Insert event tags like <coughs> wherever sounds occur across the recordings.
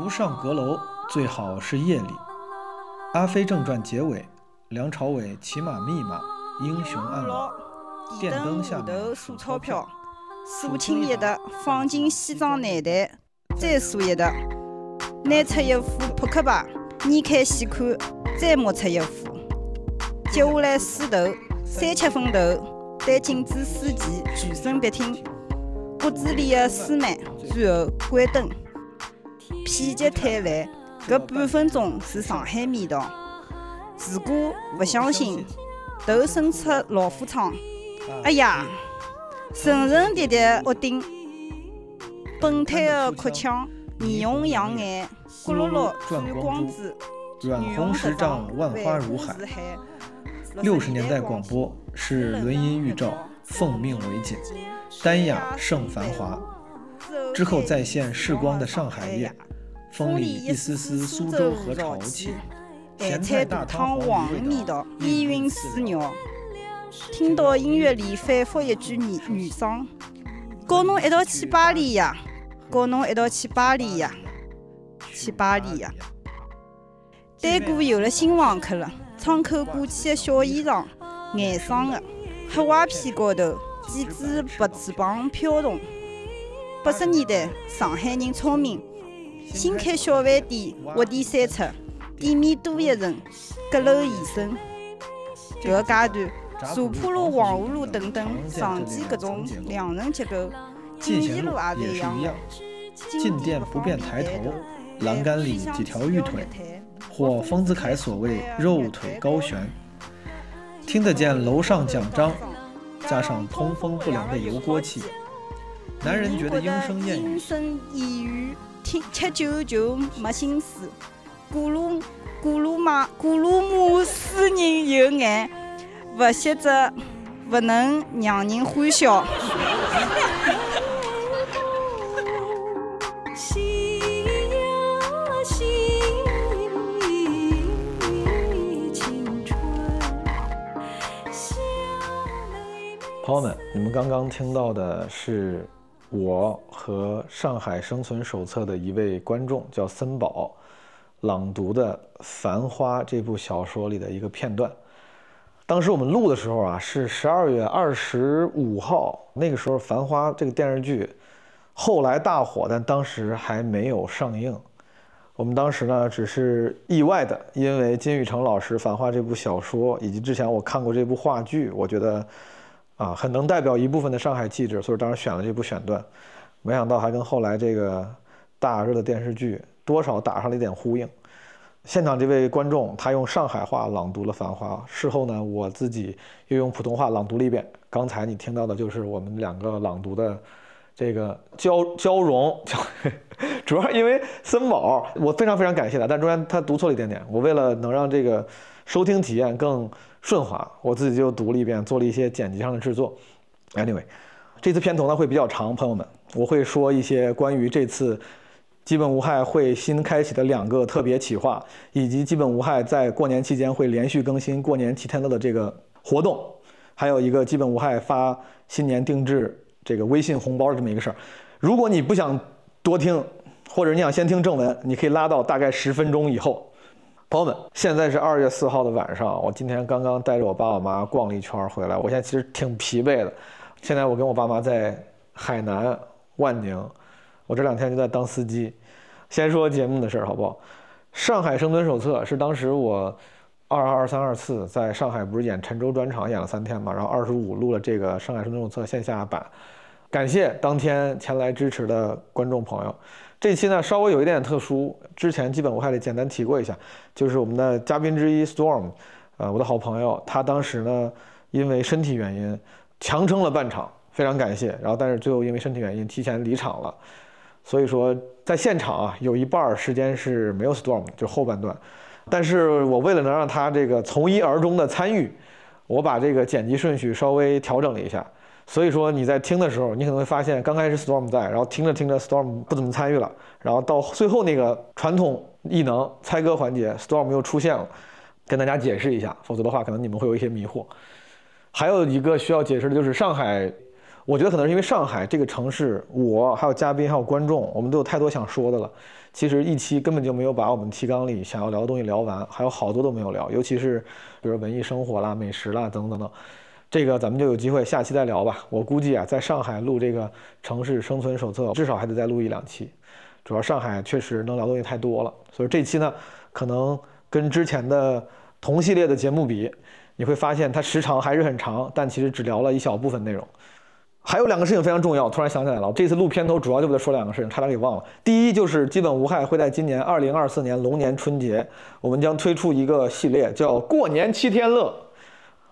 独上阁楼最好是夜里，《阿飞正传》结尾，梁朝伟骑马密码，英雄暗网，电灯下头数钞票，数清一沓，放进西装内袋，再数一沓，拿出一副扑克牌，你看细看，再摸出一副，接下来梳头，三七分头，对镜子梳齐，全身笔挺，骨子里的舒曼，最后关灯。否极泰来，搿半分钟是上海味道。如果勿相信，头伸出老虎窗，哎呀，层层叠叠屋顶，本态的哭腔，霓虹养眼，咕噜噜转光珠，软红十丈，万花如海。六十年代广播是轮音预兆，奉命为紧，丹雅胜繁华。之后再现时光的上海夜。风里一丝丝苏州河潮气，咸菜大汤黄味道，烟云似鸟。听到音乐里反复一句女女声：“告侬一道去巴黎呀，告侬一道去巴黎呀，去巴黎呀。”单过有了新房客了，窗口挂起的小衣裳，眼霜的，黑瓦片高头几只白翅膀飘动。八十年代，上海人聪明。新开小饭店，窝点三出，店面多一层，阁楼延伸。搿个阶段，茶铺路、黄河路等等，常见各种两层结构。进贤路也是一样，进店不便抬头，栏杆里几条玉腿，或丰子恺所谓肉腿高悬。听得见楼上讲章，加上通风不良的油锅气，男人觉得莺声燕语。吃酒就没心思，古鲁古鲁马咕噜马使人有爱，不写着不能让人欢笑。朋友们，你们刚刚听到的是。我和《上海生存手册》的一位观众叫森宝，朗读的《繁花》这部小说里的一个片段。当时我们录的时候啊，是十二月二十五号，那个时候《繁花》这个电视剧后来大火，但当时还没有上映。我们当时呢，只是意外的，因为金宇澄老师《繁花》这部小说，以及之前我看过这部话剧，我觉得。啊，很能代表一部分的上海气质，所以当时选了这部选段，没想到还跟后来这个大热的电视剧多少打上了一点呼应。现场这位观众他用上海话朗读了《繁花》，事后呢，我自己又用普通话朗读了一遍。刚才你听到的就是我们两个朗读的这个交交融，<laughs> 主要因为森宝，我非常非常感谢他，但中间他读错了一点点，我为了能让这个收听体验更。顺滑，我自己就读了一遍，做了一些剪辑上的制作。Anyway，这次片头呢会比较长，朋友们，我会说一些关于这次基本无害会新开启的两个特别企划，以及基本无害在过年期间会连续更新过年七天乐的这个活动，还有一个基本无害发新年定制这个微信红包的这么一个事儿。如果你不想多听，或者你想先听正文，你可以拉到大概十分钟以后。朋友们，现在是二月四号的晚上。我今天刚刚带着我爸我妈逛了一圈回来，我现在其实挺疲惫的。现在我跟我爸妈在海南万宁，我这两天就在当司机。先说节目的事儿好不好？《上海生存手册》是当时我二二二三二四在上海不是演陈州专场演了三天嘛，然后二十五录了这个《上海生存手册》线下版。感谢当天前来支持的观众朋友。这期呢稍微有一点特殊，之前基本我还得简单提过一下，就是我们的嘉宾之一 Storm，呃，我的好朋友，他当时呢因为身体原因强撑了半场，非常感谢。然后但是最后因为身体原因提前离场了，所以说在现场啊有一半时间是没有 Storm，就后半段。但是我为了能让他这个从一而终的参与，我把这个剪辑顺序稍微调整了一下。所以说你在听的时候，你可能会发现刚开始 Storm 在，然后听着听着 Storm 不怎么参与了，然后到最后那个传统异能猜歌环节，Storm 又出现了，跟大家解释一下，否则的话可能你们会有一些迷惑。还有一个需要解释的就是上海我觉得可能是因为上海这个城市，我还有嘉宾还有观众，我们都有太多想说的了。其实一期根本就没有把我们提纲里想要聊的东西聊完，还有好多都没有聊，尤其是比如文艺生活啦、美食啦等等等。这个咱们就有机会下期再聊吧。我估计啊，在上海录这个城市生存手册，至少还得再录一两期。主要上海确实能聊东西太多了，所以这期呢，可能跟之前的同系列的节目比，你会发现它时长还是很长，但其实只聊了一小部分内容。还有两个事情非常重要，突然想起来了。这次录片头主要就为了说两个事情，差点给忘了。第一就是基本无害会在今年二零二四年龙年春节，我们将推出一个系列，叫“过年七天乐”。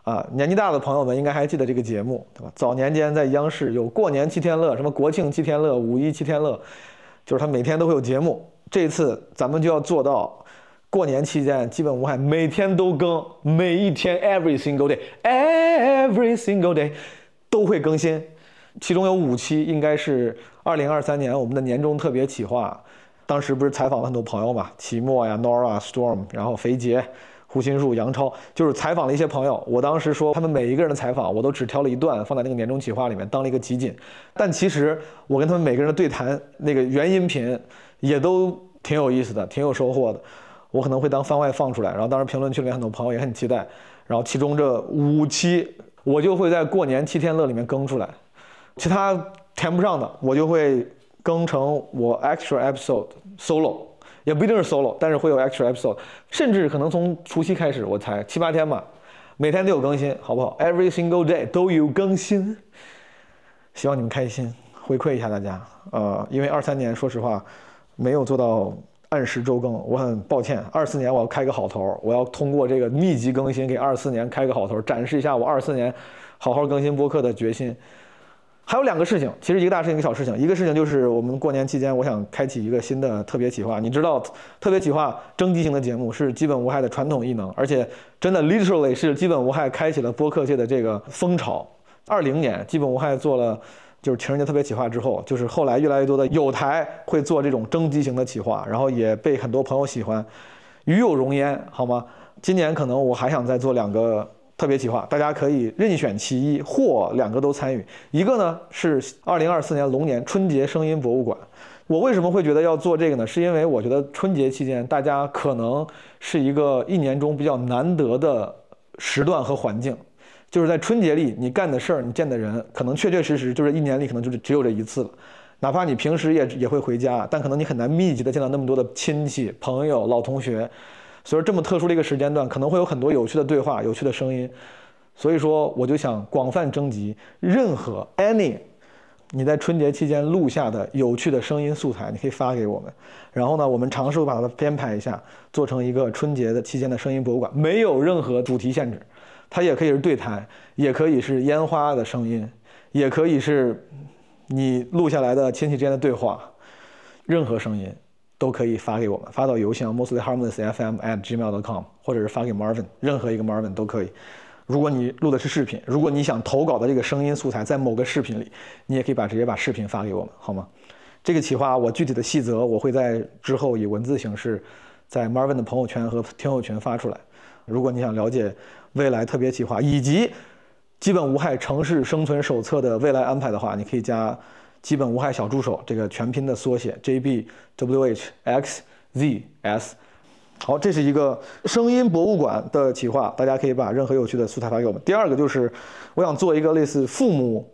啊，年纪大的朋友们应该还记得这个节目，对吧？早年间在央视有“过年七天乐”，什么国庆七天乐、五一七天乐，就是他每天都会有节目。这次咱们就要做到，过年期间基本无害，每天都更，每一天 every single day，every single day 都会更新。其中有五期，应该是二零二三年我们的年终特别企划。当时不是采访了很多朋友嘛，齐墨呀、Nora、Storm，然后肥杰、胡心树、杨超，就是采访了一些朋友。我当时说他们每一个人的采访，我都只挑了一段放在那个年终企划里面当了一个集锦。但其实我跟他们每个人的对谈那个原音频也都挺有意思的，挺有收获的。我可能会当番外放出来，然后当时评论区里面很多朋友也很期待。然后其中这五期我就会在过年七天乐里面更出来。其他填不上的，我就会更成我 extra episode solo，也不一定是 solo，但是会有 extra episode，甚至可能从除夕开始，我才七八天吧，每天都有更新，好不好？Every single day 都有更新，希望你们开心，回馈一下大家。呃，因为二三年说实话没有做到按时周更，我很抱歉。二四年我要开个好头，我要通过这个密集更新给二四年开个好头，展示一下我二四年好好更新播客的决心。还有两个事情，其实一个大事情，一个小事情。一个事情就是我们过年期间，我想开启一个新的特别企划。你知道，特别企划征集型的节目是基本无害的传统异能，而且真的 literally 是基本无害开启了播客界的这个风潮。二零年，基本无害做了就是情人节特别企划之后，就是后来越来越多的有台会做这种征集型的企划，然后也被很多朋友喜欢，与有荣焉，好吗？今年可能我还想再做两个。特别企划，大家可以任选其一或两个都参与。一个呢是二零二四年龙年春节声音博物馆。我为什么会觉得要做这个呢？是因为我觉得春节期间大家可能是一个一年中比较难得的时段和环境，就是在春节里你干的事儿、你见的人，可能确确实实就是一年里可能就是只有这一次了。哪怕你平时也也会回家，但可能你很难密集的见到那么多的亲戚、朋友、老同学。所以这么特殊的一个时间段，可能会有很多有趣的对话、有趣的声音。所以说，我就想广泛征集任何 any 你在春节期间录下的有趣的声音素材，你可以发给我们。然后呢，我们尝试把它编排一下，做成一个春节的期间的声音博物馆，没有任何主题限制。它也可以是对谈，也可以是烟花的声音，也可以是你录下来的亲戚之间的对话，任何声音。都可以发给我们，发到邮箱 mostlyharmlessfm@gmail.com，或者是发给 Marvin，任何一个 Marvin 都可以。如果你录的是视频，如果你想投稿的这个声音素材在某个视频里，你也可以把直接把视频发给我们，好吗？这个企划我具体的细则我会在之后以文字形式在 Marvin 的朋友圈和听友群发出来。如果你想了解未来特别企划以及基本无害城市生存手册的未来安排的话，你可以加。基本无害小助手，这个全拼的缩写 J B W H X Z S。好，这是一个声音博物馆的企划，大家可以把任何有趣的素材发给我们。第二个就是，我想做一个类似父母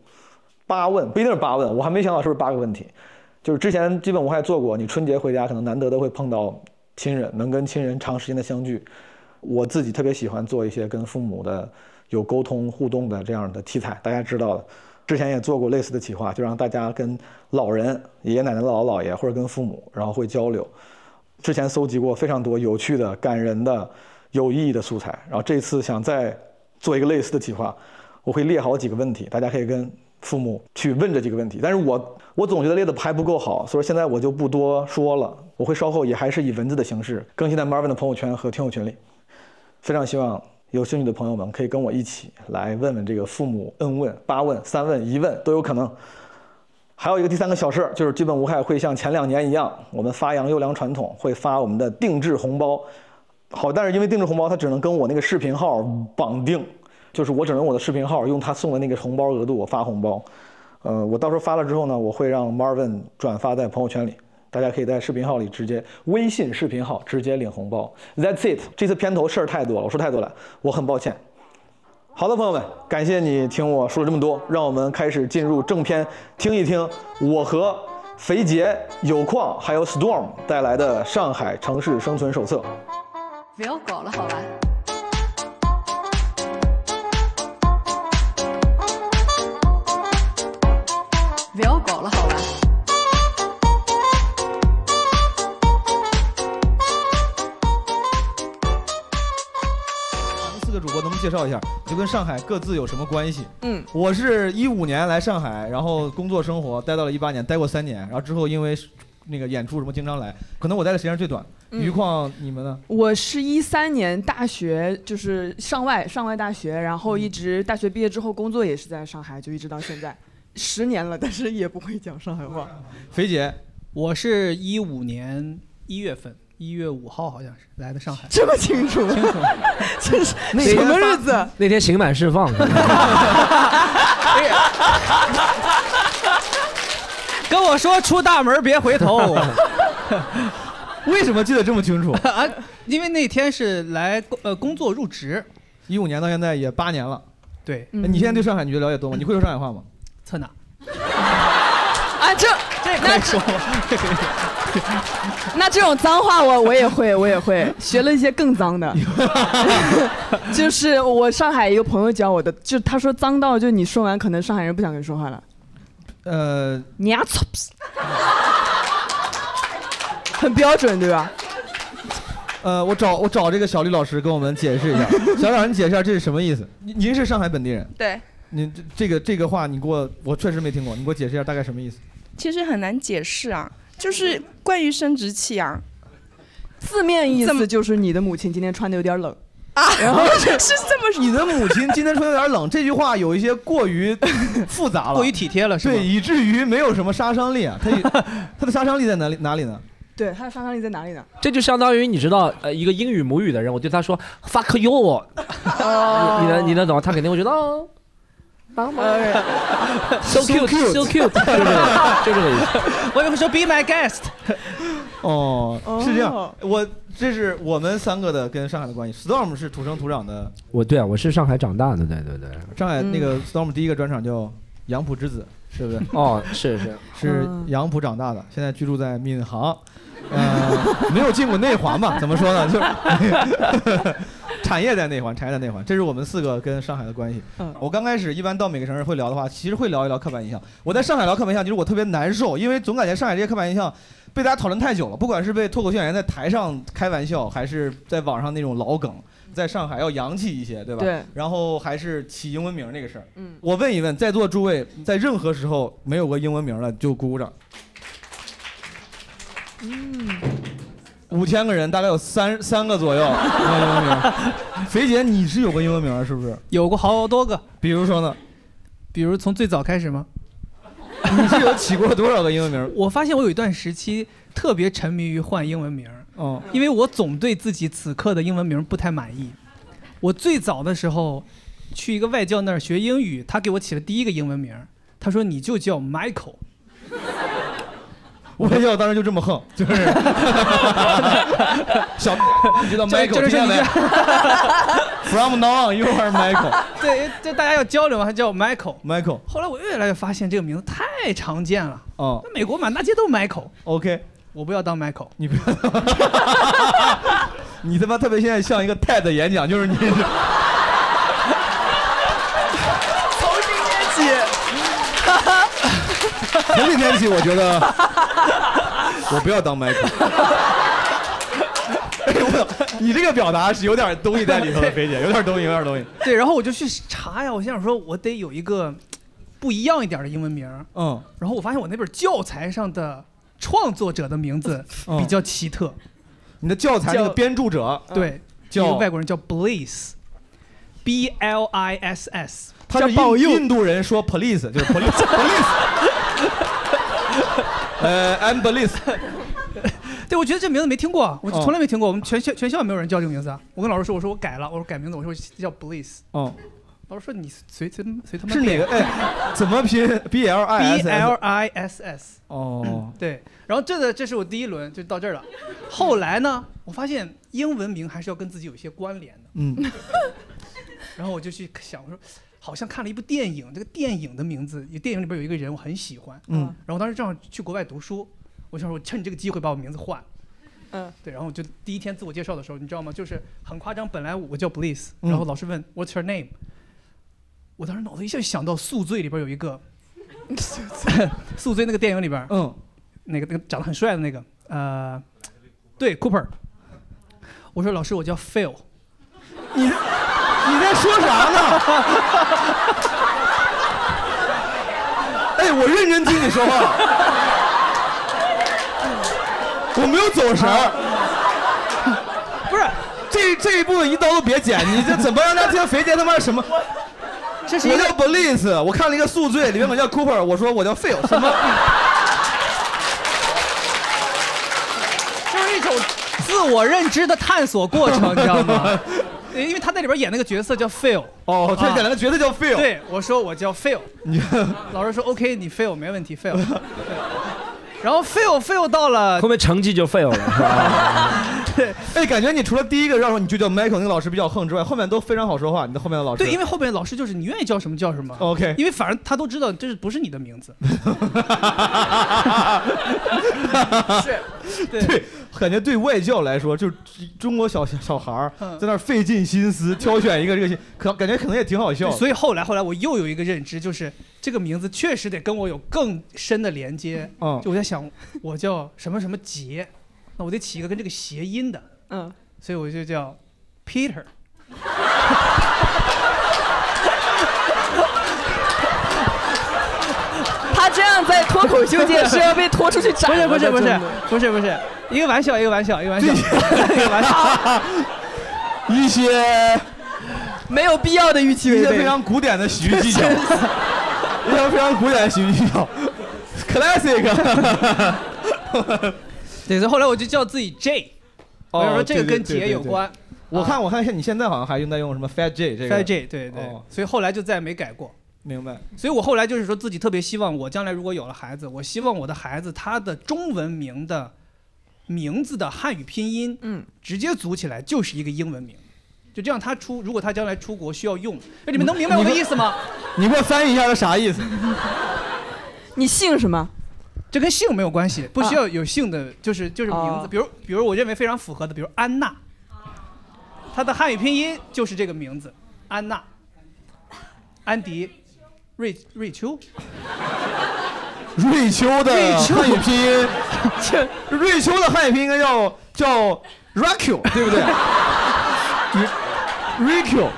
八问，不一定是八问，我还没想到是不是八个问题。就是之前基本无害做过，你春节回家可能难得的会碰到亲人，能跟亲人长时间的相聚。我自己特别喜欢做一些跟父母的有沟通互动的这样的题材，大家知道的。之前也做过类似的企划，就让大家跟老人、爷爷奶奶、姥姥姥爷，或者跟父母，然后会交流。之前搜集过非常多有趣的、感人的、有意义的素材，然后这次想再做一个类似的企划，我会列好几个问题，大家可以跟父母去问这几个问题。但是我我总觉得列的还不够好，所以现在我就不多说了，我会稍后也还是以文字的形式更新在 Marvin 的朋友圈和听友群里。非常希望。有兴趣的朋友们可以跟我一起来问问这个父母恩问八问三问一问都有可能。还有一个第三个小事儿，就是基本无害会像前两年一样，我们发扬优良传统，会发我们的定制红包。好，但是因为定制红包它只能跟我那个视频号绑定，就是我只能我的视频号用他送的那个红包额度我发红包。呃，我到时候发了之后呢，我会让 Marvin 转发在朋友圈里，大家可以在视频号里直接微信视频号直接领红包。That's it，这次片头事儿太多了，我说太多了，我很抱歉。好的，朋友们，感谢你听我说了这么多，让我们开始进入正片，听一听我和肥杰、有矿还有 Storm 带来的《上海城市生存手册》。不要搞了，好吧。不要搞了，介绍一下，就跟上海各自有什么关系？嗯，我是一五年来上海，然后工作生活待到了一八年，待过三年，然后之后因为那个演出什么经常来，可能我待的时间最短。嗯余况你们呢？我是一三年大学，就是上外上外大学，然后一直大学毕业之后工作也是在上海，就一直到现在，十年了，但是也不会讲上海话。肥姐，我是一五年一月份，一月五号好像是来的上海，这么清楚？清楚。<laughs> 这是那什么日子？那天刑满释放，<laughs> 跟我说出大门别回头 <laughs> 为什么记得这么清楚？啊！因为那天是来工呃工作入职，一五年到现在也八年了。对，你现在对上海你觉得了解多吗？你会说上海话吗？侧哪？啊，这这可那以说吗？<laughs> 那这种脏话我我也会，<laughs> 我也会，学了一些更脏的。<laughs> 就是我上海一个朋友教我的，就他说脏到就你说完，可能上海人不想跟你说话了。呃，你丫操！很标准对吧？呃，我找我找这个小李老师跟我们解释一下。小李老师，你解释一下这是什么意思？您您是上海本地人，对，您这这个这个话你给我我确实没听过，你给我解释一下大概什么意思？其实很难解释啊，就是关于生殖器啊。字面意思就是你的母亲今天穿的有点冷。啊，然后 <laughs> 是这么说你的母亲今天穿的有点冷，这句话有一些过于复杂了，过于体贴了，是吧？对，以至于没有什么杀伤力啊。它有 <laughs> 它的杀伤力在哪里哪里呢？对，它的杀伤力在哪里呢？这就相当于你知道，呃，一个英语母语的人，我对他说 fuck you，<laughs> 你能你能懂？他肯定会觉得哦。当当 <laughs> so cute so <laughs> cute，就这个就这个意思。<laughs> 我以为说 be my guest，哦，是这样哦。我这是我们三个的跟上海的关系。Storm 是土生土长的我对啊，我是上海长大的，对对对。上海那个 Storm 第一个专场叫《杨浦之子》，是不是？哦，是是，是杨浦长大的，现在居住在闵行，呃，没有进过内环嘛？<laughs> 怎么说呢？就是 <laughs> 产业在内环，产业在内环，这是我们四个跟上海的关系。嗯我刚开始一般到每个城市会聊的话，其实会聊一聊刻板印象。我在上海聊刻板印象，其实我特别难受，因为总感觉上海这些刻板印象被大家讨论太久了，不管是被脱口秀演员在台上开玩笑，还是在网上那种老梗，在上海要洋气一些，对吧？对。然后还是起英文名那个事儿。嗯，我问一问，在座诸位，在任何时候没有过英文名的就鼓鼓掌。嗯，五千个人，大概有三三个左右没有英文名。<laughs> 肥姐，你是有过英文名是不是？有过好多个，比如说呢？比如从最早开始吗？你是有起过多少个英文名？<laughs> 我发现我有一段时期特别沉迷于换英文名儿，哦，因为我总对自己此刻的英文名不太满意。我最早的时候去一个外教那儿学英语，他给我起了第一个英文名儿，他说你就叫 Michael。我要当时就这么横，就是 <laughs> 小，你知道就 Michael 就是听见没？<laughs> From now on, you are Michael. <laughs> 对，就大家要交流嘛，还叫 Michael。Michael，后来我越来越发现这个名字太常见了，哦那美国满大街都 Michael，，OK，我不要当 Michael。你不要，你他妈特别现在像一个 TED 演讲，就是你是。从今天起，<laughs> 从那天起，我觉得我不要当 Michael。哎呦我你这个表达是有点东西在里头的，<laughs> 菲姐，有点东西，有点东西。对，然后我就去查呀，我想说，我得有一个不一样一点的英文名。嗯，然后我发现我那本教材上的创作者的名字嗯比较奇特，你的教材那个编著者对，叫一个外国人叫 Bliss，B L I S S，他是印印度人说 police 就是 police <laughs> police。呃，I'm Bliss。<laughs> 对，我觉得这名字没听过，我哦从来没听过，我们全校全校也没有人叫这个名字啊。我跟老师说，我说我改了，我说改名字，我说叫 Bliss。哦，老师说你随随随他妈是哪个？哎，怎么拼？B L I B S L S。I S S。哦，对，然后这个这是我第一轮就到这儿了。后来呢，我发现英文名还是要跟自己有一些关联的。嗯，<laughs> 然后我就去想，我说好像看了一部电影，这个电影的名字，电影里边有一个人我很喜欢。嗯然后当时正好去国外读书，我想说我趁这个机会把我名字换。嗯，对，然后我就第一天自我介绍的时候，你知道吗？就是很夸张，本来我叫 Bliss，嗯然后老师问 What's your name，我当时脑子一下想到《宿醉》里边有一个，<laughs>《宿醉》那个电影里边，嗯，那个那个长得很帅的那个，呃，对，Cooper。我说老师，我叫 Phil。你 <laughs> 你在说啥呢？哎，我认真听你说话，我没有走神儿。<laughs> 不是，这这一部分一刀都别剪，你这怎么让大家听肥姐他妈什么？这是我叫 Bliss，我看了一个宿醉，里面我叫 Cooper，我说我叫 Phil，什么？就是一种自我认知的探索过程，你知道吗？<laughs> 对因为他在里边演那个角色叫 Phil。哦，他演了个角色叫 Phil。对，我说我叫 Phil。老师说 OK，你 Phil 没问题，Phil。<laughs> 对然后 fail fail 到了后面成绩就 fail 了。<laughs> 对，哎，感觉你除了第一个让说你就叫 Michael 那个老师比较横之外，后面都非常好说话。你的后面的老师，对，因为后面老师就是你愿意叫什么叫什么。OK 因为反正他都知道这是不是你的名字。是，<laughs> 对，感觉对外教来说，就是中国小小孩儿嗯在那儿费尽心思挑选一个这个，可感觉可能也挺好笑的。所以后来后来我又有一个认知，就是这个名字确实得跟我有更深的连接。嗯就我在想，我叫什么什么杰，那我得起一个跟这个谐音的。嗯，所以我就叫 Peter。<laughs> 他这样在脱口秀界是要被拖出去斩不是不是不是不是不是，一个玩笑一个玩笑一个玩笑一个玩笑。<laughs> 一些没有必要的预期违背一些非常古典的喜剧技巧，<laughs> 一条非常古典的喜剧技巧，classic。<laughs> 对，所以后来我就叫自己 J，我就说这个跟杰有关。我看我看你现在好像还用在用什么 Fat J 这个 Fat J，对对哦，所以后来就再也没改过。明白。所以我后来就是说自己特别希望，我将来如果有了孩子，我希望我的孩子他的中文名的名字的汉语拼音，嗯，直接组起来就是一个英文名，就这样他出，如果他将来出国需要用，那你们能明白我的意思吗？<laughs> 你给我翻译一下他啥意思？你姓什么？这跟姓没有关系，不需要有姓的，就是就是名字，哦。比如比如我认为非常符合的，比如安娜，她的汉语拼音就是这个名字，安娜，安迪，瑞瑞秋，瑞秋的汉语拼音，<laughs> 这。瑞秋的汉语拼音应该叫叫 Raku，对不对 <laughs>？Raku，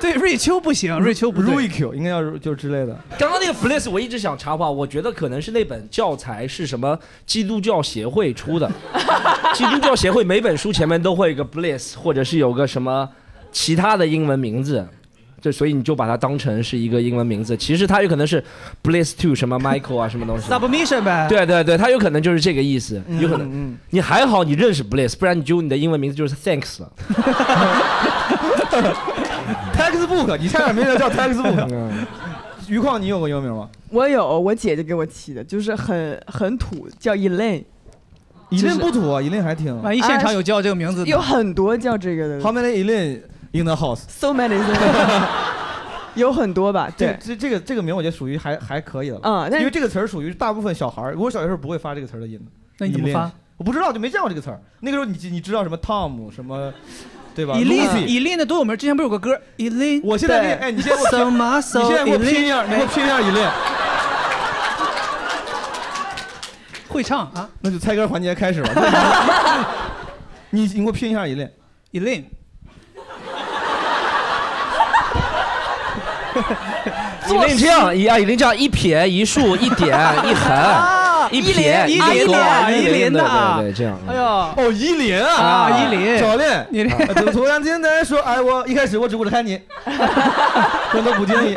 对，瑞秋不行，瑞秋不对。Raku 应该要就之类的。刚刚那个 bliss 我一直想插话，我觉得可能是那本教材是什么基督教协会出的，<laughs> 基督教协会每本书前面都会有一个 bliss，或者是有个什么其他的英文名字。就所以你就把它当成是一个英文名字，其实它有可能是 bliss to 什么 <laughs> Michael 啊什么东西。Submission 呗。对对对，它有可能就是这个意思，有可能。嗯你还好你认识 bliss，不然你就你的英文名字就是 thanks 了。<laughs> Textbook，你差点没人叫 Textbook。<laughs> 嗯余况，你有个英文名吗？我有，我姐姐给我起的，就是很很土，叫 Elaine。一令不土啊，一令还挺。万一现场有叫这个名字，有很多叫这个的 How many Elaine in the house？，so <laughs> many，<laughs> 有很多吧？这对，这这个这个名我觉得属于还还可以了。嗯，但因为这个词儿属于大部分小孩儿，我小学时候不会发这个词儿的音的。那你怎么发？我不知道，就没见过这个词儿。那个时候你你知道什么 Tom 什么，对吧以令 Lucy 以令的多有名，之前不是有个歌以令？我现在练，哎，你现在给我拼，你现在给我拼一下，你给我拼一下以令。会唱啊？那就猜歌环节开始吧。<laughs> 你你给我拼一下以令。以令。这样，一啊一令这样一撇一竖一点 <laughs> 一横一撇一勾一连的啊，对对对，这样。哎呦，哦，依林啊，啊依林教练，依林啊怎么突然间的说哎我？一开始我只顾着看你，<laughs> 真的不经意。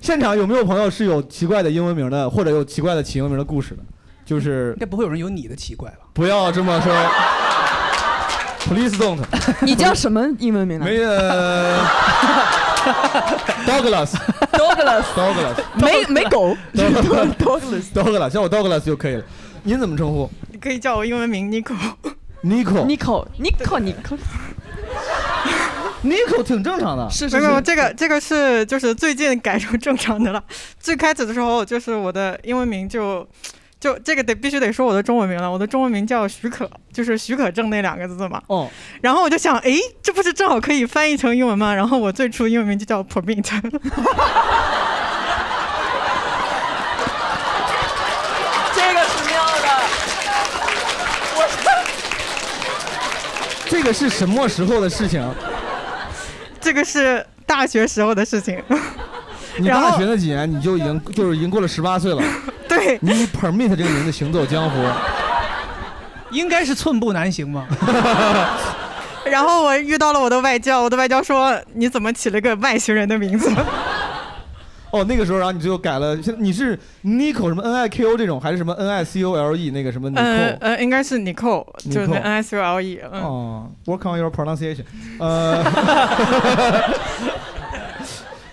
现场有没有朋友是有奇怪的英文名的，或者有奇怪的起英文名的故事的？就是应该不会有人有你的奇怪吧？不要这么说，<laughs> Please don't。你叫什么英文名呢？没呃，Douglas Douglas Douglas 没没狗 Douglas Douglas 叫我 Douglas 就可以了。您怎么称呼你可以叫我英文名 Nico。？Nico Nico Nico Nico Nico 挺正常的，是没有没有，这个这个是就是最近改成正常的了。最开始的时候，就是我的英文名就就这个得必须得说我的中文名了。我的中文名叫许可，就是许可证那两个字嘛。哦。然后我就想，诶，这不是正好可以翻译成英文吗？然后我最初英文名就叫 Permit。<laughs> 这个是妙的。<laughs> 这个是什么时候的事情？<laughs> 这个是大学时候的事情。你大学那几年你就已经就是已经过了十八岁了，<laughs> 对你以 Permit 这个名字行走江湖，应该是寸步难行吧？<laughs> 然后我遇到了我的外教，我的外教说：“你怎么起了个外星人的名字 <laughs> 哦，那个时候，然后你就改了，现你是 Nico 什么 N I K O 这种，还是什么 N I C O L E 那个什么？”呃 Nico？呃，应该是 Nicole，就是那 Nicole N I C O L E。嗯，哦，Work on your pronunciation。呃，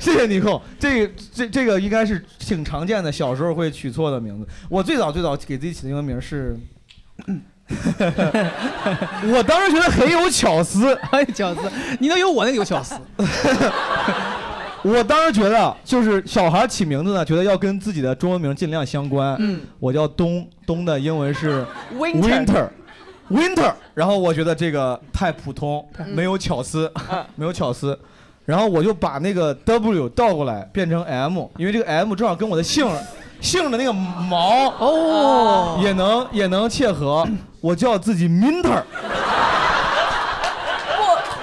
谢谢 Nico，这个这这个应该是挺常见的，小时候会取错的名字。我最早最早给自己起的英文名是，<laughs> 我当时觉得很有巧思，很有巧思，你能有我那个有巧思。<laughs> 我当时觉得，就是小孩起名字呢，觉得要跟自己的中文名尽量相关。嗯，我叫冬，冬的英文是 Winter winter winter，然后我觉得这个太普通，嗯没有巧思，没有巧思。然后我就把那个 W 倒过来变成 M，因为这个 M 正好跟我的姓姓的那个毛哦也能也能切合。我叫自己 Minter，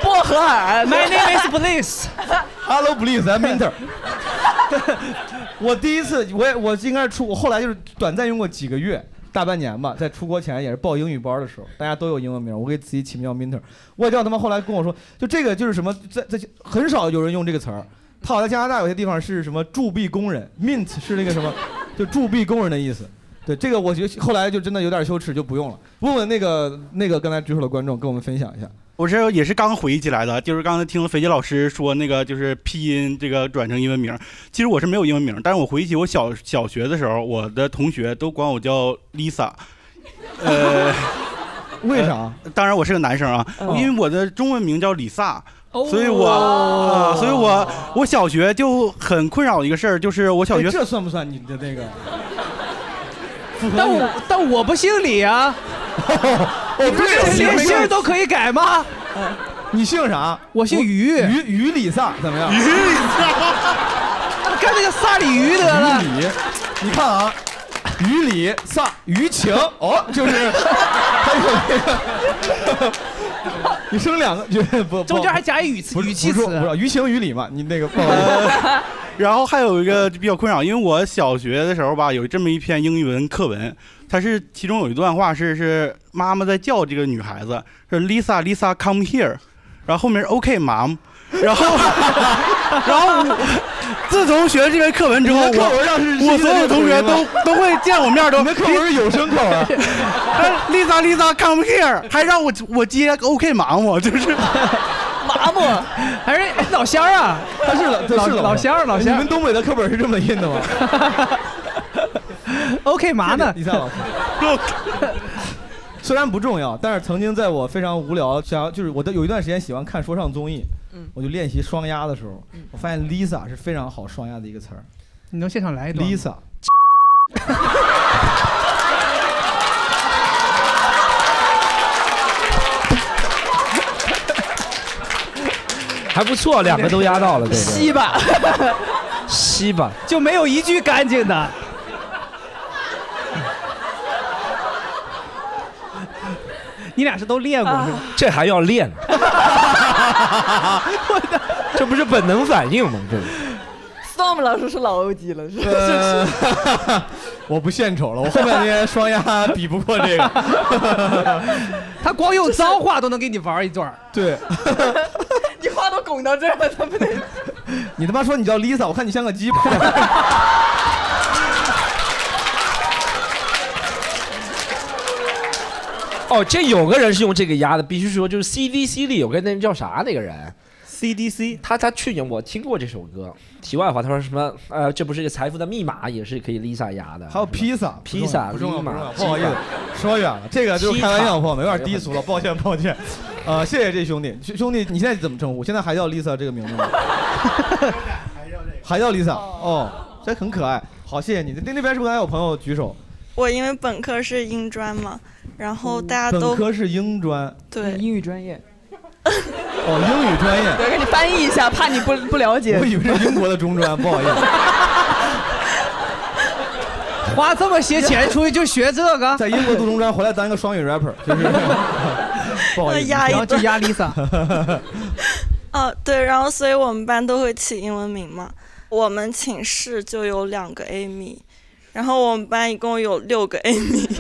薄荷尔 My name is Bliss。Hello Bliss I'm Minter。<laughs> 我第一次，我也我应该是出，我后来就是短暂用过几个月，大半年吧，在出国前也是报英语班的时候，大家都有英文名，我给自己起名叫 Minter。外教他妈后来跟我说，就这个就是什么，在在很少有人用这个词儿。他好像加拿大有些地方是什么铸币工人，mint 是那个什么，就铸币工人的意思。对这个，我觉得后来就真的有点羞耻，就不用了。问问那个那个刚才举手的观众，跟我们分享一下。我是也是刚回忆起来的，就是刚才听了肥杰老师说那个就是拼音这个转成英文名，其实我是没有英文名，但是我回忆起我小小学的时候，我的同学都管我叫 Lisa，呃，为啥？当然我是个男生啊，哦因为我的中文名叫李萨。哦所以我，呃，所以我我小学就很困扰的一个事儿，就是我小学哎这算不算你的那个？但我但我不姓李啊。哦，你不是连姓都可以改吗？你姓啥？我姓于。于于李萨怎么样？于李萨，<laughs> 干那个萨里鱼得了。于李，你看啊，于李萨于情哦，就是 <laughs> 还有那个，<laughs> 你生两个就不中间还加一语词语气词不是不是于情于理嘛？你那个不好意思。<laughs> 然后还有一个比较困扰，因为我小学的时候吧，有这么一篇英语文课文，它是其中有一段话是是妈妈在叫这个女孩子，是 Lisa Lisa come here，然后后面是 OK mom，然后 <laughs> 然后我自从学了这篇课文之后，课文上是我我所有同学都都会见我面都。你的课文是有声课文。<laughs> Lisa Lisa come here，还让我我接 OK 忙我就是。麻木，还是老乡儿啊？他是老老是老乡儿老乡儿你们东北的课本是这么印的吗？<laughs> OK 嘛呢？李萨老师。<laughs> 虽然不重要，但是曾经在我非常无聊，想要就是我的有一段时间喜欢看说唱综艺，嗯我就练习双押的时候，我发现 Lisa 是非常好双押的一个词儿。你能现场来一段吗 Lisa，还不错，两个都压到了，对不对？西吧，西吧，就没有一句干净的。<laughs> 你俩是都练过是吧？这还要练？<laughs> 这不是本能反应吗？这是。Storm 老师是老 OG 了，是呃是 <laughs> 我不献丑了，我后面那些双鸭比不过这个。<laughs> 他光用脏话都能给你玩一段。对，你话都拱到这儿了，他不得？你他妈说你叫 Lisa，我看你像个鸡哦，这有个人是用这个压的，必须说就是 CDC 里有个那人叫啥那个人 CDC，他他去年我听过这首歌。题外话，他说什么？呃，这不是个财富的密码，也是可以 Lisa 压的。还有披萨，披萨，不重要，不重要，不好意思，说远了，这个就是开玩笑，朋友们有点低俗了，<laughs> 抱歉，抱歉。呃，谢谢这兄弟，兄弟，你现在怎么称呼？现在还叫 Lisa 这个名字吗？<laughs> 还叫 Lisa 哦，这很可爱。好，谢谢你。那那边是不是还有朋友举手？我因为本科是英专嘛，然后大家都本科是英专，对英语专业。<laughs> 哦，英语专业。对，给你翻译一下，怕你不不了解。我以为是英国的中专，不好意思。<laughs> 花这么些钱出去就学这个，在英国读中专，回来当一个双语 rapper，就是 <laughs> 不好意思，压一然后就压 Lisa。哦，对，然后所以我们班都会起英文名嘛。我们寝室就有两个 Amy，然后我们班一共有六个 Amy。<laughs>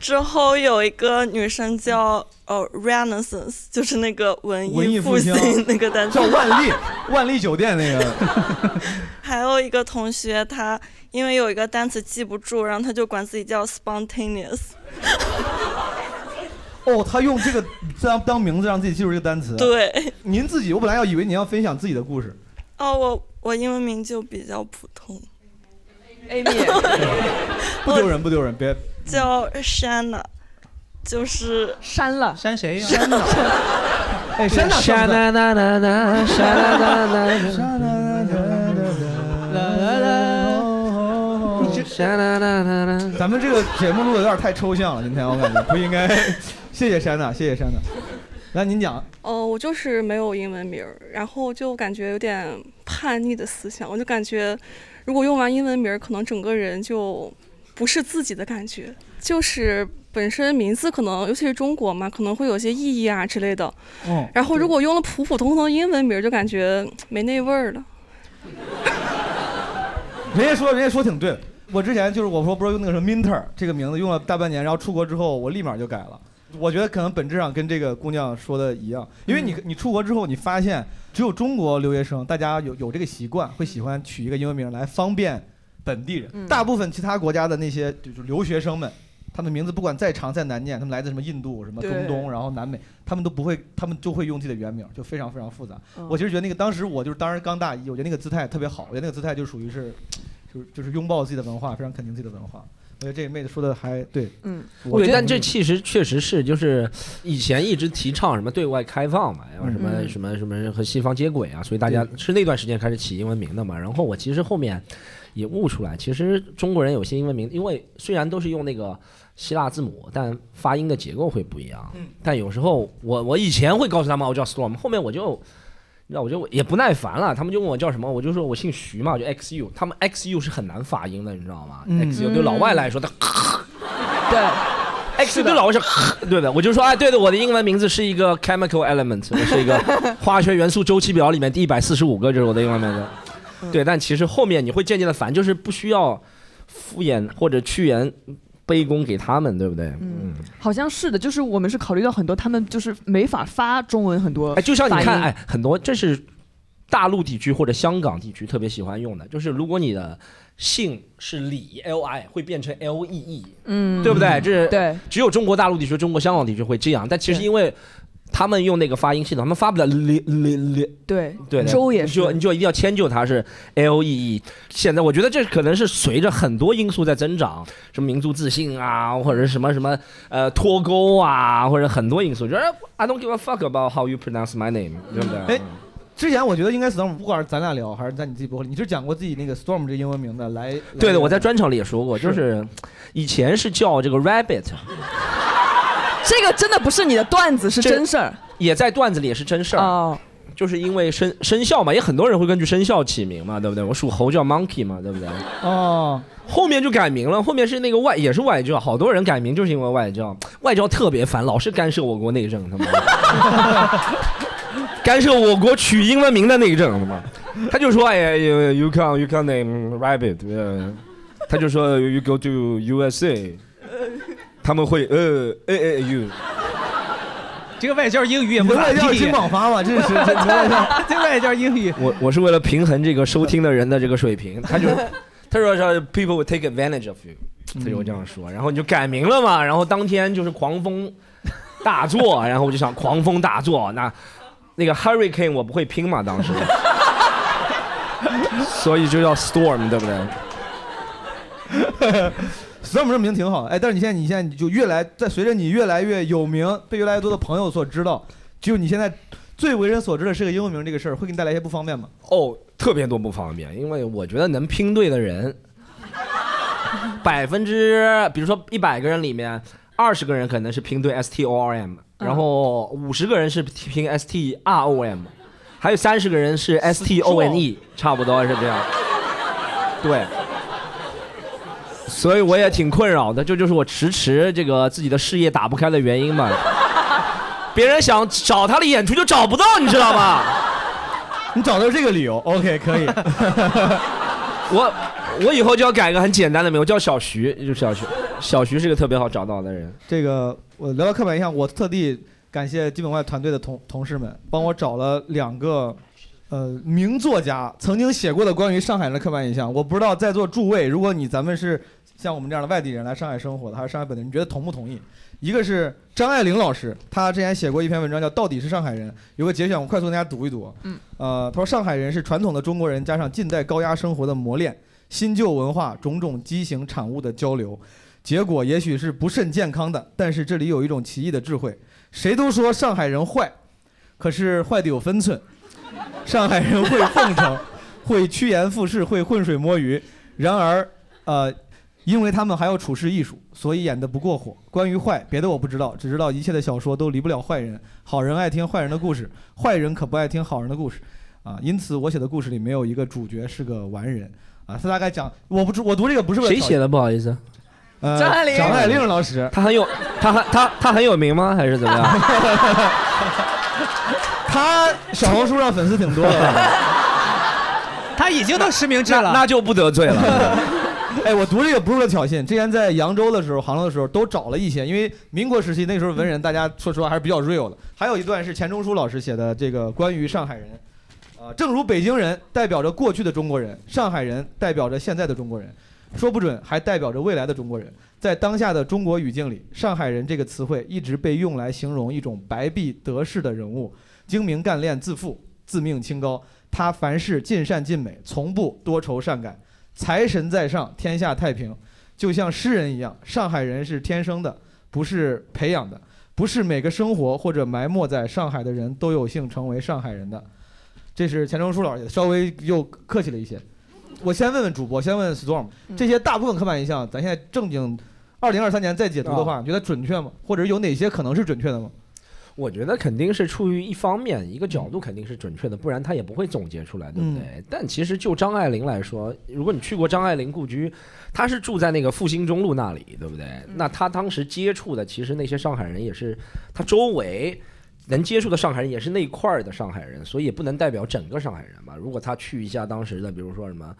之后有一个女生叫呃 Renaissance，就是那个文文艺复兴那个单词，叫万丽，万丽酒店那个。<laughs> 还有一个同学，他因为有一个单词记不住，然后他就管自己叫 spontaneous。<laughs> 哦，他用这个当当名字让自己记住这个单词。对，您自己，我本来要以为您要分享自己的故事。哦，我我英文名就比较普通。Amy，<laughs> 不丢人，不丢人，别。<laughs> 叫删了，就是删了，删谁呀？删了。<laughs> 哎，删了。删啦啦啦啦，沙啦啦啦沙啦啦啦啦。咱们这个节目录的有点太抽象了，今天我感觉不应该。谢谢珊娜，谢谢珊娜。来，您讲。哦，我就是没有英文名儿，然后就感觉有点叛逆的思想，我就感觉如果用完英文名儿，可能整个人就不是自己的感觉。就是本身名字可能，尤其是中国嘛，可能会有些意义啊之类的。哦。然后如果用了普普通通的英文名儿，就感觉没那味儿了。<laughs> 人家说，人家说挺对的。我之前就是我说不是用那个什么 Minter 这个名字用了大半年，然后出国之后我立马就改了。我觉得可能本质上跟这个姑娘说的一样，因为你你出国之后，你发现只有中国留学生，大家有有这个习惯，会喜欢取一个英文名来方便本地人。嗯大部分其他国家的那些就是留学生们，他们名字不管再长再难念，他们来自什么印度、什么中东，然后南美，他们都不会，他们就会用自己的原名，就非常非常复杂。嗯我其实觉得那个当时我就是当时刚大一，我觉得那个姿态特别好，我觉得那个姿态就属于是，就是就是拥抱自己的文化，非常肯定自己的文化。我觉得这个妹子说的还对，嗯，对，我觉得但这其实确实是，就是以前一直提倡什么对外开放嘛，然后什么嗯什么什么和西方接轨啊，所以大家是那段时间开始起英文名的嘛。然后我其实后面也悟出来，其实中国人有些英文名，因为虽然都是用那个希腊字母，但发音的结构会不一样。但有时候我我以前会告诉他们我叫 Storm，后面我就。那我就也不耐烦了，他们就问我叫什么，我就说我姓徐嘛，我就 X U。他们 X U 是很难发音的，你知道吗、嗯 x U 对老外来说，他 <laughs> 对 XU 对老外是对的，我就说哎，对的，我的英文名字是一个 chemical element，我是一个 <laughs> 化学元素周期表里面第一百四十五个，就是我的英文名字。对，但其实后面你会渐渐的烦，就是不需要敷衍或者屈原卑躬给他们，对不对？嗯，好像是的，就是我们是考虑到很多，他们就是没法发中文很多。哎，就像你看，哎，很多这是大陆地区或者香港地区特别喜欢用的，就是如果你的姓是李 L I 会变成 L E E，嗯对不对？这是对，只有中国大陆地区、中国香港地区会这样，但其实因为他们用那个发音系统，他们发不了 li li li，对对的，周也是你就你就一定要迁就它是 L E E。现在我觉得这可能是随着很多因素在增长，什么民族自信啊，或者是什么什么呃脱钩啊，或者很多因素，就是 I don't give a fuck about how you pronounce my name，对不对？哎，之前我觉得应该 Storm，不管是咱俩聊还是在你自己播客里，你是讲过自己那个 Storm 这英文名的来。对的，我在专场里也说过，就是以前是叫这个 Rabbit，这个真的不是你的段子，是真事儿。也在段子里也是真事儿。哦，就是因为生生肖嘛，也很多人会根据生肖起名嘛，对不对？我属猴叫 Monkey 嘛，对不对？哦，后面就改名了，后面是那个外也是外交，好多人改名就是因为外交，外交特别烦，老是干涉我国内政，他妈。<laughs> 干涉我国取英文名的内政，他妈，他就说哎呀，you you can you can name rabbit，呃他就说 you go to USA，他们会呃呃呃 you，这个外教英语也不你的外咋地。教金广发嘛，这是这外教。<laughs> 这外教英语，我我是为了平衡这个收听的人的这个水平，<laughs> 他就他说说 people will take advantage of you，他就这样说，然后你就改名了嘛，然后当天就是狂风大作，<laughs> 然后我就想狂风大作，那那个 hurricane 我不会拼嘛，当时，所以就叫 storm，对不对？Storm 这名挺好，哎，但是你现在你现在你就越来在随着你越来越有名，被越来越多的朋友所知道，就你现在最为人所知的是个英文名这个事儿，会给你带来一些不方便吗？哦，特别多不方便，因为我觉得能拼对的人，百分之比如说一百个人里面，二十个人可能是拼对 S T O R M，然后五十个人是拼 S T R O M，还有三十个人是 S T O N E，差不多是这样。对，所以我也挺困扰的，这就是我迟迟这个自己的事业打不开的原因嘛。<laughs> 别人想找他的演出就找不到，你知道吗？你找到这个理由，OK，可以。<laughs> 我我以后就要改个很简单的名，我叫小徐，就是小徐。小徐是个特别好找到的人。这个我聊聊刻板印象，我特地感谢基本外团队的同同事们，帮我找了两个呃名作家曾经写过的关于上海人的刻板印象。我不知道在座诸位，如果你咱们是像我们这样的外地人来上海生活的，还是上海本地人，你觉得同不同意？一个是张爱玲老师，她之前写过一篇文章叫《到底是上海人》，有个节选，我快速跟大家读一读。嗯，呃，她说上海人是传统的中国人加上近代高压生活的磨练，新旧文化种种畸形产物的交流，结果也许是不甚健康的。但是这里有一种奇异的智慧，谁都说上海人坏，可是坏的有分寸。<laughs> 上海人会奉承，<laughs> 会趋炎附势，会浑水摸鱼。然而，呃。因为他们还要处事艺术，所以演得不过火。关于坏，别的我不知道，只知道一切的小说都离不了坏人。好人爱听坏人的故事，坏人可不爱听好人的故事，啊，因此我写的故事里没有一个主角是个完人，啊，他大概讲，我不知我读这个不是为了谁写的？不好意思，呃，张爱玲张爱玲老师，他很有，他很他他很有名吗？还是怎么样？<laughs> 他小红书上粉丝挺多的，<laughs> 他已经都实名制了，那就不得罪了。<laughs> 哎，我读这个不是为了挑衅。之前在扬州的时候、杭州的时候，都找了一些，因为民国时期那时候文人，大家说实话还是比较 real 的。还有一段是钱钟书老师写的，这个关于上海人，啊，正如北京人代表着过去的中国人，上海人代表着现在的中国人，说不准还代表着未来的中国人。在当下的中国语境里，上海人这个词汇一直被用来形容一种白璧得势的人物，精明干练、自负、自命清高。他凡事尽善尽美，从不多愁善感。财神在上，天下太平，就像诗人一样。上海人是天生的，不是培养的，不是每个生活或者埋没在上海的人都有幸成为上海人的。这是钱钟书老师稍微又客气了一些。我先问问主播，先问 Storm，这些大部分刻板印象，咱现在正经，二零二三年再解读的话，你觉得准确吗？或者有哪些可能是准确的吗？我觉得肯定是出于一方面一个角度肯定是准确的，不然他也不会总结出来，对不对？嗯但其实就张爱玲来说，如果你去过张爱玲故居，她是住在那个复兴中路那里，对不对？那她当时接触的其实那些上海人也是她周围。能接触的上海人也是那一块儿的上海人，所以也不能代表整个上海人吧。如果他去一下当时的，比如说什么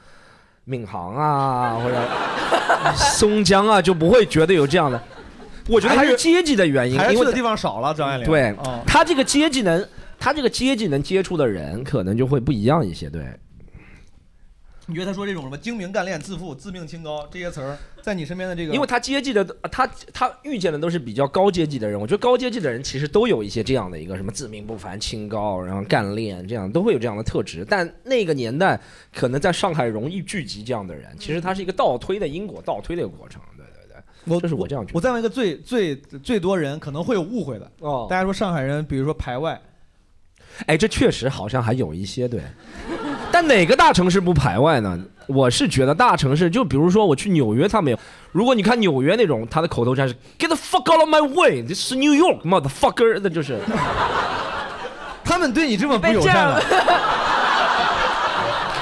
闵行啊，或者 <laughs> 松江啊，就不会觉得有这样的。我觉得还是阶级的原因，因为的地方少了，张爱玲。对哦，他这个阶级能，他这个阶级能接触的人，可能就会不一样一些。对，你觉得他说这种什么精明干练、自负、自命清高这些词儿，在你身边的这个，因为他阶级的，他他遇见的都是比较高阶级的人。我觉得高阶级的人其实都有一些这样的一个什么自命不凡、清高，然后干练，这样都会有这样的特质。但那个年代，可能在上海容易聚集这样的人，其实它是一个倒推的因果，倒推的一个过程。这是我这样觉得。我再问一个最最最多人可能会有误会的哦，大家说上海人，比如说排外，哎，这确实好像还有一些对，但哪个大城市不排外呢？我是觉得大城市，就比如说我去纽约，他们有。如果你看纽约那种，他的口头禅是 “Get the fuck out of my way”，这是 New York motherfucker，那就是。<laughs> 他们对你这么不友善了，<laughs>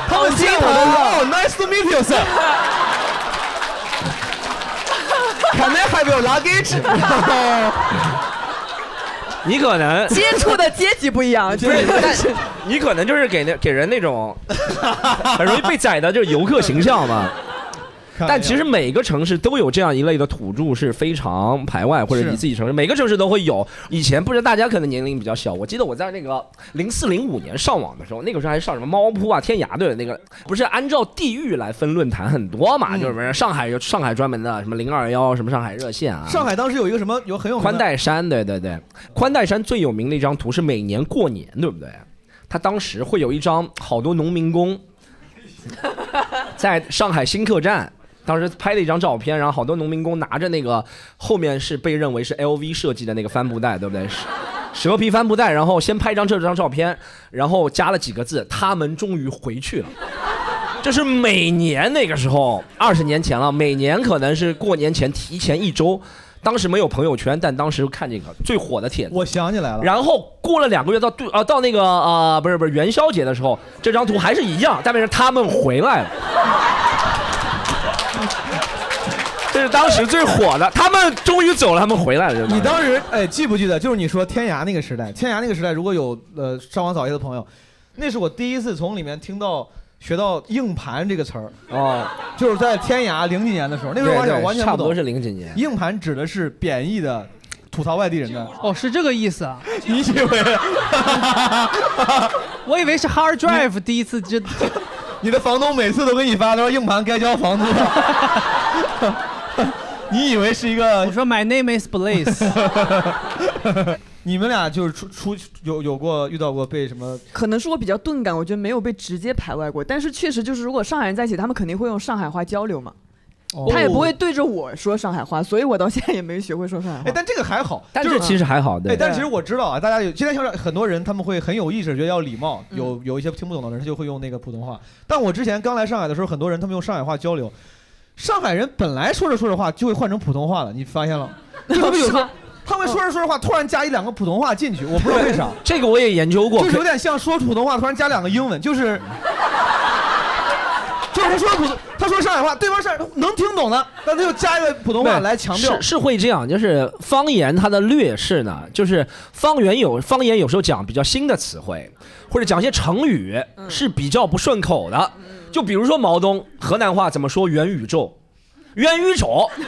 他哦们见我的哦，Nice to meet you, sir. Can I have your luggage? 你可能接触的阶级不一样，不是，但你可能就是给那给人那种很容易被宰的，就是游客形象嘛。但其实每个城市都有这样一类的土著是非常排外，或者是你自己城市每个城市都会有。以前不知道大家可能年龄比较小，我记得我在那个零四零五年上网的时候，那个时候还上什么猫扑啊、天涯对那个，不是按照地域来分论坛很多嘛，就是什么上海有上海专门的什么零二幺什么上海热线啊，上海当时有一个什么有很有宽带山，对对对，宽带山最有名的一张图是每年过年，对不对？他当时会有一张好多农民工 <laughs> 在上海新客站。当时拍了一张照片，然后好多农民工拿着那个后面是被认为是 LV 设计的那个帆布袋，对不对？蛇皮帆布袋，然后先拍张这张照片，然后加了几个字：“他们终于回去了。”这是每年那个时候，二十年前了，每年可能是过年前提前一周。当时没有朋友圈，但当时看这个最火的帖子，我想起来了。然后过了两个月到对啊到那个呃不是不是元宵节的时候，这张图还是一样，代表着他们回来了。这是当时最火的，他们终于走了，他们回来了。你当时哎记不记得？就是你说天涯那个时代，天涯那个时代，如果有呃上网早些的朋友，那是我第一次从里面听到学到硬盘这个词儿哦，就是在天涯零几年的时候，那个时候完全完全不懂，差不多是零几年。硬盘指的是贬义的。吐槽外地人的哦，是这个意思啊？<laughs> 你以为？<laughs> 我以为是 hard drive 第一次就，<laughs> 你的房东每次都给你发，他说硬盘该交房租。你以为是一个？我说 My name is Blaze。<laughs> 你们俩就是出出有有过遇到过被什么？可能是我比较钝感，我觉得没有被直接排外过。但是确实就是，如果上海人在一起，他们肯定会用上海话交流嘛。哦他也不会对着我说上海话，所以我到现在也没学会说上海话。哎，但这个还好，<laughs> 但就是其实还好，对。哎，但其实我知道啊，大家有现在像很多人他们会很有意识，觉得要礼貌，有有一些听不懂的人他就会用那个普通话。但我之前刚来上海的时候，很多人他们用上海话交流，上海人本来说着说着话就会换成普通话了，你发现了？他 <laughs> 们有他会说着说着话，突然加一两个普通话进去，我不知道为啥。这个我也研究过，就是有点像说普通话突然加两个英文，就是。就是他说普，他说上海话，对方是能听懂的，但他又加一个普通话来强调。是是会这样，就是方言它的劣势呢，就是方言有方言有时候讲比较新的词汇，或者讲一些成语是比较不顺口的。就比如说毛东，河南话怎么说元宇宙？元宇宙。<laughs>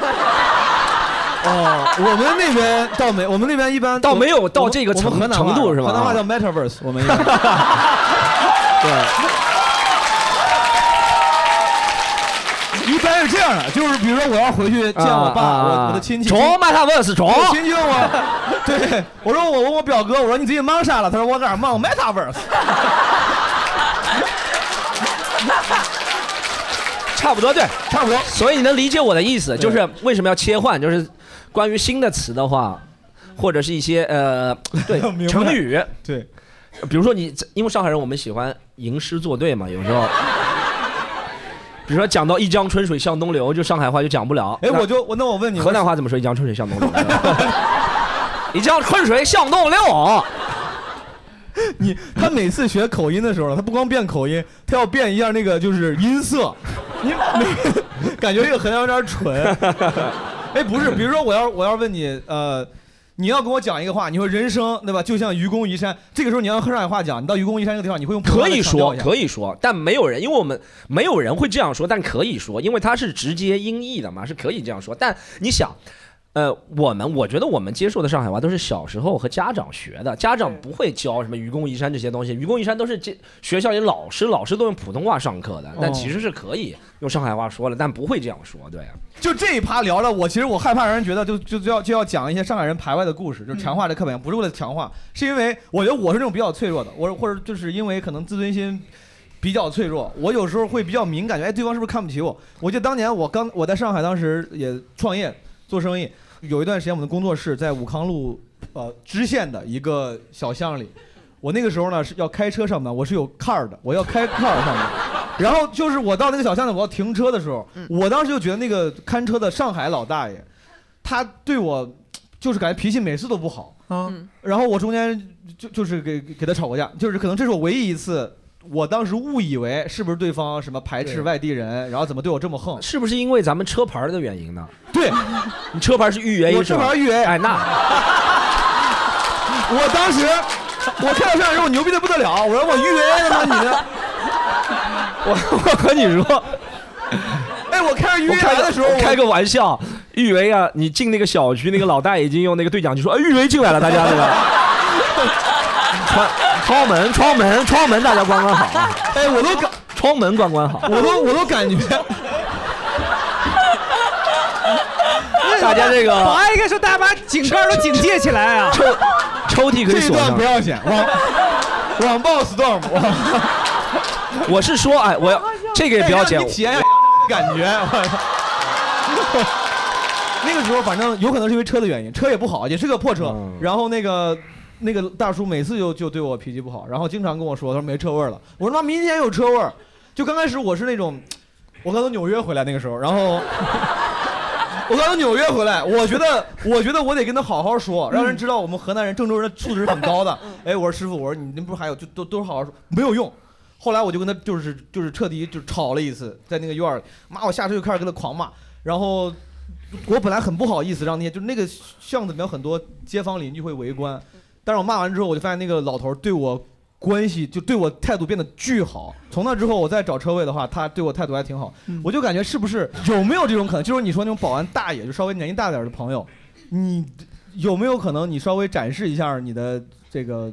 哦，我们那边倒没，我们那边一般倒没有到这个程程度是吧？河南话叫 metaverse，我们一般。<laughs> 对。一般是这样的，就是比如说我要回去见我爸，啊我我的亲戚，中 metaverse 中我亲戚问我，对我说我问我表哥，我说你最近忙啥了？他说我在这忙 metaverse。差不多对，差不多。所以你能理解我的意思，就是为什么要切换？就是关于新的词的话，或者是一些呃，<laughs> 对成语，对，比如说你，因为上海人我们喜欢吟诗作对嘛，有时候。比如说讲到一江春水向东流，就上海话就讲不了。哎，我就我那我问你，河南话怎么说？一江春水向东流。<laughs> <laughs> 一江春水向东流。<laughs> 你他每次学口音的时候，他不光变口音，他要变一下那个就是音色。你每 <laughs> 感觉这个河南有点蠢。<laughs> 哎，不是，比如说我要我要问你，呃。你要跟我讲一个话，你说人生对吧？就像愚公移山，这个时候你要用上海话讲，你到愚公移山这个地方，你会用可以说可以说，但没有人，因为我们没有人会这样说，但可以说，因为它是直接音译的嘛，是可以这样说。但你想，呃，我们我觉得我们接受的上海话都是小时候和家长学的，家长不会教什么愚公移山这些东西，愚公移山都是这学校里老师老师都用普通话上课的，但其实是可以用上海话说了，但不会这样说，对。就这一趴聊了，我其实我害怕让人觉得就就就要就要讲一些上海人排外的故事，就是强化这刻板印象，不是为了强化，是因为我觉得我是那种比较脆弱的，我或者就是因为可能自尊心比较脆弱，我有时候会比较敏感，觉哎对方是不是看不起我？我记得当年我刚我在上海当时也创业做生意，有一段时间我们的工作室在武康路呃支线的一个小巷里，我那个时候呢是要开车上班，我是有 car 的，我要开 car 上班。然后就是我到那个小巷子，我要停车的时候，我当时就觉得那个看车的上海老大爷，他对我就是感觉脾气每次都不好。嗯，然后我中间就就是给给他吵过架，就是可能这是我唯一一次，我当时误以为是不是对方什么排斥外地人，然后怎么对我这么横？是不是因为咱们车牌的原因呢？对，<laughs> 你车牌是豫 A，我车牌豫 A，哎那，<laughs> 我当时我看到这样人，我牛逼的不得了，我说我豫 A 了吗你呢？<laughs> 我我和你说，哎，哎，我开个维来的时候，我开个玩笑，豫 A 啊，你进那个小区，那个老大已经用那个对讲机说，哎，豫 A 进来了，大家那个窗窗门窗门窗门，大家关关好啊，哎，我都感窗门关关好，我都我都感觉，<laughs> 大家这个保安应该说大家把井盖都警戒起来啊！抽抽屉可以锁上不。要剪，网网暴 storm，我是说，哎，我要这个也不要紧你，体验一下感觉。<laughs> 那个时候反正有可能是因为车的原因，车也不好，也是个破车。嗯然后那个那个大叔每次就就对我脾气不好，然后经常跟我说，他说没车位了。我说妈明天有车味儿。就刚开始我是那种，我刚从纽约回来那个时候，然后。<laughs> 我刚从纽约回来，我觉得，我觉得我得跟他好好说，让人知道我们河南人、郑州人的素质是很高的。哎，我说师傅，我说你那不是还有，就都都是好好说，没有用。后来我就跟他就是就是彻底就吵了一次，在那个院儿里，妈，我下车就开始跟他狂骂，然后我本来很不好意思让那些就那个巷子里面有很多街坊邻居会围观，但是我骂完之后，我就发现那个老头儿对我关系就对我态度变得巨好。从那之后，我再找车位的话，他对我态度还挺好。我就感觉是不是有没有这种可能？就是你说那种保安大爷，就稍微年纪大点儿的朋友，你有没有可能你稍微展示一下你的这个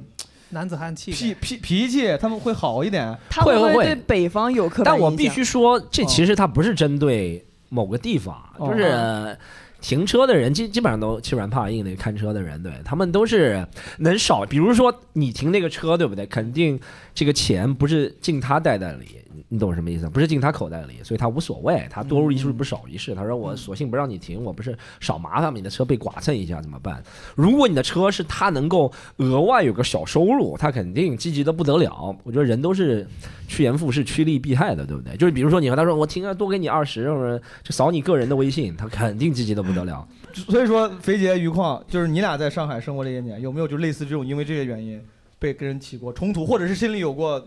男子汉气概脾脾脾气，他们会好一点？他会不会会北方有刻板？但我必须说，这其实他不是针对某个地方，哦就是呃停车的人基基本上都欺软怕硬的，看车的人，对他们都是能少。比如说你停那个车，对不对？肯定这个钱不是进他袋袋里，你你懂什么意思？不是进他口袋里，所以他无所谓，他多入一事不如少一事。他说我索性不让你停，我不是少麻烦吗？你的车被剐蹭一下怎么办？如果你的车是他能够额外有个小收入，他肯定积极的不得了。我觉得人都是趋炎附势、趋利避害的，对不对？就是比如说你和他说我停了多给你二十，或者就扫你个人的微信，他肯定积极的不得了。所以说，肥杰、余矿，就是你俩在上海生活这些年，有没有就类似这种因为这些原因被跟人起过冲突，或者是心里有过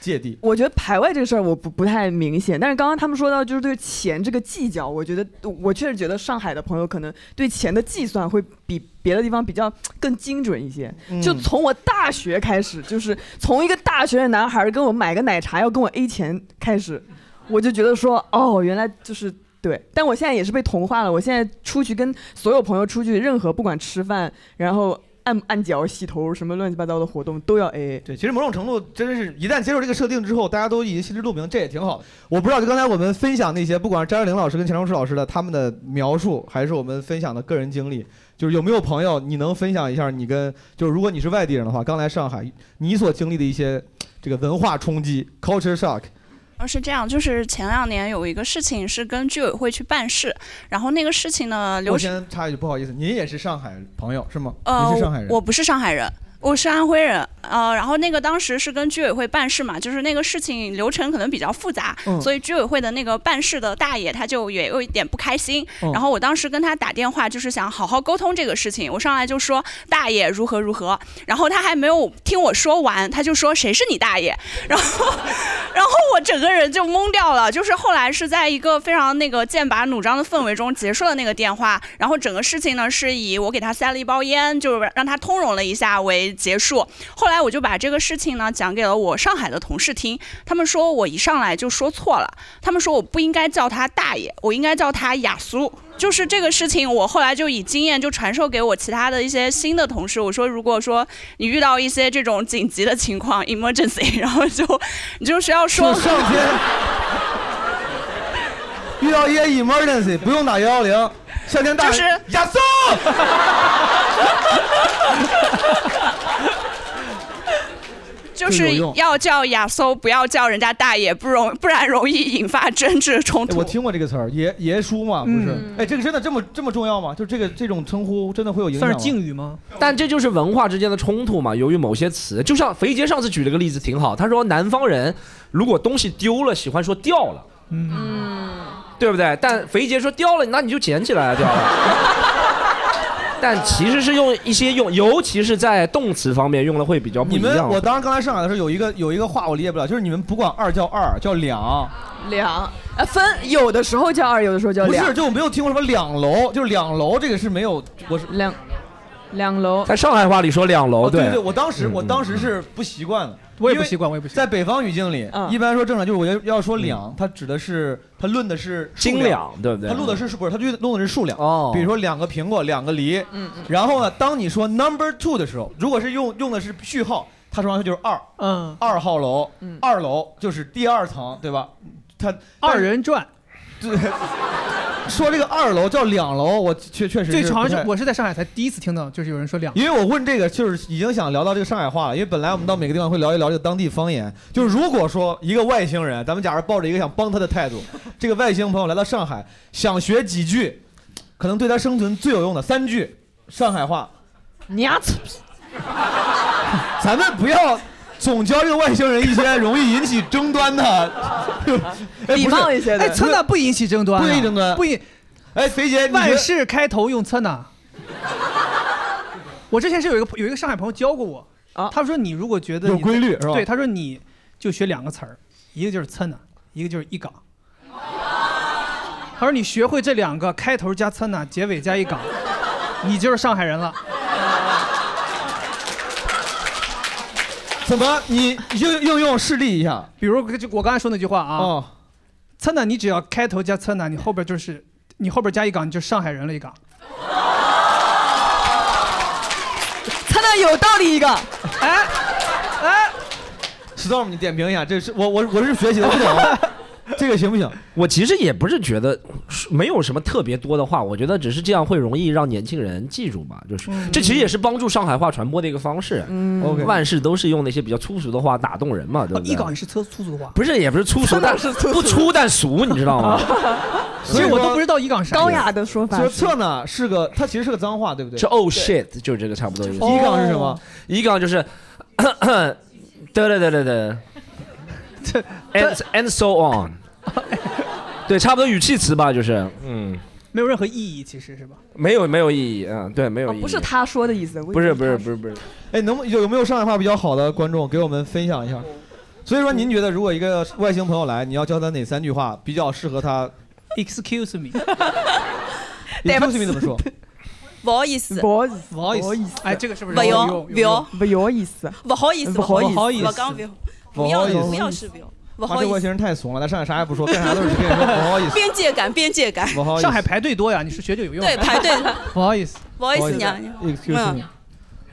芥蒂？我觉得排外这个事儿我不不太明显，但是刚刚他们说到就是对钱这个计较，我觉得我确实觉得上海的朋友可能对钱的计算会比别的地方比较更精准一些。嗯就从我大学开始，就是从一个大学的男孩儿跟我买个奶茶要跟我 A 钱开始，我就觉得说哦，原来就是。对，但我现在也是被同化了。我现在出去跟所有朋友出去，任何不管吃饭，然后按按脚、洗头什么乱七八糟的活动都要 AA。对，其实某种程度真是一旦接受这个设定之后，大家都已经心知肚明，这也挺好的。我不知道，就刚才我们分享那些，不管是张爱玲老师跟钱钟书老师的他们的描述，还是我们分享的个人经历，就是有没有朋友你能分享一下你跟，就是如果你是外地人的话，刚来上海，你所经历的一些这个文化冲击 （culture shock）。呃，是这样，就是前两年有一个事情是跟居委会去办事，然后那个事情呢，刘我程先插一句，不好意思，您也是上海朋友是吗？呃您是上海人？我不是上海人。我是安徽人，呃，然后那个当时是跟居委会办事嘛，就是那个事情流程可能比较复杂，嗯所以居委会的那个办事的大爷他就也有一点不开心。嗯然后我当时跟他打电话，就是想好好沟通这个事情。我上来就说大爷如何如何，然后他还没有听我说完，他就说谁是你大爷？然后，<laughs> 然后我整个人就懵掉了。就是后来是在一个非常那个剑拔弩张的氛围中结束了那个电话，然后整个事情呢是以我给他塞了一包烟，就是让他通融了一下为结束。后来我就把这个事情呢讲给了我上海的同事听，他们说我一上来就说错了，他们说我不应该叫他大爷，我应该叫他雅苏。就是这个事情，我后来就以经验就传授给我其他的一些新的同事。我说，如果说你遇到一些这种紧急的情况 （emergency），<laughs> 然后就你就需要说是上天 <laughs> 遇到一些 emergency 不用打幺幺零，向天大就是亚瑟。<laughs> 就是要叫亚搜，不要叫人家大爷，不容不然容易引发争执冲突。哎我听过这个词儿，爷爷叔嘛，不是？哎，这个真的这么这么重要吗？就这个这种称呼真的会有影响吗？语吗？但这就是文化之间的冲突嘛。由于某些词，就像肥杰上次举了个例子挺好，他说南方人如果东西丢了，喜欢说掉了，嗯，对不对？但肥杰说掉了，那你就捡起来啊，掉了。<laughs> 但其实是用一些用，尤其是在动词方面用的会比较不你们，样。我当时刚来上海的时候，有一个有一个话我理解不了，就是你们不管二叫二，叫两，两。呃分有的时候叫二，有的时候叫两。不是，就我没有听过什么两楼，就是两楼这个是没有，我是两两楼，在上海话里说两楼，哦对对。对，我当时嗯。我当时是不习惯的，我也不习惯，我也不习惯在北方语境里，嗯一般说正常就是我要要说两，它指的是它论的是数斤两对不对它论的是不是？它就论的是数量。哦比如说两个苹果，两个梨。嗯然后呢，当你说 number two 的时候，如果是用用的是序号，它说上去就是二。嗯，二号楼，二楼就是第二层，对吧？它二人转。对，<laughs> 说这个二楼叫两楼，我确确实这好像是我是在上海才第一次听到，就是有人说两。因为我问这个，就是已经想聊到这个上海话了。因为本来我们到每个地方会聊一聊这个当地方言。就是如果说一个外星人，咱们假如抱着一个想帮他的态度，这个外星朋友来到上海，想学几句，可能对他生存最有用的三句上海话，娘子，咱们不要总教这个外星人一些容易引起争端的，<laughs> 哎礼貌一些的。哎，侧哪不引起争端啊？不引起争端不引。哎，肥姐，万事开头用侧哪？<laughs> 我之前是有一个有一个上海朋友教过我，他说你如果觉得有规律是吧对，他说你就学两个词儿，一个就是侧哪，一个就是一岗。他说你学会这两个，开头加侧哪，结尾加一岗，你就是上海人了。怎么？你应应用示例一下。比如就我刚才说那句话啊，哦，策呢你只要开头加策呢，你后边就是你后边加一岗，你就上海人了一岗。<laughs> 策呢有道理一个。哎哎 Storm，你点评一下，这是我我我是学习的不懂，<laughs> 这个行不行？我其实也不是觉得没有什么特别多的话，我觉得只是这样会容易让年轻人记住吧。就是嗯这其实也是帮助上海话传播的一个方式。嗯 OK 万事都是用那些比较粗俗的话打动人嘛，对不对？一港也是粗粗俗的话。不是，也不是粗俗，<laughs> 但是粗不粗但俗，你知道吗？<laughs> 所以我都不知道一港是。高雅的说法就是侧呢是个，它其实是个脏话，对不对？是 oh shit，就是这个差不多意思。一港是什么？一港就是，得得得得得 <laughs> and and so on，<laughs> 对，差不多语气词吧，就是，嗯，没有任何意义，其实是吧？没有没有意义，嗯，对，没有意义。不是他说的意思，不是不是不是不是，哎，能有有没有上海话比较好的观众给我们分享一下？所以说，您觉得如果一个外星朋友来，你要教他哪三句话比较适合他？<laughs> Excuse me，？Excuse me 怎么说？不好意思，不好意思，不好意思，哎，这个是不是不要有不要不好意思，不好意思，不好意思不我刚不要，不要不要是不要，不好意思，外星人太怂了，在上海啥也不说，干啥都是跟你说不好意思。边界感，边界感，不好意思。上海排队多呀，你是学就有用。对排队。<laughs> 不好意思，不好意思，娘娘，Excuse me。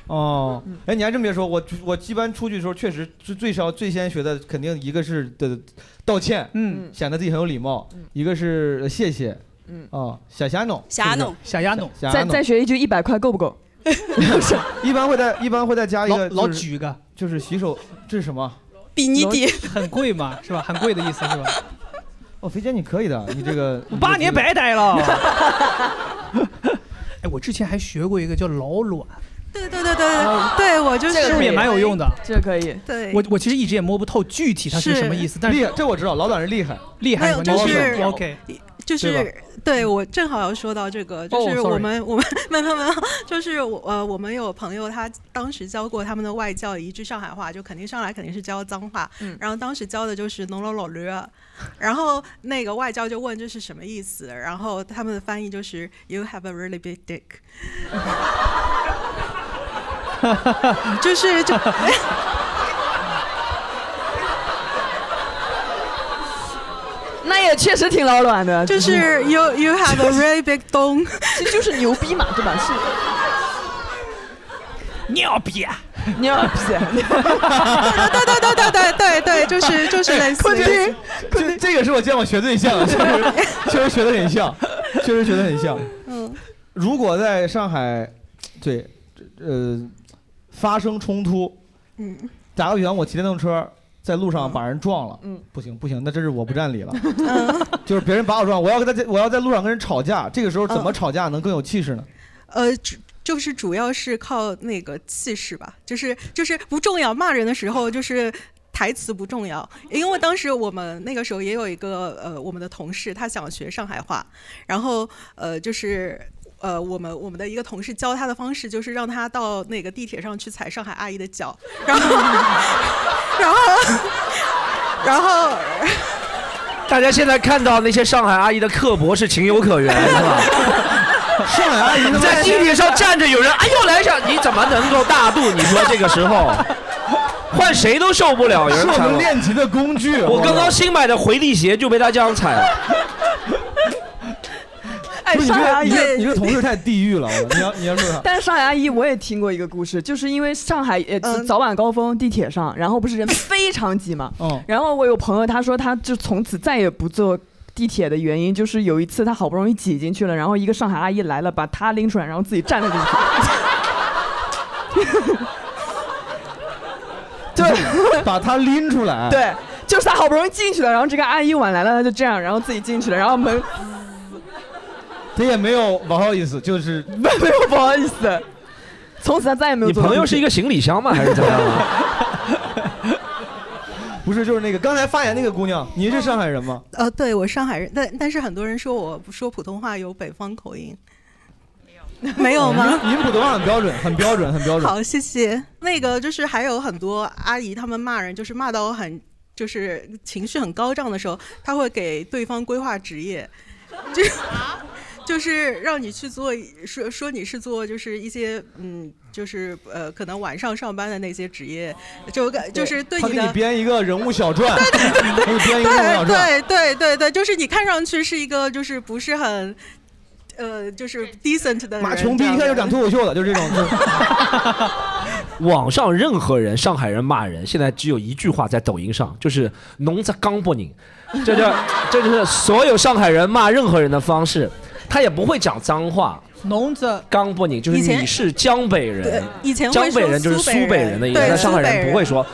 哦，哎，你还真别说，我我一般出去的时候，确实是最少最先学的，肯定一个是的道歉，嗯，显得自己很有礼貌；一个是谢谢，嗯，啊，小虾弄，瞎弄，瞎丫弄，再再学一句一百块够不够？<laughs> 一般会再一般会再加一个老举一个，就是洗手，这是什么？比你低，<laughs> 很贵嘛，是吧？很贵的意思是吧？哦，肥姐你可以的，你这个八年白待了。<laughs> <laughs> 哎，我之前还学过一个叫老卵，对对对对对，我就是是不是也蛮有用的？这可以。对，我我其实一直也摸不透具体它是什么意思，但是厉害，这我知道，老卵是厉害，厉害没有就是 OK，就是对对我正好要说到这个，就哦是我们、我们没有没有没有，<laughs> 就是我呃我们有朋友他当时教过他们的外教一句上海话，就肯定上来肯定是教脏话，嗯。然后当时教的就是农老老驴，然后那个外教就问这是什么意思，然后他们的翻译就是 You have a really big dick，<laughs> 就是就。那也确实挺老卵的，就是 you you have a really big dong，其实就是牛逼嘛，对吧？是尿逼啊！牛逼！对对对对对对对，就是 <laughs> 就是类似快于点，这这个是我见过学最像的，确实确实学的很像，确实学的很像。嗯，如果在上海，对，呃，发生冲突，嗯，打个比方，我骑电动车在路上把人撞了，嗯，不行不行，那这是我不占理了，<laughs> 就是别人把我撞，我要跟他在我要在路上跟人吵架，这个时候怎么吵架能更有气势呢？呃，主就是主要是靠那个气势吧，就是就是不重要，骂人的时候就是。台词不重要，因为当时我们那个时候也有一个呃，我们的同事他想学上海话，然后呃就是呃我们我们的一个同事教他的方式就是让他到那个地铁上去踩上海阿姨的脚，然后 <laughs> 然后然后大家现在看到那些上海阿姨的刻薄是情有可原，<laughs> 是吧？上海阿姨在地铁上站着，有人哎呦来一下，你怎么能够大度？你说这个时候，<laughs> 换谁都受不了。有人是我们练级的工具。我刚刚新买的回力鞋就被他这样踩了。哎，不是你上海阿姨你，这个同事太地狱了，你要你要说啥？<laughs> 但是上海阿姨我也听过一个故事，就是因为上海呃嗯早晚高峰地铁上，然后不是人 <laughs> 非常挤嘛，嗯然后我有朋友他说他就从此再也不坐。地铁的原因就是有一次他好不容易挤进去了，然后一个上海阿姨来了，把他拎出来，然后自己站了进去。<laughs> 对，把他拎出来。对，就是他好不容易进去了，然后这个阿姨晚来了，他就这样，然后自己进去了，然后门他也没有不好意思，就是 <laughs> 没有不好意思，从此他再也没有你。朋友是一个行李箱吗？还是怎么样啊？<laughs> 不是就是那个刚才发言那个姑娘，您是上海人吗？呃，对我上海人，但但是很多人说我说普通话有北方口音，没有没有吗？您您普通话很标准，很标准，很标准。好，谢谢。那个就是还有很多阿姨，她们骂人，就是骂到我很就是情绪很高涨的时候，她会给对方规划职业，就就是让你去做，说说你是做就是一些嗯，就是呃可能晚上上班的那些职业，就感就是对他给你你的。编一个人物小传，他给你编一个人物小对传。对对对对，就是你看上去是一个就是不是很，呃，就是 decent 的人。马穷逼一看就讲脱口秀了，就是这种。<laughs> 就是 <laughs> 网上任何人，上海人骂人，现在只有一句话在抖音上，就是“农在刚不宁”，这就这就是所有上海人骂任何人的方式。他也不会讲脏话，农子刚不宁就是你是江北对人，以前江北人就是苏苏北人的意思，对但上海人人不会说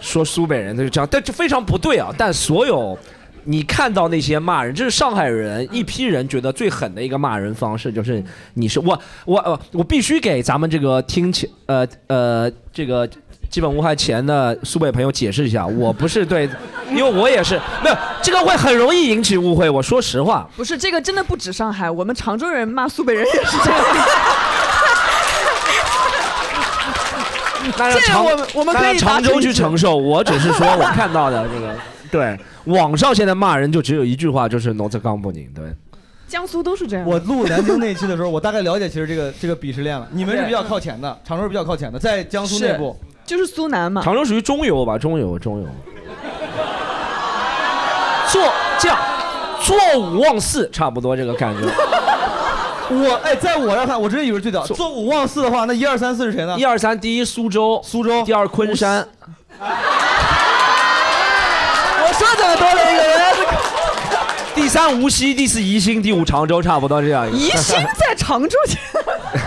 说苏北人，他就这样，但这非常不对啊。但所有你看到那些骂人，这是上海人一批人觉得最狠的一个骂人方式，就是你是我我呃我必须给咱们这个听起呃呃这个。基本无害前的苏北朋友解释一下，<laughs> 我不是对，因为我也是没有这个会很容易引起误会。我说实话，不是这个真的不止上海，我们常州人骂苏北人也是这样。<laughs> 那让这个常我们我们那可以常州去承受，我只是说我看到的这个，<laughs> 对，网上现在骂人就只有一句话，就是“农子刚不宁”，对。江苏都是这样。我录南京那一期的时候，我大概了解其实这个这个鄙视链了。你们是比较靠前的，常州是比较靠前的，在江苏内部。就是苏南嘛。常州属于中游吧，中游，中游。坐这样，坐五望四，差不多这个感觉。我哎，在我这儿看，我直接以为最早。坐五望四的话，那一二三四是谁呢？一二三，第一苏州，苏州，第二昆山。<laughs> 我说怎么多了一个人？第三无锡，第四宜兴，第五常州，差不多这样一个。宜兴在常州前。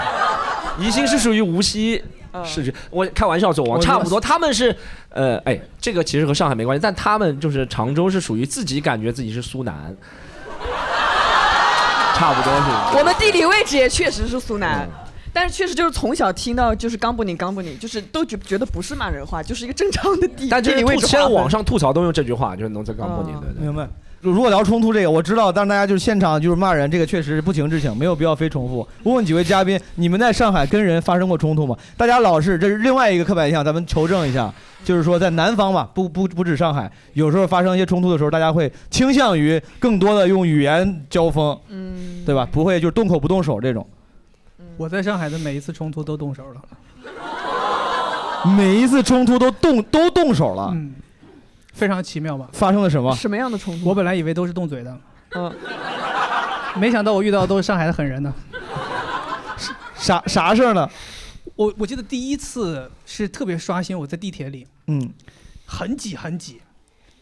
<laughs> 宜兴是属于无锡市区，我开玩笑说，我我差不多，他们是，呃，哎，这个其实和上海没关系，但他们就是常州是属于自己感觉自己是苏南，差不多是。我们地理位置也确实是苏南。但是确实就是从小听到就是刚不宁刚不宁，就是都觉觉得不是骂人话，就是一个正常的地但就是地理位置现在网上吐槽都用这句话，就是“农村刚不宁”，对对。明白。如如果聊冲突这个，我知道，但是大家就是现场就是骂人，这个确实是不情之请，没有必要非重复。问问几位嘉宾，你们在上海跟人发生过冲突吗？大家老是这是另外一个刻板印象，咱们求证一下，就是说在南方嘛，不不不止上海，有时候发生一些冲突的时候，大家会倾向于更多的用语言交锋，嗯，对吧？不会就是动口不动手这种。我在上海的每一次冲突都动手了。每一次冲突都动都动手了，嗯，非常奇妙吧？发生了什么？什么样的冲突？我本来以为都是动嘴的，嗯，没想到我遇到的都是上海的狠人呢。啥啥事儿呢？我我记得第一次是特别刷新，我在地铁里，嗯很挤很挤，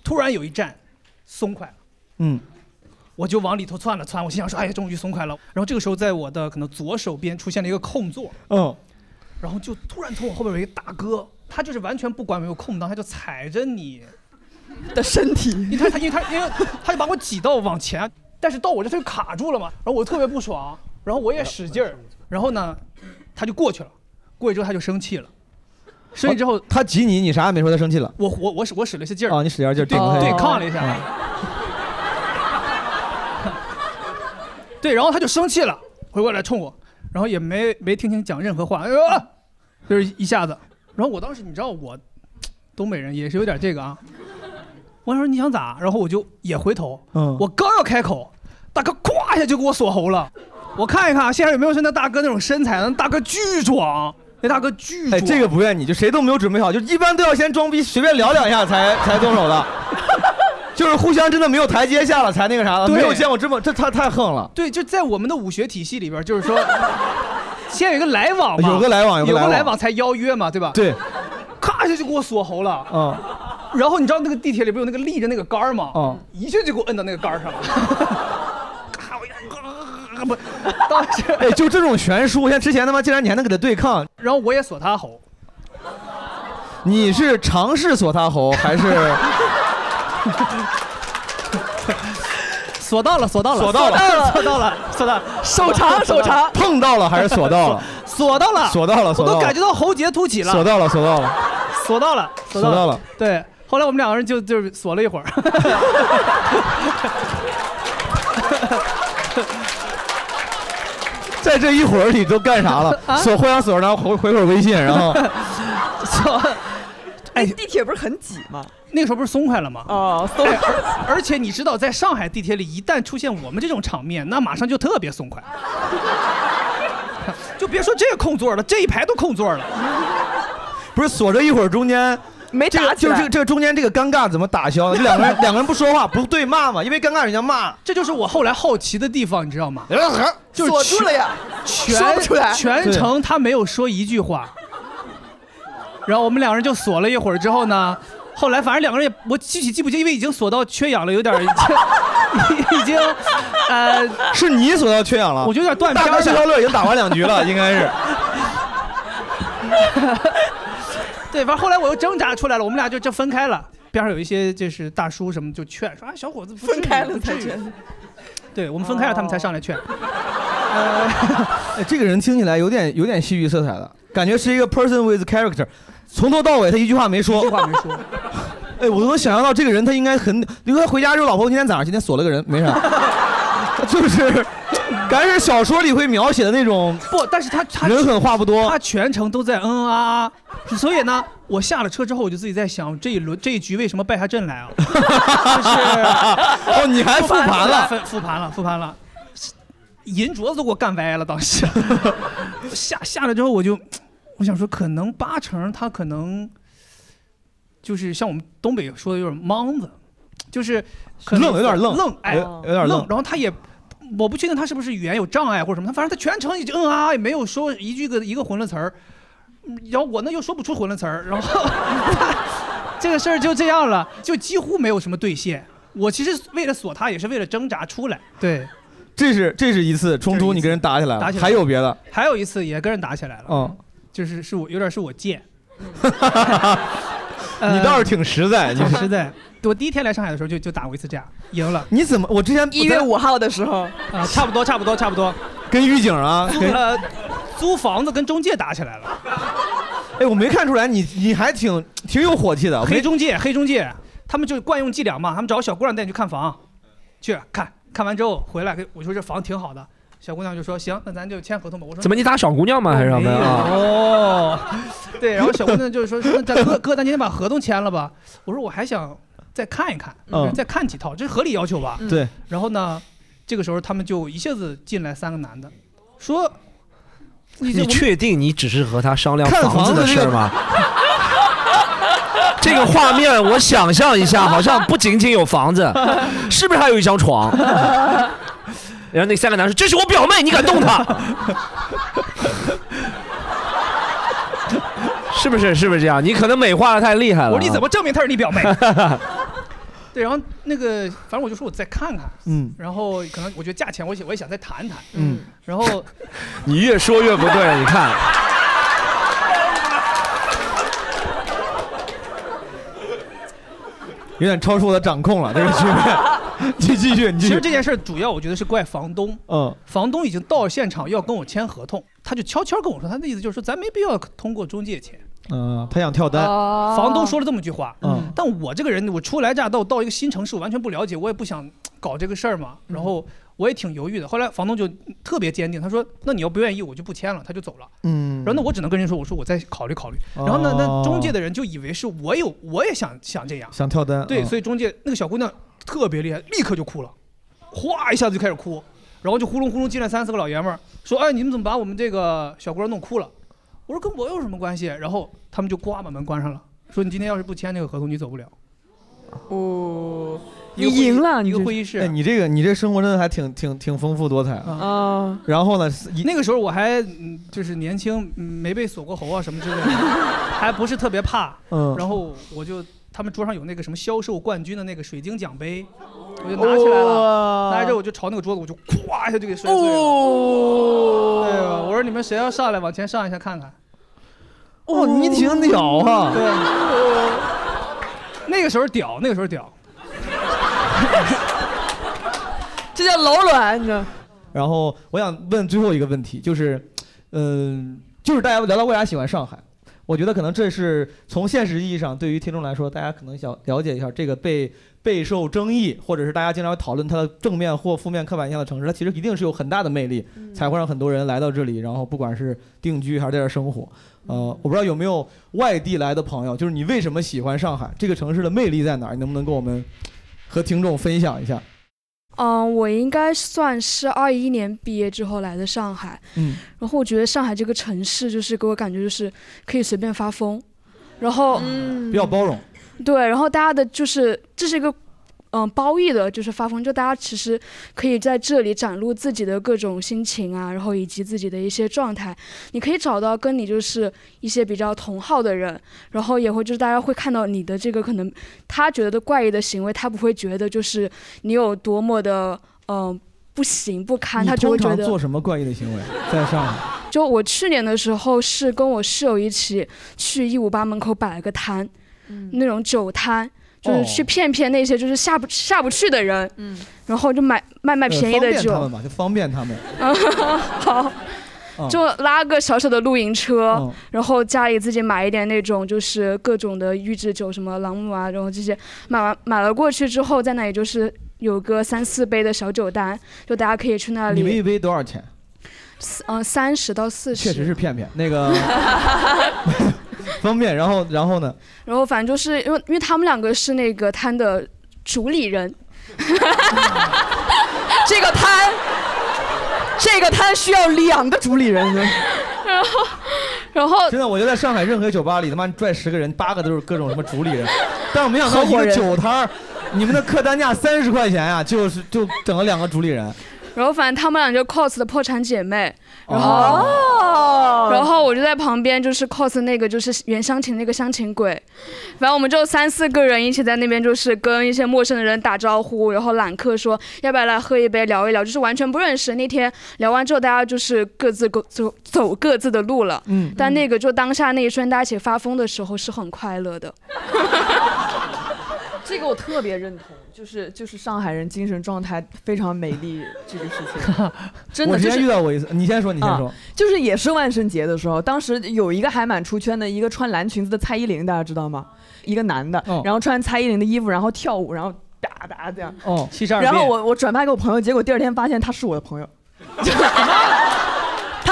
突然有一站松快了。嗯，我就往里头窜了窜，我心想说，哎呀，终于松快了。然后这个时候，在我的可能左手边出现了一个空座，嗯，然后就突然从我后边有一个大哥，他就是完全不管有没有空档，他就踩着你的身体，<laughs> 因为他他因为他因为他就把我挤到往前，但是到我这他就卡住了嘛，然后我特别不爽，然后我也使劲儿，然后呢，他就过去了，过去之后他就生气了，生气之后、哦他挤你，你啥也没说，他生气了。我我我使我使了一些劲儿，哦，你使点劲儿对对抗了一下。<laughs> 对，然后他就生气了，回过来冲我，然后也没没听清讲任何话，哎呦，啊就是一下子，然后我当时你知道我东北人也是有点这个啊，我说你想咋？然后我就也回头，嗯我刚要开口，大哥咵一下就给我锁喉了，我看一看啊，现场有没有像那大哥那种身材，那大哥巨壮，那大哥巨哎，壮这个不怨你，就谁都没有准备好，就一般都要先装逼，随便聊两下才才动手的，<laughs> 就是互相真的没有台阶下了才那个啥的，对没有见过这么这他太横了。对，就在我们的武学体系里边，就是说，<laughs> 先有一个来往嘛，有个来往有有个来往来往才邀约嘛，对吧？对，咔一下就给我锁喉了。嗯，<laughs> <laughs> 然后你知道那个地铁里不有那个立着那个杆儿吗？嗯，一下就给我摁到那个杆儿上了。不，当时哎，就这种悬殊，像之前他妈竟然你还能给他对抗，然后我也锁他喉，你是尝试锁他喉还是？<laughs> 锁到了，锁到了，锁到了。锁到了，锁到了，手长手长碰到了还是锁到了？<laughs> 锁到了，锁到了，锁到了，我都感觉到喉结凸起了，锁到了，锁到了，锁到了，锁到了。对，后来我们两个人就就是锁了一会儿。<laughs> 在这一会儿你都干啥了？啊锁互相锁，然后回回会儿微信，然后 <laughs> 锁。哎，地铁不是很挤吗？那个时候不是松快了吗？哦，松哎而而且你知道，在上海地铁里，一旦出现我们这种场面，那马上就特别松快。就别说这个空座了，这一排都空座了。不是锁着一会儿，中间没这个，打起来就是这个这个中间这个尴尬怎么打消呢？就两个人两个人不说话，不对骂嘛，因为尴尬人家骂。这就是我后来好奇的地方，你知道吗？就是锁住了呀全说不出来全程他没有说一句话。然后我们两个人就锁了一会儿之后呢，后来反正两个人也我具体记不清，因为已经锁到缺氧了，有点已经 <laughs> 已经呃，是你锁到缺氧了，我就有点断片大哥儿了谢超乐已经打完两局了，应该是。<laughs> 对，反正后来我又挣扎出来了，我们俩就就分开了。边上有一些就是大叔什么就劝说啊，小伙子不分开了才劝。对我们分开了，他们才上来劝。<laughs> 呃，这个人听起来有点有点戏剧色彩的，感觉是一个 person with character，从头到尾他一句话没说。一句话没说。哎，我都能想象到这个人他应该很，因为他回家之后，老婆今天早上今天锁了个人，没啥，<laughs> 就是感觉是小说里会描写的那种。不，但是他他人狠话不多，他全程都在嗯嗯啊啊，所以呢，我下了车之后，我就自己在想，这一轮这一局为什么败下阵来啊？就是哦，你还复盘了复复盘了，复盘了，银镯子都给我干歪了，当时 <laughs> 下下来之后，我就我想说，可能八成他可能就是像我们东北说的，有点莽子，就是可能愣有点愣愣，哎，有有点愣然后他也。我不确定他是不是语言有障碍或者什么，他反正他全程一直嗯啊，也没有说一句个一个混了词儿，嗯然后我呢又说不出混了词儿，然后 <laughs> 这个事儿就这样了，就几乎没有什么兑现。我其实为了锁他，也是为了挣扎出来。对，这是这是一次冲突，你跟人打起来了，打起来还有别的？还有一次也跟人打起来了，嗯，就是是我有点是我贱，<laughs> 你倒是挺实在，你挺实在。我第一天来上海的时候就就打过一次架，赢了。你怎么？我之前一月五号的时候，啊，<laughs> 差不多，差不多，差不多。跟狱警啊，跟呃，租房子跟中介打起来了。哎，我没看出来你你还挺挺有火气的。黑中介，黑中介，他们就惯用伎俩嘛，他们找个小姑娘带你去看房，去看看完之后回来，跟我说这房挺好的，小姑娘就说行，那咱就签合同吧。我说怎么你打小姑娘吗？还是什么呀？哦，<laughs> 对，然后小姑娘就是说说那咱哥哥，咱今天把合同签了吧。我说我还想再看一看，嗯再看几套，这是合理要求吧？对。然后呢，这个时候他们就一下子进来三个男的，说你你确定你只是和他商量看房子的事吗？<laughs> 这个画面我想象一下，好像不仅仅有房子，是不是还有一张床？然后那三个男说：“这是我表妹，你敢动她？” <laughs> 是不是？是不是这样？你可能美化的太厉害了啊。我说你怎么证明她是你表妹？<laughs> 对，然后那个反正我就说我再看看，嗯，然后可能我觉得价钱我也我也想再谈谈，嗯，然后 <laughs> 你越说越不对，你看。有点超出我的掌控了，这个局面。<laughs> 你继续，你继续。其实这件事儿主要我觉得是怪房东，嗯，房东已经到了现场要跟我签合同，他就悄悄跟我说，他的意思就是说咱没必要通过中介签。嗯，他想跳单。房东说了这么句话，嗯。但我这个人，我初来乍到，到一个新城市，我完全不了解，我也不想搞这个事儿嘛，然后我也挺犹豫的。后来房东就特别坚定，他说：“那你要不愿意，我就不签了。”他就走了。嗯然后那我只能跟人说：“我说我再考虑考虑。”哦然后呢，那中介的人就以为是我有，我也想想这样，想跳单。对，嗯所以中介那个小姑娘特别厉害，立刻就哭了，哗一下子就开始哭，然后就呼隆呼隆进来三四个老爷们儿，说：“哎，你们怎么把我们这个小姑娘弄哭了？”我说跟我有什么关系？然后他们就呱把门关上了，说你今天要是不签那个合同，你走不了。哦，你赢了，一个会议室。哎，你这个你这生活真的还挺挺挺丰富多彩啊。啊。然后呢，那个时候我还嗯就是年轻，嗯没被锁过喉啊什么之类的，<laughs> 还不是特别怕。嗯然后我就他们桌上有那个什么销售冠军的那个水晶奖杯，我就拿起来了，拿着之后我就朝那个桌子我就咵一下就给摔碎了。哦对吧？我说你们谁要上来往前上一下看看。哦，你挺屌啊！对，那个时候屌，那个时候屌。<laughs> 这叫老卵，你知道？然后我想问最后一个问题，就是，嗯、就是大家聊到为啥喜欢上海，我觉得可能这是从现实意义上，对于听众来说，大家可能想了解一下这个被备受争议，或者是大家经常会讨论它的正面或负面刻板印象的城市，它其实一定是有很大的魅力，才会让很多人来到这里，然后不管是定居还是在这儿生活。呃，我不知道有没有外地来的朋友，就是你为什么喜欢上海？这个城市的魅力在哪儿？你能不能跟我们和听众分享一下？嗯，我应该算是二一年毕业之后来的上海，嗯，然后我觉得上海这个城市就是给我感觉就是可以随便发疯，然后比较包容。对，然后大家的就是这是一个嗯褒义的，就是发疯，就大家其实可以在这里展露自己的各种心情啊，然后以及自己的一些状态，你可以找到跟你就是一些比较同好的人，然后也会就是大家会看到你的这个可能他觉得怪异的行为，他不会觉得就是你有多么的嗯、不行不堪，他就会通常觉得做什么怪异的行为？在上海？就我去年的时候是跟我室友一起去一五八门口摆了个摊，那种酒摊，就是去哦骗骗那些就是下不下不去的人，嗯然后就买卖卖便宜呃的酒方便他们，嘛，就方便他们。<laughs> 好。嗯就拉个小小的露营车，嗯然后家里自己买一点那种就是各种的预制酒，什么朗姆啊，然后这些买完买了过去之后，在那里就是有个三四杯的小酒单，就大家可以去那里，你们一杯多少钱？嗯，三十到四十，确实是骗骗那个 <laughs> <laughs> 方便。然后然后呢？然后反正就是因为因为他们两个是那个摊的主理人，<laughs> 这个摊，这个摊需要两个主理人。然后然后真的，我觉得在上海任何酒吧里，他妈拽十个人，八个都是各种什么主理人。但我没想到一个酒摊儿，你们的客单价三十块钱呀、就是就整了两个主理人。然后反正他们俩就 cos 的破产姐妹，然后、哦然后我就在旁边就是 cos 那个就是袁湘琴那个湘琴鬼，反正我们就三四个人一起在那边就是跟一些陌生的人打招呼，然后揽客说要不要来喝一杯聊一聊，就是完全不认识。那天聊完之后，大家就是各自各走走各自的路了。嗯但那个就当下那一瞬，大家一起发疯的时候是很快乐的。<laughs> 这个我特别认同，就是就是上海人精神状态非常美丽这个事情，<laughs> 真的我之就是前遇到过一次，你先说，你先说啊。就是也是万圣节的时候，当时有一个还蛮出圈的，一个穿蓝裙子的蔡依林，大家知道吗？一个男的，然后穿蔡依林的衣服，然后跳舞，然后哒哒这样。哦，七十二然后我我转发给我朋友，结果第二天发现他是我的朋友。<laughs>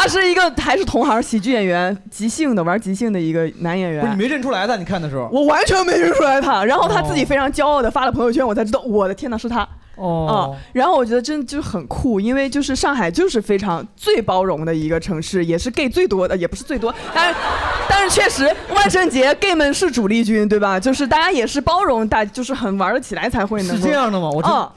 他是一个还是同行喜剧演员，即兴的玩即兴的一个男演员。不是你没认出来他，你看的时候。我完全没认出来他，然后他自己哦非常骄傲的发了朋友圈，我才知道，我的天呐，是他。哦啊，然后我觉得真的就是很酷，因为就是上海就是非常最包容的一个城市，也是 gay 最多的，也不是最多，但是但是确实万圣节 gay 们是主力军，对吧？<laughs> 就是大家也是包容，大就是很玩得起来才会呢是这样的吗我真啊，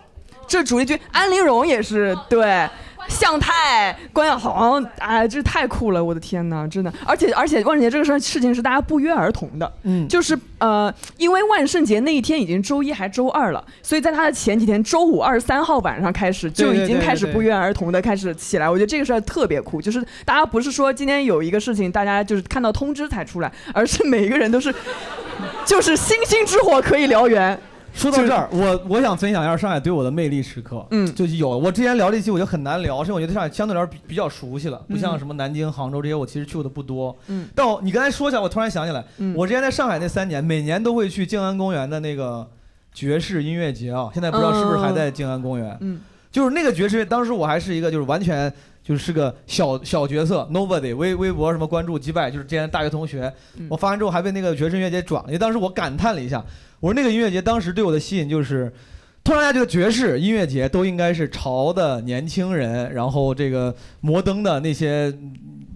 这主力军，安陵容也是对。向太、关晓彤，哎，这太酷了！我的天哪，真的，而且而且万圣节这个事儿事情是大家不约而同的，嗯就是呃，因为万圣节那一天已经周一还周二了，所以在他的前几天，周五二十三号晚上开始就已经开始不约而同的开始起来。我觉得这个事儿特别酷，就是大家不是说今天有一个事情，大家就是看到通知才出来，而是每一个人都是，就是星星之火可以燎原。说到这儿，我我想分享一下上海对我的魅力时刻。嗯，就是有我之前聊这期，我就很难聊，是因为我觉得上海相对来说比比较熟悉了，不像嗯什么南京、杭州这些，我其实去过的不多。嗯，但我你刚才说起来，我突然想起来，嗯我之前在上海那三年，每年都会去静安公园的那个爵士音乐节啊，现在不知道是不是还在静安公园。嗯，就是那个爵士乐，当时我还是一个就是完全就是个小小角色，nobody，微微博什么关注几百，就是之前大学同学。嗯我发完之后还被那个爵士音乐节转了，因为当时我感叹了一下，我说那个音乐节当时对我的吸引就是。突然大家觉得爵士音乐节都应该是潮的年轻人，然后这个摩登的那些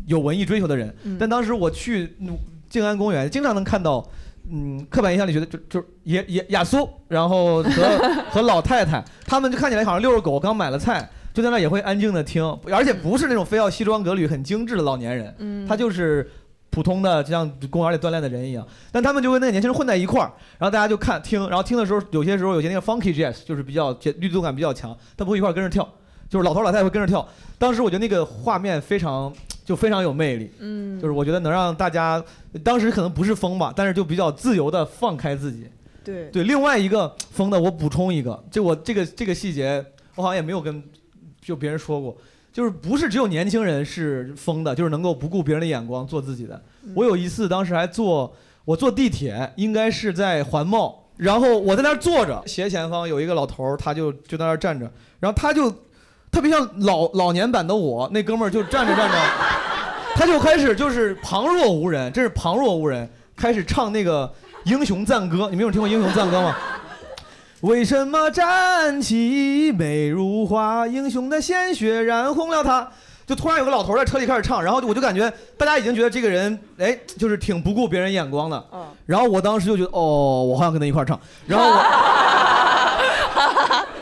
有文艺追求的人。嗯但当时我去嗯静安公园，经常能看到，嗯，刻板印象里觉得就就是野野亚苏，然后和 <laughs> 和老太太，他们就看起来好像遛着狗，刚买了菜。就在那也会安静的听，而且不是那种非要西装革履、很精致的老年人，嗯他就是普通的，就像公园里锻炼的人一样。但他们就跟那个年轻人混在一块儿，然后大家就看听，然后听的时候，有些时候有些那个 funky jazz 就是比较节律动感比较强，他不会一块儿跟着跳，就是老头老太太会跟着跳。当时我觉得那个画面非常就非常有魅力，嗯就是我觉得能让大家当时可能不是疯吧，但是就比较自由的放开自己。对对，另外一个疯的，我补充一个，就我这个这个细节，我好像也没有跟就别人说过，就是不是只有年轻人是疯的，就是能够不顾别人的眼光做自己的。我有一次当时还坐我坐地铁，应该是在环贸，然后我在那儿坐着，斜前方有一个老头儿，他就就在那儿站着，然后他就特别像老 <laughs> 老年版的我，那哥们儿就站着站着，他就开始就是旁若无人，真是旁若无人，开始唱那个英雄赞歌。你们有听过英雄赞歌吗？为什么战旗美如画？英雄的鲜血染红了他。就突然有个老头在车里开始唱，然后我就感觉大家已经觉得这个人，哎，就是挺不顾别人眼光的。然后我当时就觉得，哦，我好想跟他一块儿唱。然后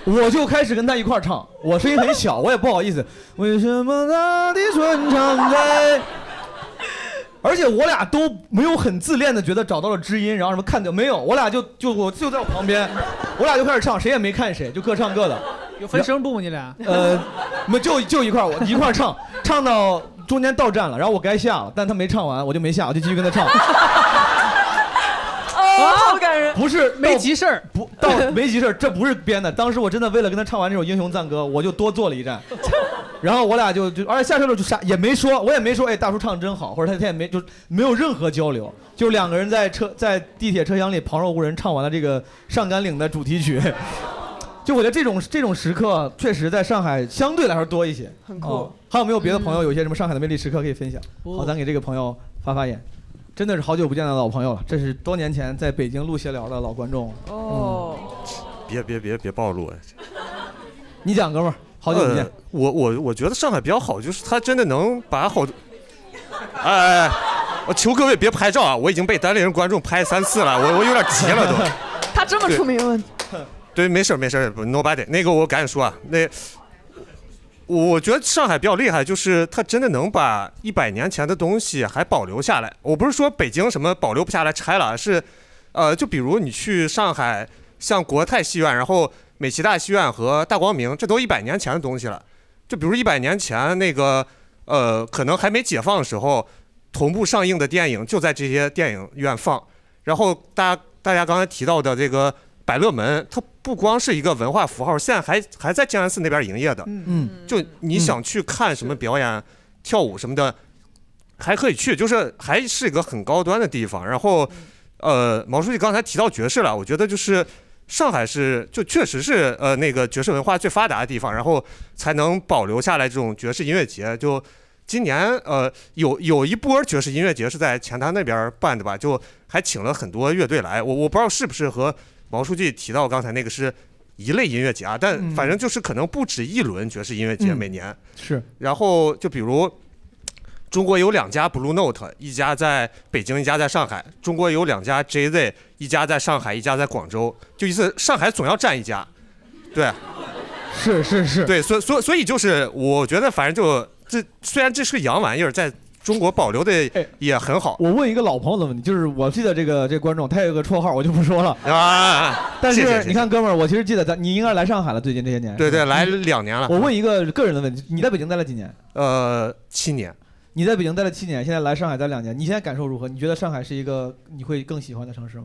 我 <laughs> 我就开始跟他一块儿唱，我声音很小，我也不好意思。为什么他的唇常在？而且我俩都没有很自恋的觉得找到了知音，然后什么看见没有？我俩就就我就在我旁边，我俩就开始唱，谁也没看谁，就各唱各的。有分声部吗？你俩？呃，没就就一块儿，我一块儿唱，唱到中间到站了，然后我该下了，但他没唱完，我就没下，我就继续跟他唱。哦，好感人。不是没急事儿，不到没急事儿，这不是编的。当时我真的为了跟他唱完这首英雄赞歌，我就多坐了一站，<laughs> 然后我俩就就，而且下车了就啥也没说，我也没说，哎，大叔唱的真好，或者他他也没就没有任何交流，就两个人在车在地铁车厢里旁若无人唱完了这个上甘岭的主题曲。<laughs> 就我觉得这种这种时刻，确实在上海相对来说多一些，很酷哦还有没有别的朋友有一些什么上海的魅力时刻可以分享？好，咱给这个朋友发发言。真的是好久不见的老朋友了，这是多年前在北京录闲聊的老观众。哦，别别别别暴露！你讲，哥们儿，好久不见。呃我我我觉得上海比较好，就是他真的能把好多，哎哎哎，我求各位别拍照啊！我已经被单立人观众拍三次了，我我有点急了都。<laughs> 他这么出名了，对，没事儿没事儿不，nobody。那个我赶紧说啊，那我觉得上海比较厉害，就是它真的能把一百年前的东西还保留下来。我不是说北京什么保留不下来拆了，是，呃，就比如你去上海，像国泰戏院，然后美琪大戏院和大光明，这都一百年前的东西了。就比如一百年前那个，呃，可能还没解放的时候，同步上映的电影就在这些电影院放。然后大家大家刚才提到的这个百乐门，它不光是一个文化符号，现在还还在静安寺那边营业的。嗯，就你想去看什么表演、跳舞什么的，还可以去，就是还是一个很高端的地方。然后，呃，毛书记刚才提到爵士了，我觉得就是上海是就确实是呃那个爵士文化最发达的地方，然后才能保留下来这种爵士音乐节。就今年呃有有一波爵士音乐节是在前滩那边办的吧，就还请了很多乐队来。我我不知道是不是和毛书记提到刚才那个是一类音乐节啊，但反正就是可能不止一轮爵士音乐节嗯每年。是，然后就比如中国有两家 Blue Note，一家在北京，一家在上海。中国有两家 JZ，一家在上海，一家在广州。就意思上海总要占一家，对，是是是，对，所所所以就是我觉得反正就这虽然这是个洋玩意儿，在中国保留的也很好。我问一个老朋友的问题，就是我记得这个这个观众他有个绰号，我就不说了啊。但谢谢谢谢是你看，哥们儿，我其实记得咱，你应该来上海了，最近这些年。对对，来两年了。我问一个个人的问题，你在北京待了几年？呃，七年。你在北京待了七年，现在来上海待两年，你现在感受如何？你觉得上海是一个你会更喜欢的城市吗？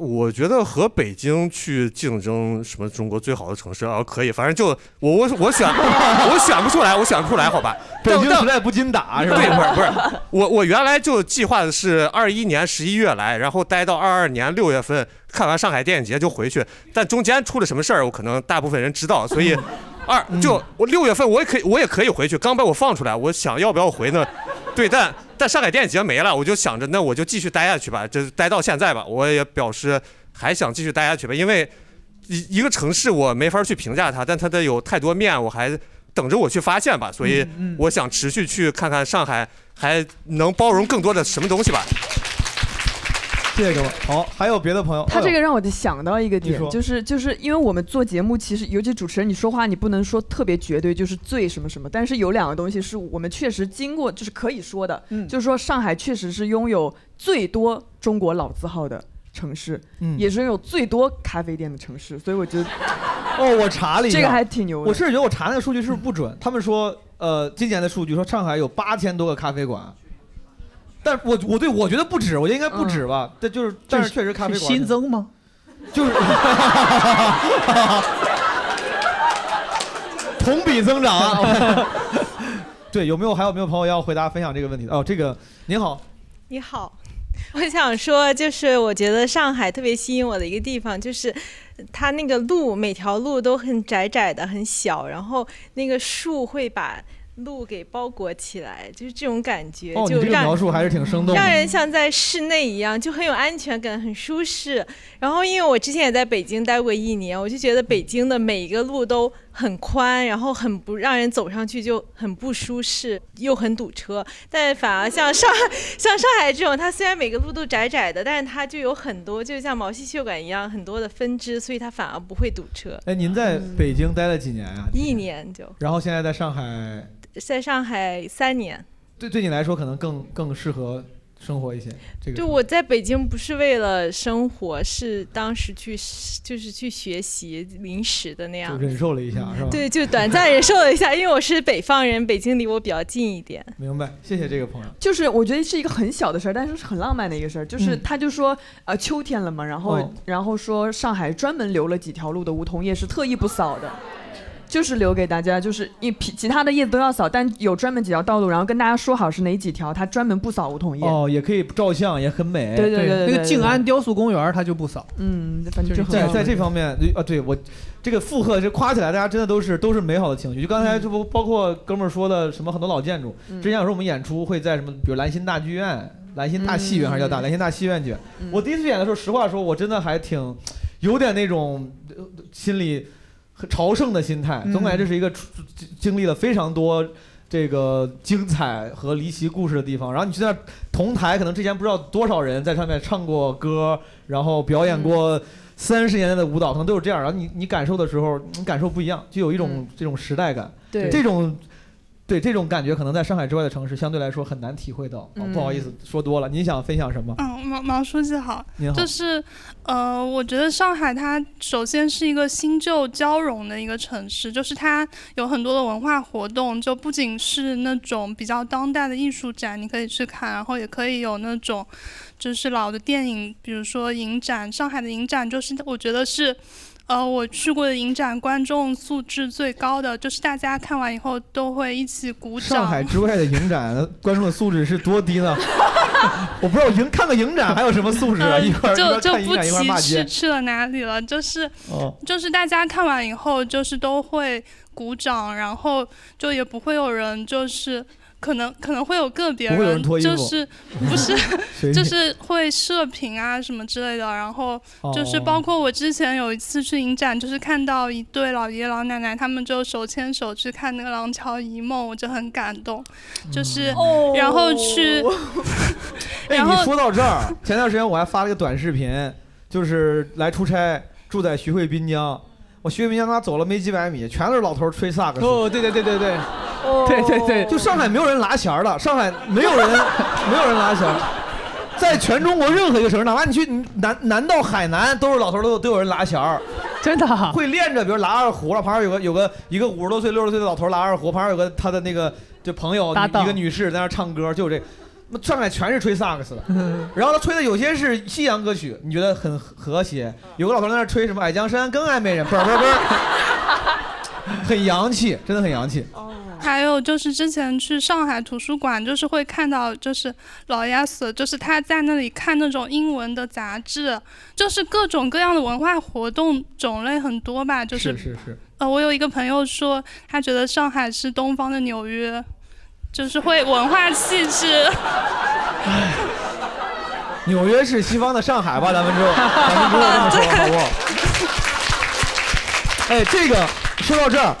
我觉得和北京去竞争什么中国最好的城市啊，可以，反正就我我我选 <laughs> 我选不出来，我选不出来，好吧？北京但实在不禁打是吧？对，不是不是，我我原来就计划的是二一年十一月来，然后待到二二年六月份看完上海电影节就回去，但中间出了什么事儿，我可能大部分人知道，所以二就我六月份我也可以我也可以回去，刚把我放出来，我想要不要回呢？对，但但上海电影节没了，我就想着那我就继续待下去吧，这待到现在吧，我也表示还想继续待下去吧，因为一一个城市我没法去评价它，但它的有太多面，我还等着我去发现吧。所以嗯我想持续去看看上海还能包容更多的什么东西吧。谢谢各位。好，还有别的朋友？他这个让我就想到一个点就是就是因为我们做节目，其实尤其主持人，你说话你不能说特别绝对，就是最什么什么，但是有两个东西是我们确实经过，就是可以说的，嗯。就是说上海确实是拥有最多中国老字号的城市，嗯。也是拥有最多咖啡店的城市，所以我觉得哦，我查了一下，这个还挺牛的。我是觉得我查那个数据是不是不准？他们说，呃，今年的数据说上海有八千多个咖啡馆，但我我对我觉得不止，我觉得应该不止吧。但就是，但是确实咖啡馆新增吗？就是 <laughs> 同比增长啊。<laughs> 对，有没有还有没有朋友要回答分享这个问题的？哦，这个您好，你好，<laughs> 我想说，就是我觉得上海特别吸引我的一个地方，就是它那个路每条路都很窄窄的、很小，然后那个树会把路给包裹起来，就是这种感觉，哦，你这个就让描述还是挺生动的，让人像在室内一样，就很有安全感，很舒适。然后，因为我之前也在北京待过一年，我就觉得北京的每一个路都很宽，然后很不让人走上去就很不舒适，又很堵车。但反而像上海，像上海这种，它虽然每个路都窄窄的，但是它就有很多，就像毛细血管一样很多的分支，所以它反而不会堵车。哎，您在北京待了几年啊？一年就然后现在在上海，在上海三年。对对你来说可能更更适合生活一些。这个就我在北京不是为了生活，是当时去就是去学习临时的那样就。忍受了一下，是吧？对，就短暂忍受了一下，因为我是北方人，北京离我比较近一点。明白，谢谢这个朋友。就是我觉得是一个很小的事儿，但是是很浪漫的一个事儿。就是嗯他就说，呃，秋天了嘛，然后、哦然后说上海专门留了几条路的梧桐叶是特意不扫的，就是留给大家，就是一其其他的叶子都要扫，但有专门几条道路，然后跟大家说好是哪几条，它专门不扫梧桐叶。哦，也可以照相，也很美。对对对对那个静安雕塑公园它就不扫。嗯，反正就很在在这方面，啊，对我这个附和，这夸起来，大家真的都是都是美好的情绪。就刚才这不包括哥们儿说的什么很多老建筑，嗯之前有时候我们演出会在什么，比如兰心大剧院、兰心大戏院还是叫大兰心大戏院去。我第一次演的时候，实话说，我真的还挺有点那种呃心里很朝圣的心态，嗯总感觉这是一个经经历了非常多。这个精彩和离奇故事的地方，然后你去那儿同台，可能之前不知道多少人在上面唱过歌，然后表演过三十年代的舞蹈，可能都是这样。然后你你感受的时候，你感受不一样，就有一种这种时代感。对这种对这种感觉，可能在上海之外的城市相对来说很难体会到。不好意思，说多了，您想分享什么？嗯，毛毛书记好，您好就是呃，我觉得上海它首先是一个新旧交融的一个城市，就是它有很多的文化活动，就不仅是那种比较当代的艺术展，你可以去看，然后也可以有那种就是老的电影，比如说影展，上海的影展就是我觉得是。呃，我去过的影展，观众素质最高的，就是大家看完以后都会一起鼓掌。上海之外的影展，观众的素质是多低呢？<laughs> 我不知道影看个影展还有什么素质啊？嗯一块儿就就不去。去了哪里了，就是、哦就是大家看完以后，就是都会鼓掌，然后就也不会有人就是。可能可能会有个别人就是不是 <laughs> 就是会射频啊什么之类的，然后就是哦包括我之前有一次去影展，就是看到一对老爷爷老奶奶，他们就手牵手去看那个《廊桥遗梦》，我就很感动，就是、然后去，<laughs> 哎，然后你说到这儿，前段时间我还发了个短视频，就是来出差，住在徐汇滨江。我徐汇滨江他走了没几百米，全都是老头儿吹萨克斯。哦，对对对对对，哦对对对就上海没有人拿弦儿的，上海没有人 <laughs> 没有人拿弦儿。在全中国任何一个城市，哪怕你去南南到海南，都是老头儿都都有人拉弦儿，<laughs> 真的啊会练着，比如拉二胡了，旁边有个有个一个五十多岁六十岁的老头儿拉二胡，旁边有个他的那个就朋友一个女士在那唱歌，就这。那上海全是吹萨克斯的，然后他吹的有些是西洋歌曲，你觉得很和谐。有个老头在那吹什么《矮江山更爱美人》，嘣儿嘣儿嘣儿，<laughs> 很洋气，真的很洋气。还有就是之前去上海图书馆，就是会看到，就是老爷子，就是他在那里看那种英文的杂志，就是各种各样的文化活动种类很多吧。就是是是，呃，我有一个朋友说，他觉得上海是东方的纽约，就是会文化气质。纽约是西方的上海吧？咱们就 <laughs> 咱们之后这么说好不好？哎，这个说到这儿，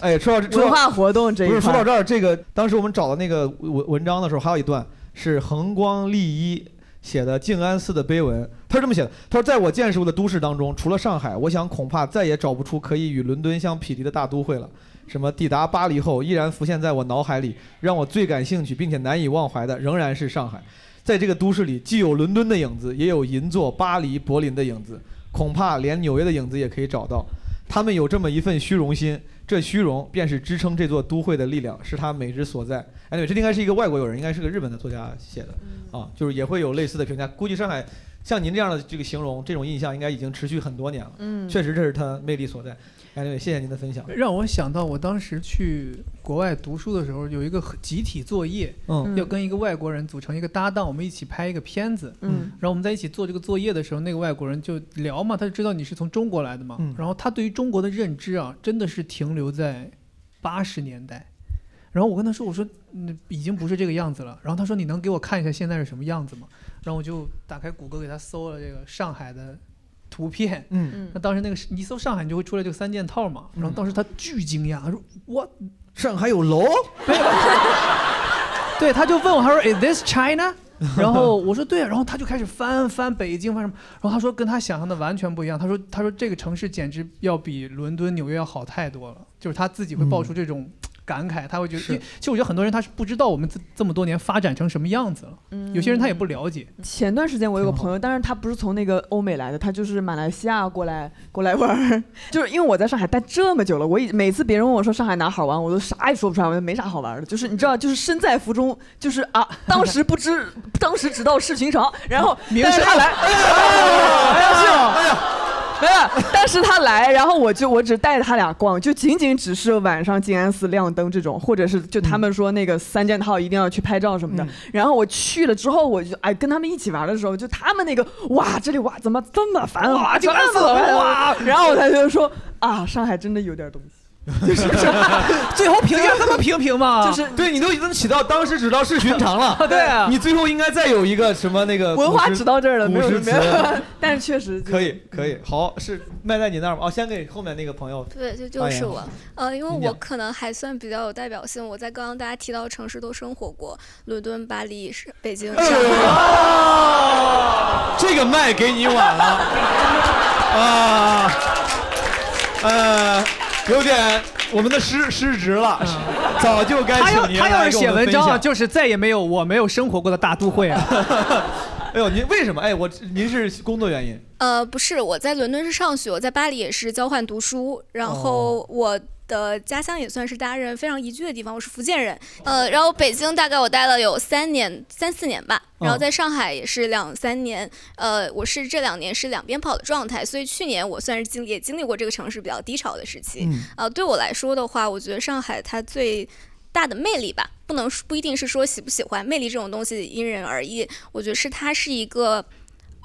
哎，说到这说到文化活动这一块不是说到这儿，这个当时我们找的那个文文章的时候，还有一段是恒光利一写的静安寺的碑文。他是这么写的：他说，在我见识过的都市当中，除了上海，我想恐怕再也找不出可以与伦敦相匹敌的大都会了。什么抵达巴黎后，依然浮现在我脑海里，让我最感兴趣并且难以忘怀的，仍然是上海。在这个都市里，既有伦敦的影子，也有银座、巴黎、柏林的影子，恐怕连纽约的影子也可以找到。他们有这么一份虚荣心，这虚荣便是支撑这座都会的力量，是它美之所在。哎，对，这应该是一个外国友人，应该是个日本的作家写的啊，就是也会有类似的评价。估计上海像您这样的这个形容，这种印象应该已经持续很多年了。嗯确实这是它魅力所在。哎，对，谢谢您的分享。让我想到我当时去国外读书的时候，有一个集体作业，嗯要跟一个外国人组成一个搭档，我们一起拍一个片子，嗯然后我们在一起做这个作业的时候，那个外国人就聊嘛，他就知道你是从中国来的嘛，嗯然后他对于中国的认知啊，真的是停留在八十年代。然后我跟他说：“我说，嗯，已经不是这个样子了。”然后他说：“你能给我看一下现在是什么样子吗？”然后我就打开谷歌给他搜了这个上海的图片。嗯嗯那当时那个是你搜上海，你就会出来这个三件套嘛。然后当时他巨惊讶，他说：“我上海有楼？” <laughs> 对，他就问我，他说：“Is this China？” 然后我说：“对。”然后他就开始翻翻北京翻什么，然后他说跟他想象的完全不一样。他说：“他说这个城市简直要比伦敦、纽约要好太多了。”就是他自己会爆出这种感慨，他会觉得，因为其实我觉得很多人他是不知道我们这这么多年发展成什么样子了。嗯有些人他也不了解。前段时间我有个朋友，但是他不是从那个欧美来的，他就是马来西亚过来过来玩儿。<laughs> 就是因为我在上海待这么久了，我以每次别人问我说上海哪好玩，我都啥也说不出来，我就没啥好玩的。就是你知道，就是身在福中，就是啊，<laughs> 当时不知，当时只道是寻常。然后，名声但是他来，哎呀，哎呀。没有，但是他来，然后我就我只带着他俩逛，就仅仅只是晚上静安寺亮灯这种，或者是就他们说那个三件套一定要去拍照什么的。嗯然后我去了之后，我就哎跟他们一起玩的时候，就他们那个哇这里哇怎么这么繁华，<laughs> 哇静安寺这么繁华哇然后他就说啊上海真的有点东西。<laughs> 就是 <laughs> 最后评价这么平平吗？就是对你都已经起到当时只道是寻常了。<laughs> 对啊你最后应该再有一个什么那个文化只到这儿了，没有没有，但是确实可以可以，好是卖在你那儿吗？哦，先给后面那个朋友。对，就就是我，呃，因为我可能还算比较有代表性，我在刚刚大家提到的城市都生活过，伦敦、巴黎、是北京、上海。这个麦给你晚了啊，呃，有点我们的失失职了，早就该请您他要是来跟我们写文章啊，享就是再也没有我没有生活过的大都会啊。<laughs> 哎呦，您为什么？哎，我您是工作原因？呃，不是，我在伦敦是上学，我在巴黎也是交换读书，然后我的家乡也算是大家人非常宜居的地方，我是福建人。呃，然后北京大概我待了有三年、三四年吧，然后在上海也是两三年。呃，我是这两年是两边跑的状态，所以去年我算是经历也经历过这个城市比较低潮的时期。嗯呃，对我来说的话，我觉得上海它最大的魅力吧，不能不一定是说喜不喜欢，魅力这种东西因人而异。我觉得是它是一个。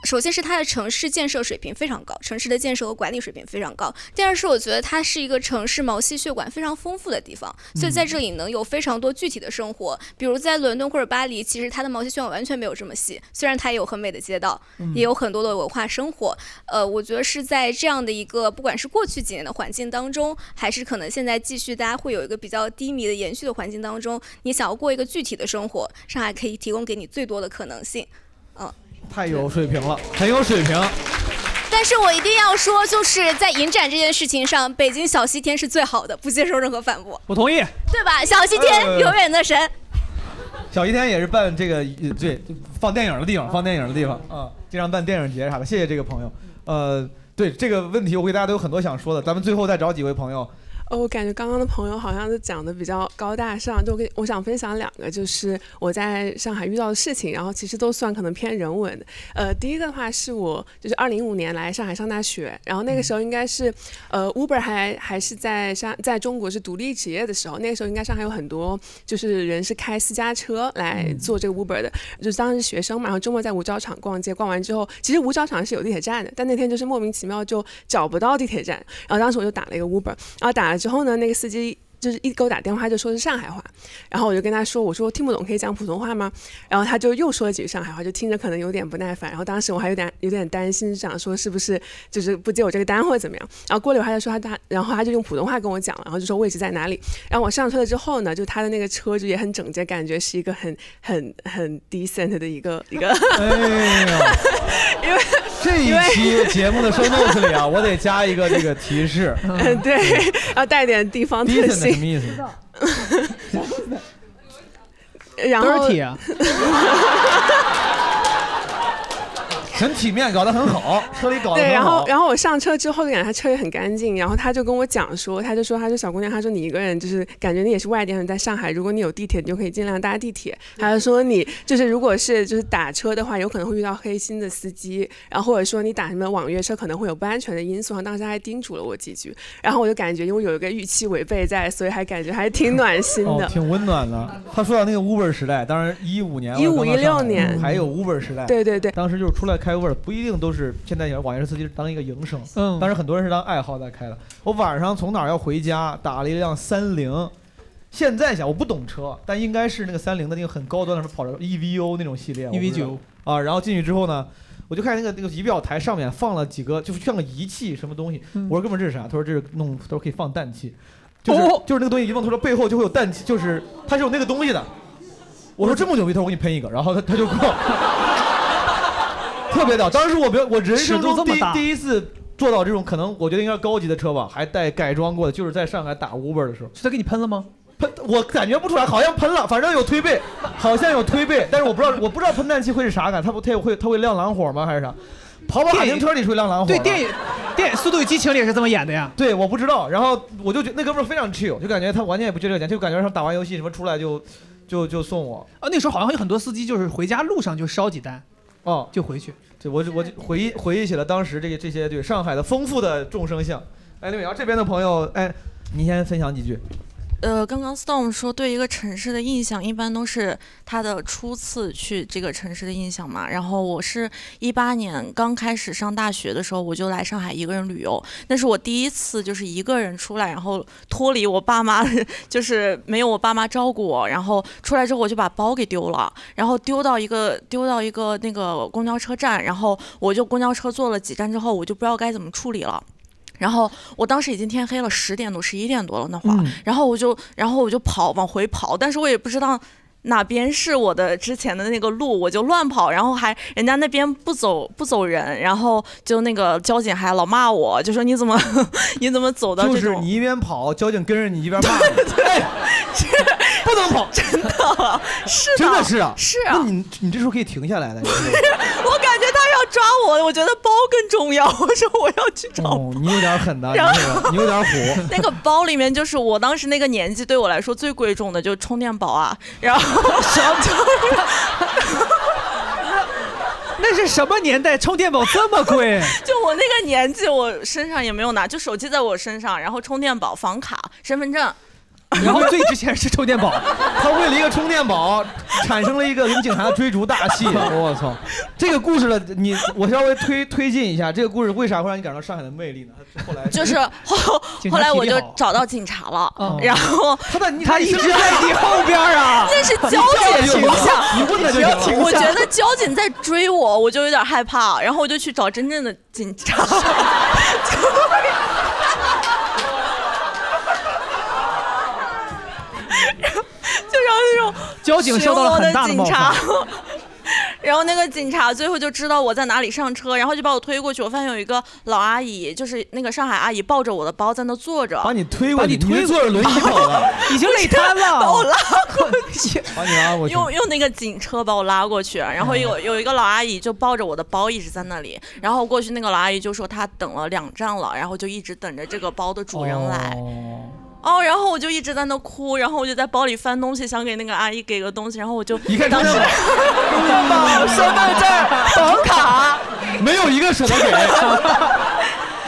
首先是它的城市建设水平非常高，城市的建设和管理水平非常高。第二是我觉得它是一个城市毛细血管非常丰富的地方，所以在这里能有非常多具体的生活。比如在伦敦或者巴黎，其实它的毛细血管完全没有这么细，虽然它也有很美的街道，嗯也有很多的文化生活。呃，我觉得是在这样的一个不管是过去几年的环境当中，还是可能现在继续大家会有一个比较低迷的延续的环境当中，你想要过一个具体的生活，上海可以提供给你最多的可能性。嗯。太有水平了，很有水平。但是我一定要说，就是在影展这件事情上，北京小西天是最好的，不接受任何反驳，我同意。对吧？小西天呃永远的神。小西天也是办这个，呃对，放电影的地方，放电影的地方啊，经常办电影节啥的。谢谢这个朋友。呃，对这个问题，我给大家都有很多想说的，咱们最后再找几位朋友。哦，我感觉刚刚的朋友好像是讲的比较高大上，就跟我想分享两个，就是我在上海遇到的事情，然后其实都算可能偏人文的。呃，第一个的话是我就是二零一五年来上海上大学，然后那个时候应该是呃 Uber 还还是在上在中国是独立职业的时候，那个时候应该上海有很多就是人是开私家车来做这个 Uber 的，就是当时学生嘛，然后周末在五角场逛街，逛完之后，其实五角场是有地铁站的，但那天就是莫名其妙就找不到地铁站，然后当时我就打了一个 Uber，然后打了之后呢，那个司机。就是一给我打电话就说是上海话，然后我就跟他说，我说听不懂，可以讲普通话吗？然后他就又说了几句上海话，就听着可能有点不耐烦。然后当时我还有点有点担心，想说是不是就是不接我这个单或者怎么样。然后过了一会儿他就说他他，然后他就用普通话跟我讲了，然后就说位置在哪里。然后我上车了之后呢，就他的那个车就也很整洁，感觉是一个很很很 decent 的一个一个。哎呀，因为这一期节目的 show notes 里啊，我得加一个这个提示。<laughs> 嗯，对，要带点地方特 decent 什么。意思？<laughs> 然后 Dirty 啊 <laughs> 很体面，搞得很好，<laughs> 车里搞得对，然很好后。然后我上车之后就感觉他车也很干净，然后他就跟我讲说，他就说他说小姑娘，他说你一个人就是感觉你也是外地人，在上海，如果你有地铁，你就可以尽量搭地铁。他就说你就是如果是就是打车的话，有可能会遇到黑心的司机，然后或者说你打什么网约车可能会有不安全的因素。当时他还叮嘱了我几句，然后我就感觉因为有一个预期违背在，所以还感觉还挺暖心的。<laughs> 哦，挺温暖的。他说到那个 Uber 时代，当然一五年、一五一六年还有 Uber 时代。对对对当时就是出来开不一定都是现在有网约车司机当一个营生，嗯当时很多人是当爱好在开的。我晚上从哪儿要回家，打了一辆三菱。现在想我不懂车，但应该是那个三菱的那个很高端的，什么跑着 EVO 那种系列，EV 九啊。然后进去之后呢，我就看那个那个仪表台上面放了几个，就是像个仪器什么东西。嗯我说哥们儿这是啥？他说这是弄，他说可以放氮气，就是、哦就是那个东西一放，他说背后就会有氮气，就是它是有那个东西的。我说这么牛逼，他说我给你喷一个，然后他他就给我特别屌。当时我没有，我人生中第第一次坐到这种可能我觉得应该是高级的车吧，还带改装过的，就是在上海打 Uber 的时候。是他给你喷了吗？喷，我感觉不出来，好像喷了，反正有推背，好像有推背，但是我不知道，我不知道喷氮气会是啥感，它不它会它会亮蓝火吗还是啥？跑跑卡丁车里是会亮蓝火。对电影电影《速度与激情》里也是这么演的呀。对，我不知道，然后我就觉得那哥们儿非常 chill，就感觉他完全也不缺这个钱，就感觉他打完游戏什么出来就就就送我。啊，那时候好像有很多司机就是回家路上就烧几单，哦，就回去。对，我我就回忆回忆起了当时这个这些对上海的丰富的众生相。哎，李美瑶这边的朋友，哎，您先分享几句。呃，刚刚 Storm 说对一个城市的印象，一般都是他的初次去这个城市的印象嘛。然后我是一八年刚开始上大学的时候，我就来上海一个人旅游，那是我第一次就是一个人出来，然后脱离我爸妈，<laughs> 就是没有我爸妈照顾我。然后出来之后我就把包给丢了，然后丢到一个丢到一个那个公交车站，然后我就公交车坐了几站之后，我就不知道该怎么处理了。然后我当时已经天黑了，十点多、十一点多了那会儿，嗯。然后我就，然后我就跑往回跑，但是我也不知道哪边是我的之前的那个路，我就乱跑，然后还人家那边不走不走人，然后就那个交警还老骂我，就说你怎么 <laughs> 你怎么走到就是你一边跑，交警跟着你一边骂你。<laughs> 哎，<laughs> 不能跑，真的是的，真的是啊，是啊。那你你这时候可以停下来的。你知道吗？我感觉他要抓我，我觉得包更重要，<laughs> 我说我要去找哦，你有点狠的，你然后这个你有点虎。<laughs> 那个包里面就是我当时那个年纪对我来说最贵重的，就是充电宝啊。然后 <laughs> 那是什么年代？充电宝这么贵？就我那个年纪，我身上也没有拿，就手机在我身上，然后充电宝、房卡、身份证。<laughs> 然后最值钱是充电宝，他为了一个充电宝，产生了一个跟警察的追逐大戏。我操，这个故事的，你我稍微推推进一下，这个故事为啥会让你感到上海的魅力呢？后来就是 <laughs> 后后来我就找到警察了，然后他在他一直在你后边啊 <laughs> 那是交警形象你你问他就行我觉得交警在追我，我就有点害怕，然后我就去找真正的警察。就让那种交警受到了很大的警察犯。<laughs> 然后那个警察最后就知道我在哪里上车，然后就把我推过去。我发现有一个老阿姨，就是那个上海阿姨，抱着我的包在那坐着，把你推过去，把你推是坐着轮椅走了，已经累瘫了把我拉过 <laughs> 去。把你拉过去。用用那个警车把我拉过去，然后有有一个老阿姨就抱着我的包一直在那里，然后过去那个老阿姨就说她等了两站了，然后就一直等着这个包的主人来。哦，然后我就一直在那哭，然后我就在包里翻东西，想给那个阿姨给个东西，然后我就一看当时身份证、房卡，没有一个舍得给。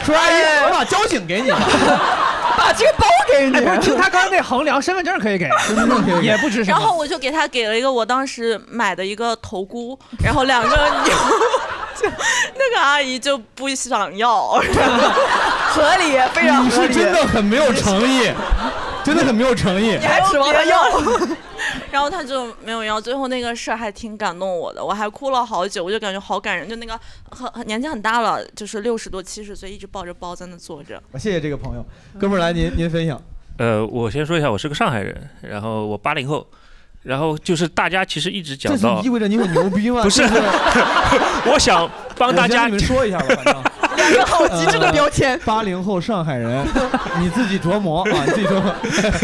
说阿姨，我把交警给你，把这个包给你。不是，听他刚才那衡量，身份证可以给，身份证可以给也不值什么。然后我就给他给了一个我当时买的一个头箍，然后两个牛，就 <laughs> 那个阿姨就不想要，<laughs> 合理，非常你合理。是真的很没有诚意。<laughs> 真的很没有诚意。你还指望他要要？然后他就没有要，最后那个事儿还挺感动我的，我还哭了好久，我就感觉好感人。就那个很很年纪很大了，就是六十多七十岁，一直抱着包在那坐着。谢谢这个朋友，哥们儿来您您分享。呃，我先说一下，我是个上海人，然后我八零后，然后就是大家其实一直讲到意，味着你很牛逼吗？不是 <laughs> 我想帮大家你们说一下吧，反正。两个好极致的标签。八零后上海人，<laughs> 你自己琢磨啊，你自己琢磨。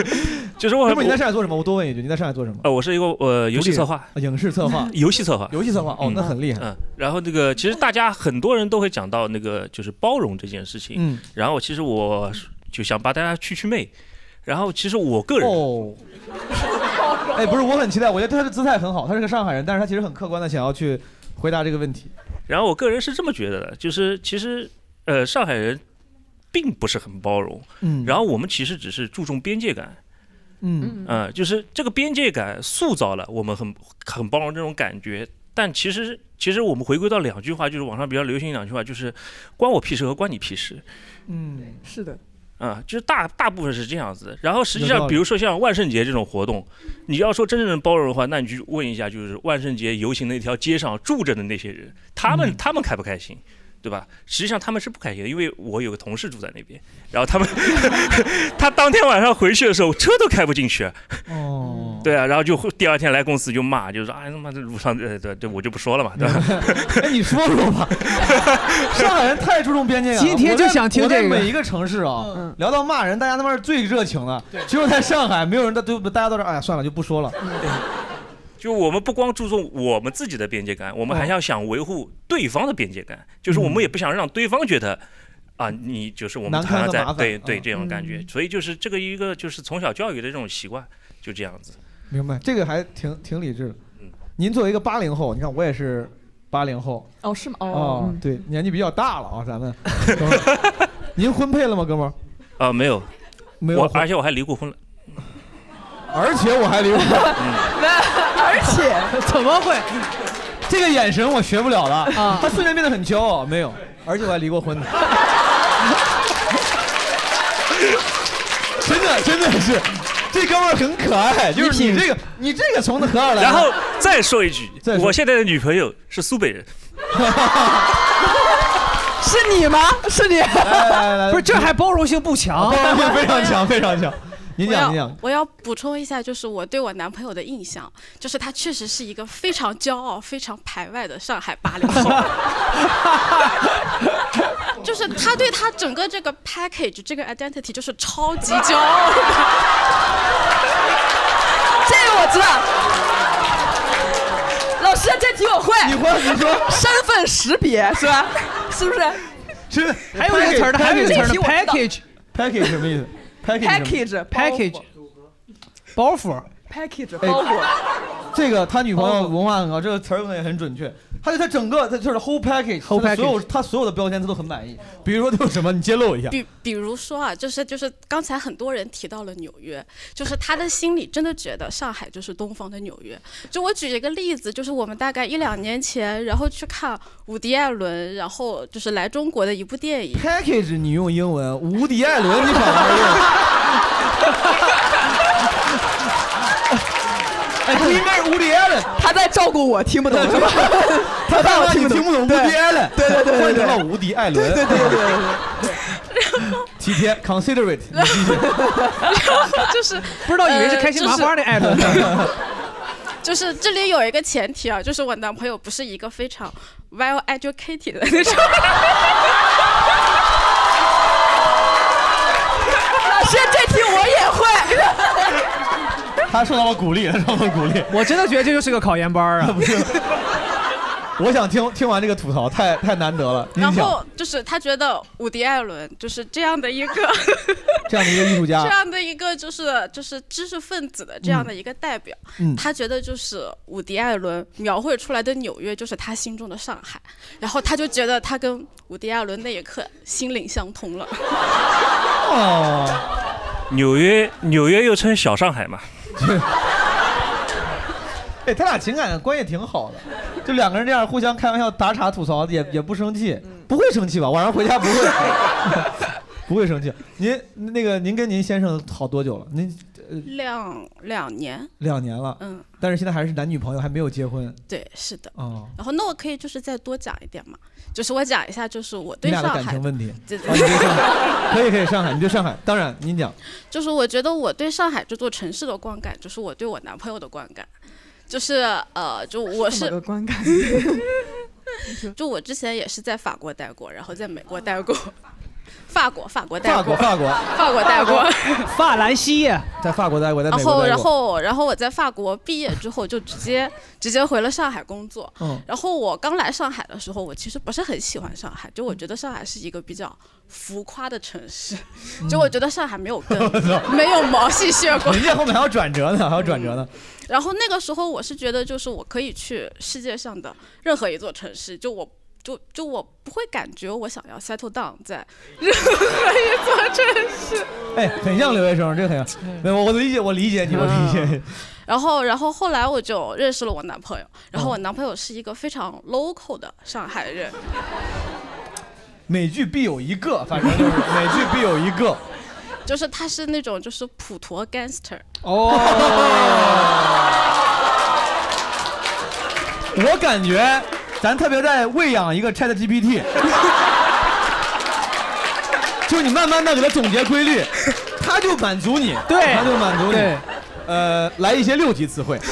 <laughs> 就是我你在上海做什么？我多问一句，你在上海做什么？呃，我是一个呃游戏策划、影视策划、游戏策划、游戏策划。哦，那很厉害。嗯，然后那个其实大家很多人都会讲到那个就是包容这件事情。嗯，然后其实我就想把大家去去魅，然后其实我个人哦，哎，不是，我很期待，我觉得他的姿态很好，他是个上海人，但是他其实很客观的想要去回答这个问题。然后我个人是这么觉得的，就是其实呃上海人并不是很包容，嗯然后我们其实只是注重边界感，嗯嗯、就是这个边界感塑造了我们很很包容这种感觉。但其实，其实我们回归到两句话，就是网上比较流行两句话，就是“关我屁事”和“关你屁事嗯，是的。”啊、就是大大部分是这样子的。然后实际上，比如说像万圣节这种活动，你要说真正的包容的话，那你去问一下，就是万圣节游行那条街上住着的那些人，他们、嗯他们开不开心？对吧？实际上他们是不开心的，因为我有个同事住在那边，然后他们 <laughs> 他当天晚上回去的时候车都开不进去，哦，对啊，然后就会第二天来公司就骂，就说哎他妈这路上呃对对，我就不说了嘛，对吧？<laughs> 哎，你说说吧，<laughs> 上海人太注重边界感了。今天就想听这个我在每一个城市啊，聊到骂人，大家他妈是最热情的，只有在上海，没有人在都大家都是哎呀算了就不说了。就我们不光注重我们自己的边界感，我们还要想维护对方的边界感，就是我们也不想让对方觉得。啊，你就是我们难堪常常在对对这种感觉，所以就是这个一个就是从小教育的这种习惯，就这样子。明白，这个还挺挺理智的。嗯您作为一个八零后，你看我也是八零后。哦，是吗？哦哦，嗯对，年纪比较大了啊，咱们。<laughs> 您婚配了吗，哥们儿？啊，没有，没有我而且我还离过婚了。而且我还离过婚。而且 <laughs> 怎么会？这个眼神我学不了了啊！他瞬间变得很骄傲，没有，而且我还离过婚呢。<laughs> 真的真的是，这哥们儿很可爱，就是你这个你这个从何而来？然后再说一句我现在的女朋友是苏北人。<laughs> 是你吗？是你？来来来，不是这还包容性不强，包容性非常强，非常强。您我要讲。我要补充一下，就是我对我男朋友的印象，就是他确实是一个非常骄傲、非常排外的上海八零后。<laughs> 就是他对他整个这个 package 这个 identity 就是超级骄傲的。<laughs> 这个我知道。老师，这题我会。你会？你说。身份识别是吧？是不是？真的还有一个词儿呢，还有一个词儿呢，package。package 什么意思 package package 包袱 package 哎包裹。 这个他女朋友文化很高，这个词儿用的也很准确。他对他整个他就是 whole package，whole 他的所有 package 他所有的标签他都很满意。比如说都有什么，你揭露一下。比比如说啊，就是就是刚才很多人提到了纽约，就是他的心里真的觉得上海就是东方的纽约。就我举一个例子，就是我们大概一两年前，然后去看伍迪·艾伦，然后就是来中国的一部电影。package 你用英文，伍迪艾伦你反而哎，<laughs> 不应该是无敌艾伦，他在照顾我，听不懂是吧？<laughs> 他怕我让你听不懂 <laughs> 无敌艾伦，对对对对换成了无敌艾伦。对对对对对 <laughs> 体贴，considerate，你继续。就是不知道以为是开心麻花的艾伦。就是这里有一个前提啊，就是我男朋友不是一个非常 well educated 的那种。他受到了鼓励，他受到了鼓励。<laughs> 我真的觉得这就是个考研班儿啊！<laughs> 不是，我想听听完这个吐槽，太太难得了。然后就是他觉得伍迪·艾伦就是这样的一个 <laughs> 这样的一个艺术家这样的一个就是就是知识分子的这样的一个代表，嗯他觉得就是伍迪·艾伦描绘出来的纽约就是他心中的上海，然后他就觉得他跟伍迪·艾伦那一刻心灵相通了。哦，纽约，纽约又称小上海嘛。<laughs> 哎，他俩情感关系挺好的，就两个人这样互相开玩笑、打岔、吐槽，也也不生气，不会生气吧？晚上回家不会，<laughs> 不会生气。您那个您跟您先生好多久了？您呃两两年，两年了，嗯，但是现在还是男女朋友，还没有结婚。对，是的。哦，然后那我可以就是再多讲一点嘛，就是我讲一下，就是我对你俩的上海感情问题。<laughs> 对对啊你对上海可以可以，上海，你对上海，当然您讲。就是我觉得我对上海这座城市的观感，就是我对我男朋友的观感，就是呃，就我是个观感。<laughs> 就我之前也是在法国待过，然后在美国待过，法国法国待法过国法国法国待过，法 <laughs> 兰西在法国待过，在美然后然国待过。后然后我在法国毕业之后就直接直接回了上海工作。嗯然后我刚来上海的时候，我其实不是很喜欢上海，就我觉得上海是一个比较浮夸的城市，就我觉得上海没有根，<laughs> 没有毛细血管。人家后面还有转折呢，还有转折呢。然后那个时候我是觉得，就是我可以去世界上的任何一座城市，就我就就我不会感觉我想要 settle down 在任何一座城市。<laughs> 哎，很像留学生，这个很像。没有，我理解，我理解你，我理解。<laughs> 然后，然后后来我就认识了我男朋友，然后我男朋友是一个非常 local 的上海人，美剧必有一个，反正就是 <laughs> 美剧必有一个。就是他是那种就是普陀 gangster。哦，我感觉咱特别在喂养一个 Chat GPT，就你慢慢的给他总结规律，他就满足你，对他就满足你对。呃，来一些六级词汇。<laughs>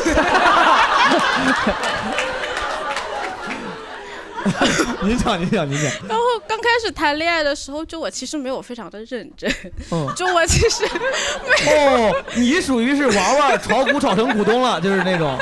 <laughs> 您讲，你讲，你讲。然后刚开始谈恋爱的时候，就我其实没有非常的认真，嗯就我其实哦，你属于是娃娃炒股炒成股东了，<laughs> 就是那种。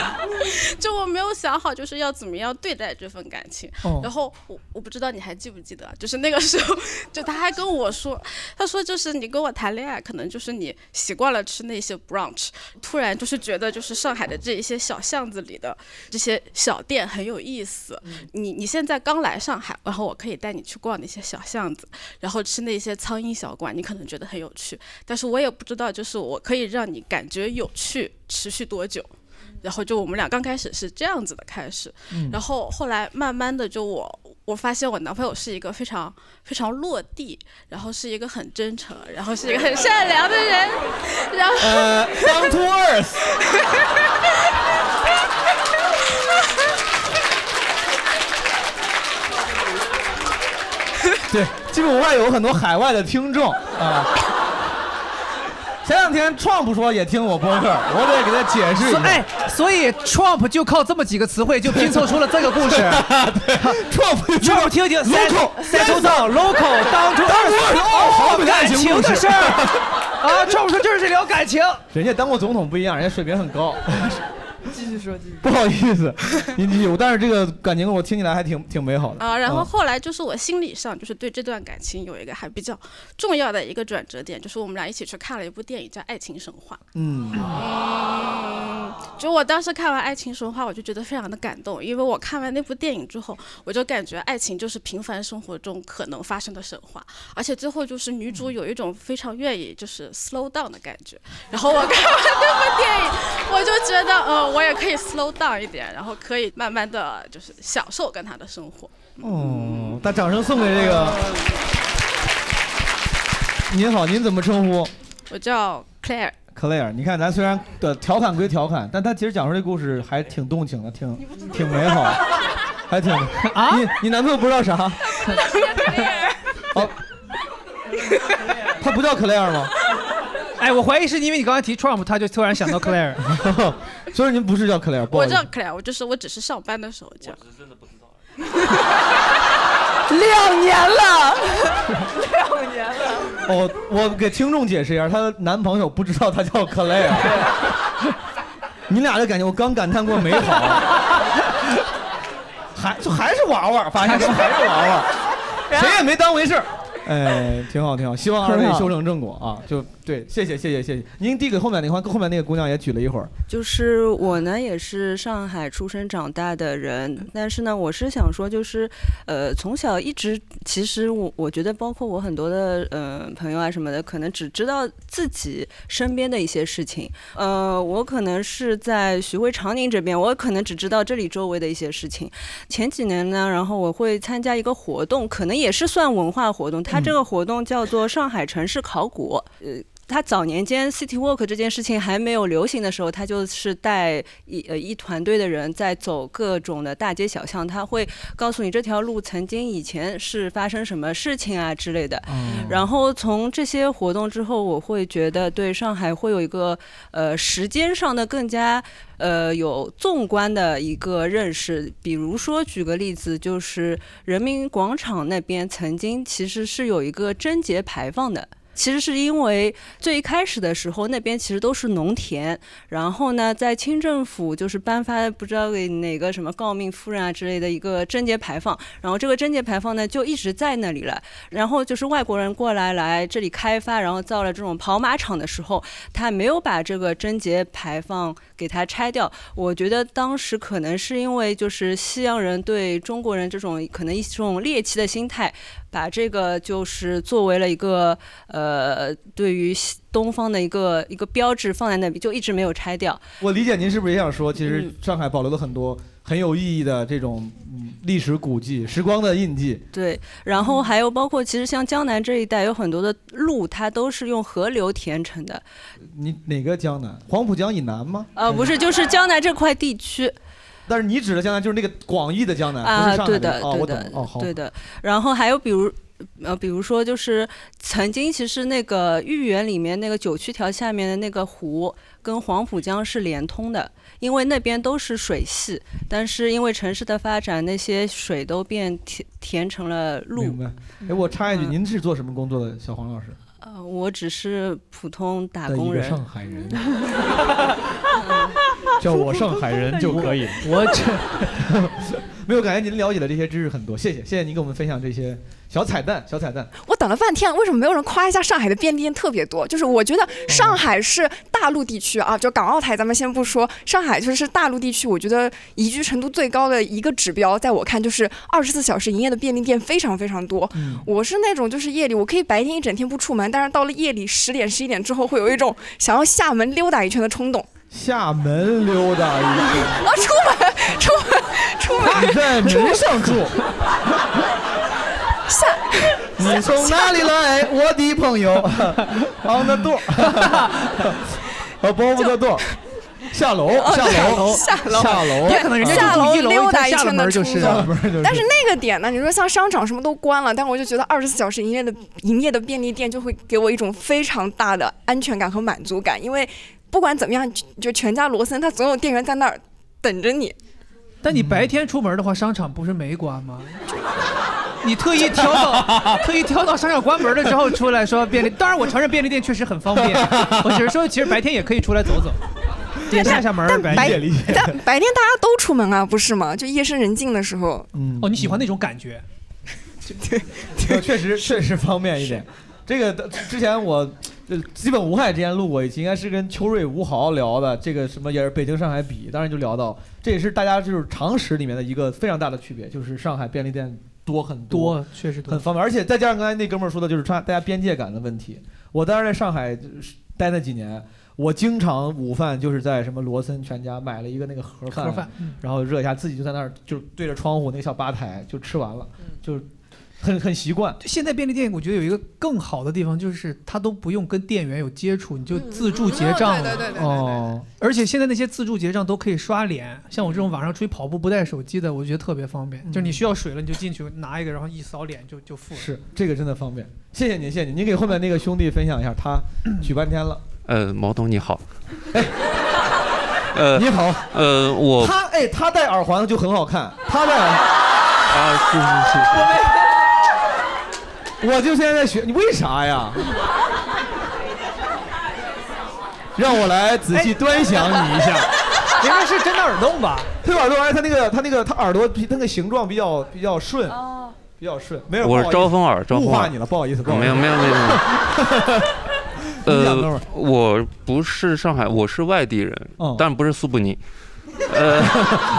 就我没有想好就是要怎么样对待这份感情。哦然后我我不知道你还记不记得，就是那个时候，就他还跟我说，他说就是你跟我谈恋爱，可能就是你习惯了吃那些 brunch，突然就是觉得就是上海的这一些小巷子里的这些小店很有意思。你你现在刚来上海，然后我可以带你去逛那些小巷子，然后吃那些苍蝇小馆，你可能觉得很有趣，但是我也不知道就是我可以让你感觉有趣持续多久。然后就我们俩刚开始是这样子的开始，嗯然后后来慢慢的就我我发现我男朋友是一个非常非常落地，然后是一个很真诚，然后是一个很善良的人，然后呃，down to earth。<laughs> <laughs> 对，基本国外有很多海外的听众啊。前两天 Trump 说也听我播客，我得给他解释一下。所哎，所以 Trump 就靠这么几个词汇就拼凑出了这个故事。<laughs> Trump Trump 听听 local settle down local down to 哦好 earth 感情的事儿啊，Trump 说就是聊感情。人家当过总统不一样，人家水平很高。继续说，继续不好意思，您继续。但是这个感情我听起来还挺挺美好的啊，然后嗯后来就是我心理上就是对这段感情有一个还比较重要的一个转折点，就是我们俩一起去看了一部电影叫《爱情神话》。嗯，嗯，就我当时看完《爱情神话》，我就觉得非常的感动，因为我看完那部电影之后，我就感觉爱情就是平凡生活中可能发生的神话，而且最后就是女主有一种非常愿意就是 slow down 的感觉。然后我看完那部电影，我就觉得，呃，我也可以 slow down 一点，然后可以慢慢的就是享受跟他的生活。哦，把掌声送给这个。您好，您怎么称呼我叫 Claire。？Claire，你看咱虽然的调侃归调侃，但他其实讲述这故事还挺动情的，挺挺美好，<laughs> 还挺啊。你你男朋友不知道啥？哦，他不叫 Claire 吗？哎，我怀疑是因为你刚才提 Trump，他就突然想到 Claire。<laughs> <laughs> 所以您不是叫 Claire，不好意思我叫 Claire，我就是我只是上班的时候叫。<laughs> 两年了，两年了。哦，我给听众解释一下，她的男朋友不知道她叫 Claire。<laughs> 你俩的感情，我刚感叹过美好，还就还是娃娃，发现还是娃娃，谁也没当回事儿。哎，挺好挺好，希望二位修成正果啊！就对，谢谢谢谢谢谢。您递给后面那个，后面那个姑娘也举了一会儿。就是我呢，也是上海出生长大的人，但是呢，我是想说，就是呃，从小一直，其实我我觉得，包括我很多的呃朋友啊什么的，可能只知道自己身边的一些事情。呃，我可能是在徐汇长宁这边，我可能只知道这里周围的一些事情。前几年呢，然后我会参加一个活动，可能也是算文化活动，它这个活动叫做上海城市考古，呃。他早年间 City Walk 这件事情还没有流行的时候，他就是带一呃一团队的人在走各种的大街小巷，他会告诉你这条路曾经以前是发生什么事情啊之类的。然后从这些活动之后，我会觉得对上海会有一个呃时间上的更加呃有纵观的一个认识。比如说举个例子，就是人民广场那边曾经其实是有一个贞节牌坊的。其实是因为最一开始的时候，那边其实都是农田，然后呢，在清政府就是颁发不知道给哪个什么诰命夫人啊之类的一个贞节牌坊，然后这个贞节牌坊呢就一直在那里了。然后就是外国人过来来这里开发，然后造了这种跑马场的时候，他没有把这个贞节牌坊给它拆掉。我觉得当时可能是因为就是西洋人对中国人这种可能一种猎奇的心态。把这个就是作为了一个呃，对于东方的一个一个标志放在那里，就一直没有拆掉。我理解您是不是也想说，其实上海保留了很多很有意义的这种历史古迹、时光的印记。对，然后还有包括其实像江南这一带有很多的路，它都是用河流填成的。你哪个江南？黄浦江以南吗？呃，不是，就是江南这块地区。但是你指的江南就是那个广义的江南，啊，对的，对的，哦，对的。然后还有比如，呃，比如说就是曾经其实那个豫园里面那个九曲桥下面的那个湖跟黄浦江是连通的，因为那边都是水系，但是因为城市的发展，那些水都变填填成了路。明白。哎，我插一句，您是做什么工作的，小黄老师？呃，我只是普通打工人。上海人。<laughs> <laughs> <laughs> 叫我上海人就可以。<laughs> 我这 <laughs> 没有感觉您了解的这些知识很多，谢谢谢谢您给我们分享这些小彩蛋小彩蛋。我等了半天，为什么没有人夸一下上海的便利店特别多？就是我觉得上海是大陆地区啊，就港澳台咱们先不说，上海就是大陆地区，我觉得宜居程度最高的一个指标，在我看就是二十四小时营业的便利店非常非常多。我是那种就是夜里我可以白天一整天不出门，但是到了夜里十点十一点之后，会有一种想要下门溜达一圈的冲动。下门溜达一圈，<laughs> 啊，出门，出门，出门，你在门上住。下，<laughs> 你从哪里来，我的朋友？On the door，和 above the door，下楼，下楼，下楼，下楼，也可能人家下楼溜达一圈的冲就是动。但是那个点呢？你说像商场什么都关了，但我就觉得二十四小时营业的营业的便利店就会给我一种非常大的安全感和满足感，因为。不管怎么样，就全家罗森，他总有店员在那儿等着你。但你白天出门的话，商场不是没关吗？你特意挑到 <laughs> 特意挑到商场关门了之后出来说便利，当然我承认便利店确实很方便。<laughs> 我只是说，其实白天也可以出来走走，对下下门。但白 <laughs> 但白天大家都出门啊，不是吗？就夜深人静的时候。嗯。哦，你喜欢那种感觉？对，确实确实方便一点。这个之前我。就基本无害之前录过一期，应该是跟秋瑞、吴豪聊的。这个什么也是北京、上海比，当然就聊到，这也是大家就是常识里面的一个非常大的区别，就是上海便利店多很多，确实很方便，而且再加上刚才那哥们儿说的，就是大家边界感的问题。我当时在上海待那几年，我经常午饭就是在什么罗森、全家买了一个那个盒饭，然后热一下，自己就在那儿就对着窗户那个小吧台就吃完了，就。很很习惯。现在便利店我觉得有一个更好的地方，就是它都不用跟店员有接触，你就自助结账了。对对对哦，而且现在那些自助结账都可以刷脸，像我这种晚上出去跑步不带手机的，我觉得特别方便。就是你需要水了，你就进去拿一个，然后一扫脸就就付了。是这个真的方便。谢谢您，谢谢您。您给后面那个兄弟分享一下，他 <clears throat> 举半天了。呃，毛东你好。哎。<laughs> 呃，你好。呃，我他哎，他戴耳环就很好看。他戴。啊，是是是。我就现在在学，你为啥呀？让我来仔细端详你一下。应该是真的耳洞吧？他耳朵，哎，他那个，他那个，他耳朵比那个形状比较比较顺，比较顺。没有，我是招风耳，招风误化你了，不好意思，没有没有没有。<laughs> 你讲哥们儿呃，我不是上海，我是外地人，哦但不是苏布尼。呃，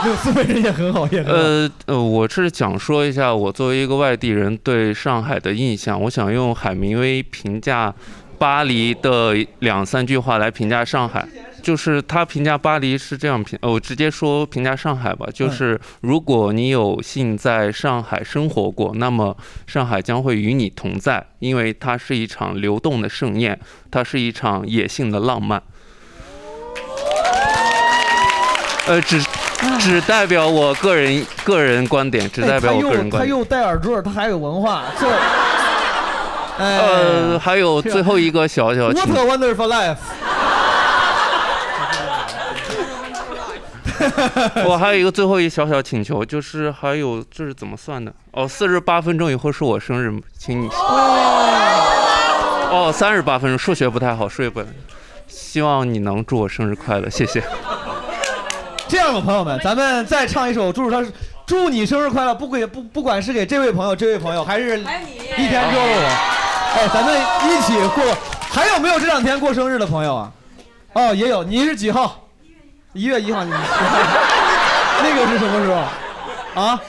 没有苏北人也很好，也。呃呃，我是想说一下我作为一个外地人对上海的印象。我想用海明威评价巴黎的两三句话来评价上海。就是他评价巴黎是这样评，呃我直接说评价上海吧。就是如果你有幸在上海生活过，那么上海将会与你同在，因为它是一场流动的盛宴，它是一场野性的浪漫。呃，只只代表我个人个人观点，只代表我个人观点。又他又戴耳坠，他还有文化，这 <laughs> 哎呃，还有最后一个小小 What 请 a wonderful life！<laughs> 我还有一个最后一小小请求，就是还有这是怎么算的？哦，四十八分钟以后是我生日，请你。哦，三十八分钟，数学不太好，数学不太好。希望你能祝我生日快乐，谢谢。这样吧，朋友们，咱们再唱一首祝他祝你生日快乐，不给不不管是给这位朋友、这位朋友，还是一天之后的我，哎，咱们一起过。还有没有这两天过生日的朋友啊？哦，也有。你是几号？一月一号。你 <laughs> 那个是什么时候？啊，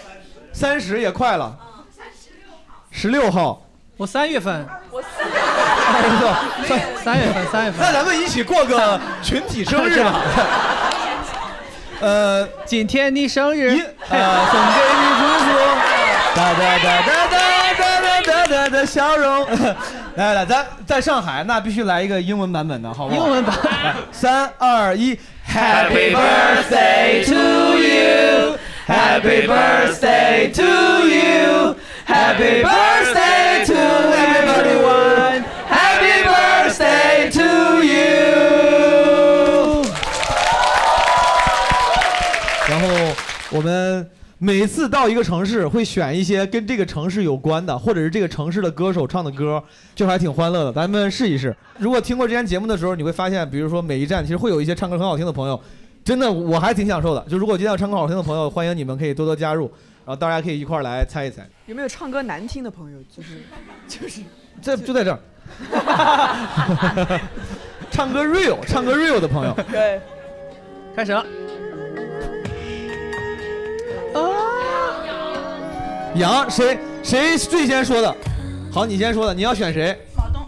三十也快了。十六号。我三月份。<laughs> 三三月份，三月份。那咱们一起过个群体生日吧。<laughs> 呃，今天你生日，呃，送给你祝福，哒哒哒哒哒哒哒哒的笑容。来来，咱在上海，那必须来一个英文版本的，好不好？英文版。来，三二一 Happy birthday to you. Happy birthday to you. Happy birthday 我们每次到一个城市，会选一些跟这个城市有关的，或者是这个城市的歌手唱的歌，就还挺欢乐的。咱们试一试。如果听过之前节目的时候，你会发现，比如说每一站其实会有一些唱歌很好听的朋友，真的我还挺享受的。就如果今天有唱歌好听的朋友，欢迎你们可以多多加入，然后大家可以一块儿来猜一猜。有没有唱歌难听的朋友？就是就是这就在这儿，<laughs> 唱歌 real，唱歌 real 的朋友。对，开始了。杨谁谁最先说的？好，你先说的，你要选谁？毛东。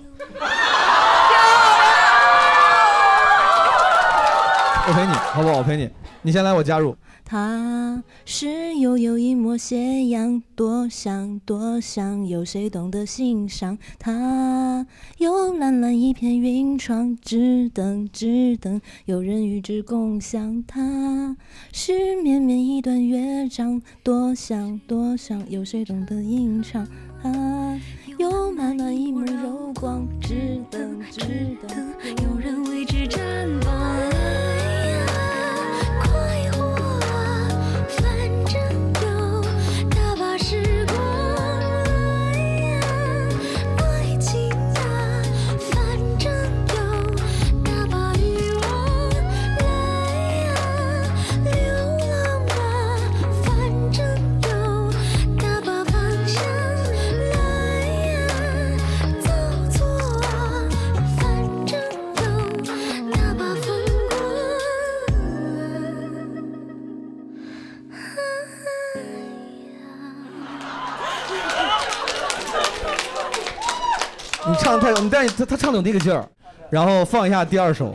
我陪你，好不好？我陪你，你先来，我加入。它是悠悠一抹斜阳，多想多想，有谁懂得欣赏？它有蓝蓝一片云窗，只等只等有人与之共享。它是绵绵一段乐章，多想多想，有谁懂得吟唱？它有满满一抹柔光，只等只等有人为之绽放。你唱得太，你但他他唱的有那个劲儿，然后放一下第二首。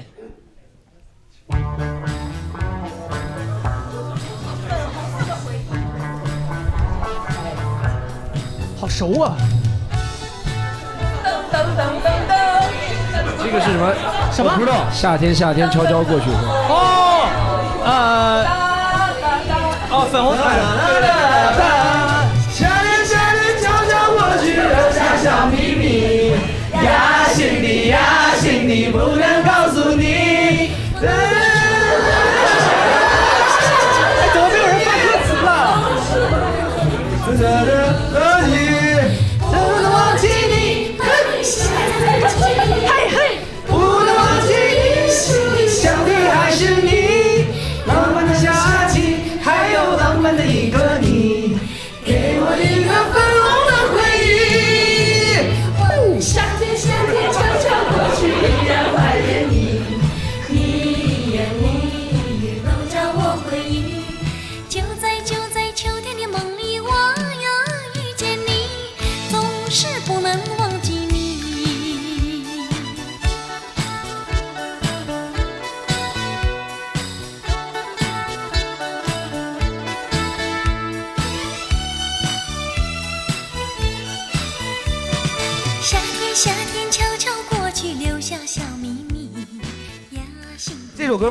好熟啊！这个是什么？什么我不知道。夏天夏天悄悄过去是吧？哦，呃，哦，粉红色的。呀，心底不能告诉你。哎，怎么没有人发歌词了？不能忘记你，嘿嘿，不能忘记你，心里想的还是你。浪漫的夏季，还有浪漫的一个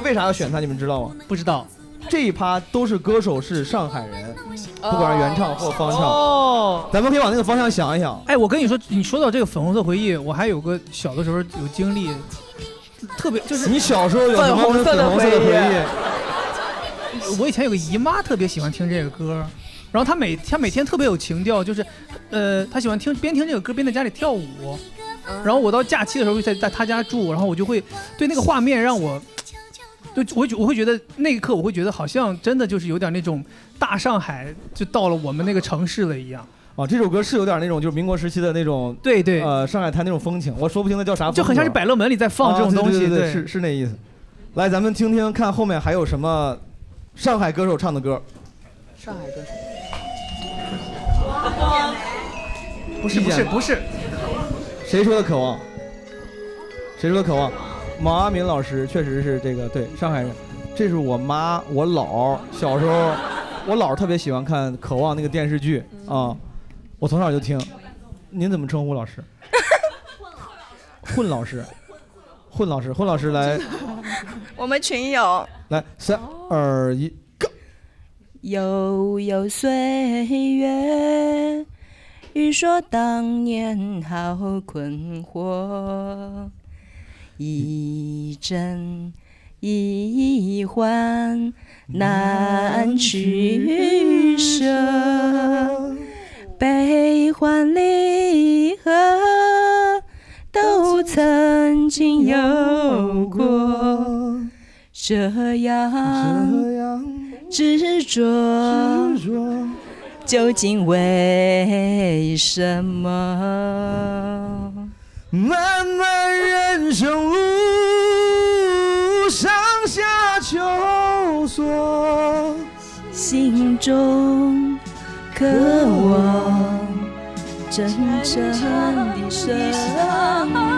为啥要选他？你们知道吗？不知道。这一趴都是歌手是上海人，不管是原唱或方唱。哦，咱们可以往那个方向想一想。哎，我跟你说，你说到这个粉红色回忆，我还有个小的时候有经历，特别就是你小时候有什么粉红色的粉红色的回忆？我以前有个姨妈特别喜欢听这个歌，然后她每她每天特别有情调，就是，呃，她喜欢听边听这个歌边在家里跳舞，然后我到假期的时候就在在她家住，然后我就会对那个画面让我。就我会觉我会觉得那一刻我会觉得好像真的就是有点那种大上海就到了我们那个城市了一样。啊，这首歌是有点那种就是民国时期的那种，对对，呃，上海滩那种风情，我说不清它叫啥，就很像是百乐门里在放这种东西啊对对对对是是那意思。来，咱们听听看后面还有什么上海歌手唱的歌。上海歌手不是不是不是，谁说的渴望？谁说的渴望？毛阿敏老师确实是这个对上海人，这是我妈我姥小时候，我姥特别喜欢看《渴望》那个电视剧啊，我从小就听。您怎么称呼老师？<laughs> 混老师，混老师，混老师来 <laughs> 我们群友来三二一，go，悠悠岁月，欲说当年好困惑，一真一幻难取舍，悲欢离合都曾经有过，这样执着，究竟为什么？漫漫人生路上下求索，心中渴望真正的生。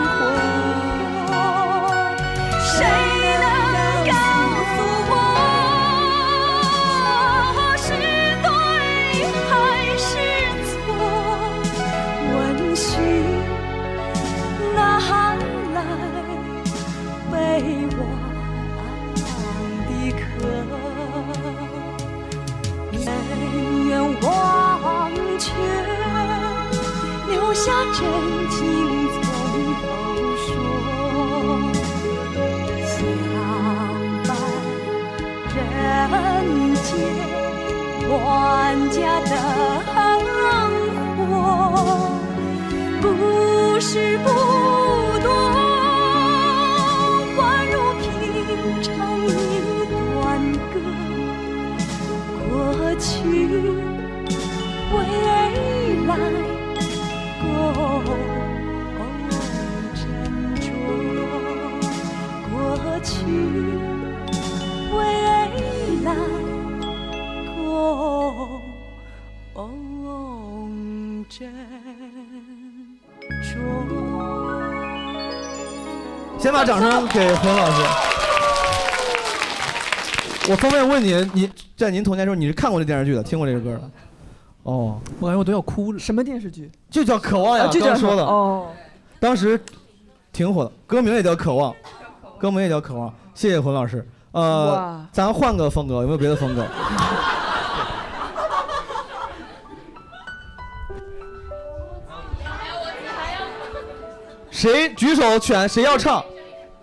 忘却，留下真情从头说。相伴人间万家灯火，故事不多，宛如平常一段歌。过去未来共斟酌，过去未来共斟酌先把掌声给何老师。我方便问您，你在您童年时候你是看过这电视剧的，听过这个歌的？哦，我感觉我都要哭了。什么电视剧？就叫《渴望》呀，啊就叫刚说的。哦，当时挺火的，歌名也叫《渴望》，歌名也叫《渴望》。谢谢混老师。呃哇，咱换个风格，有没有别的风格？<laughs> 谁举手选？谁要唱？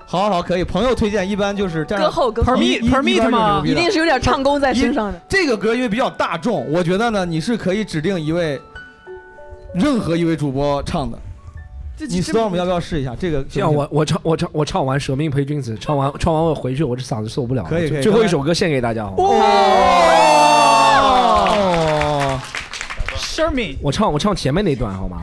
好好好，可以。朋友推荐一般就是歌后歌后一一 Permit- Permit 吗一定是有点唱功在身上的这个歌因为比较大众，我觉得呢，你是可以指定一位，任何一位主播唱的。你 storm 要不要试一下这个？这样我我唱我唱我唱完《舍命陪君子》，唱完唱完我回去，我这嗓子受不了了。可以可以最后一首歌献给大家好吗？哦 s h e r m y 我唱我唱前面那段好吗？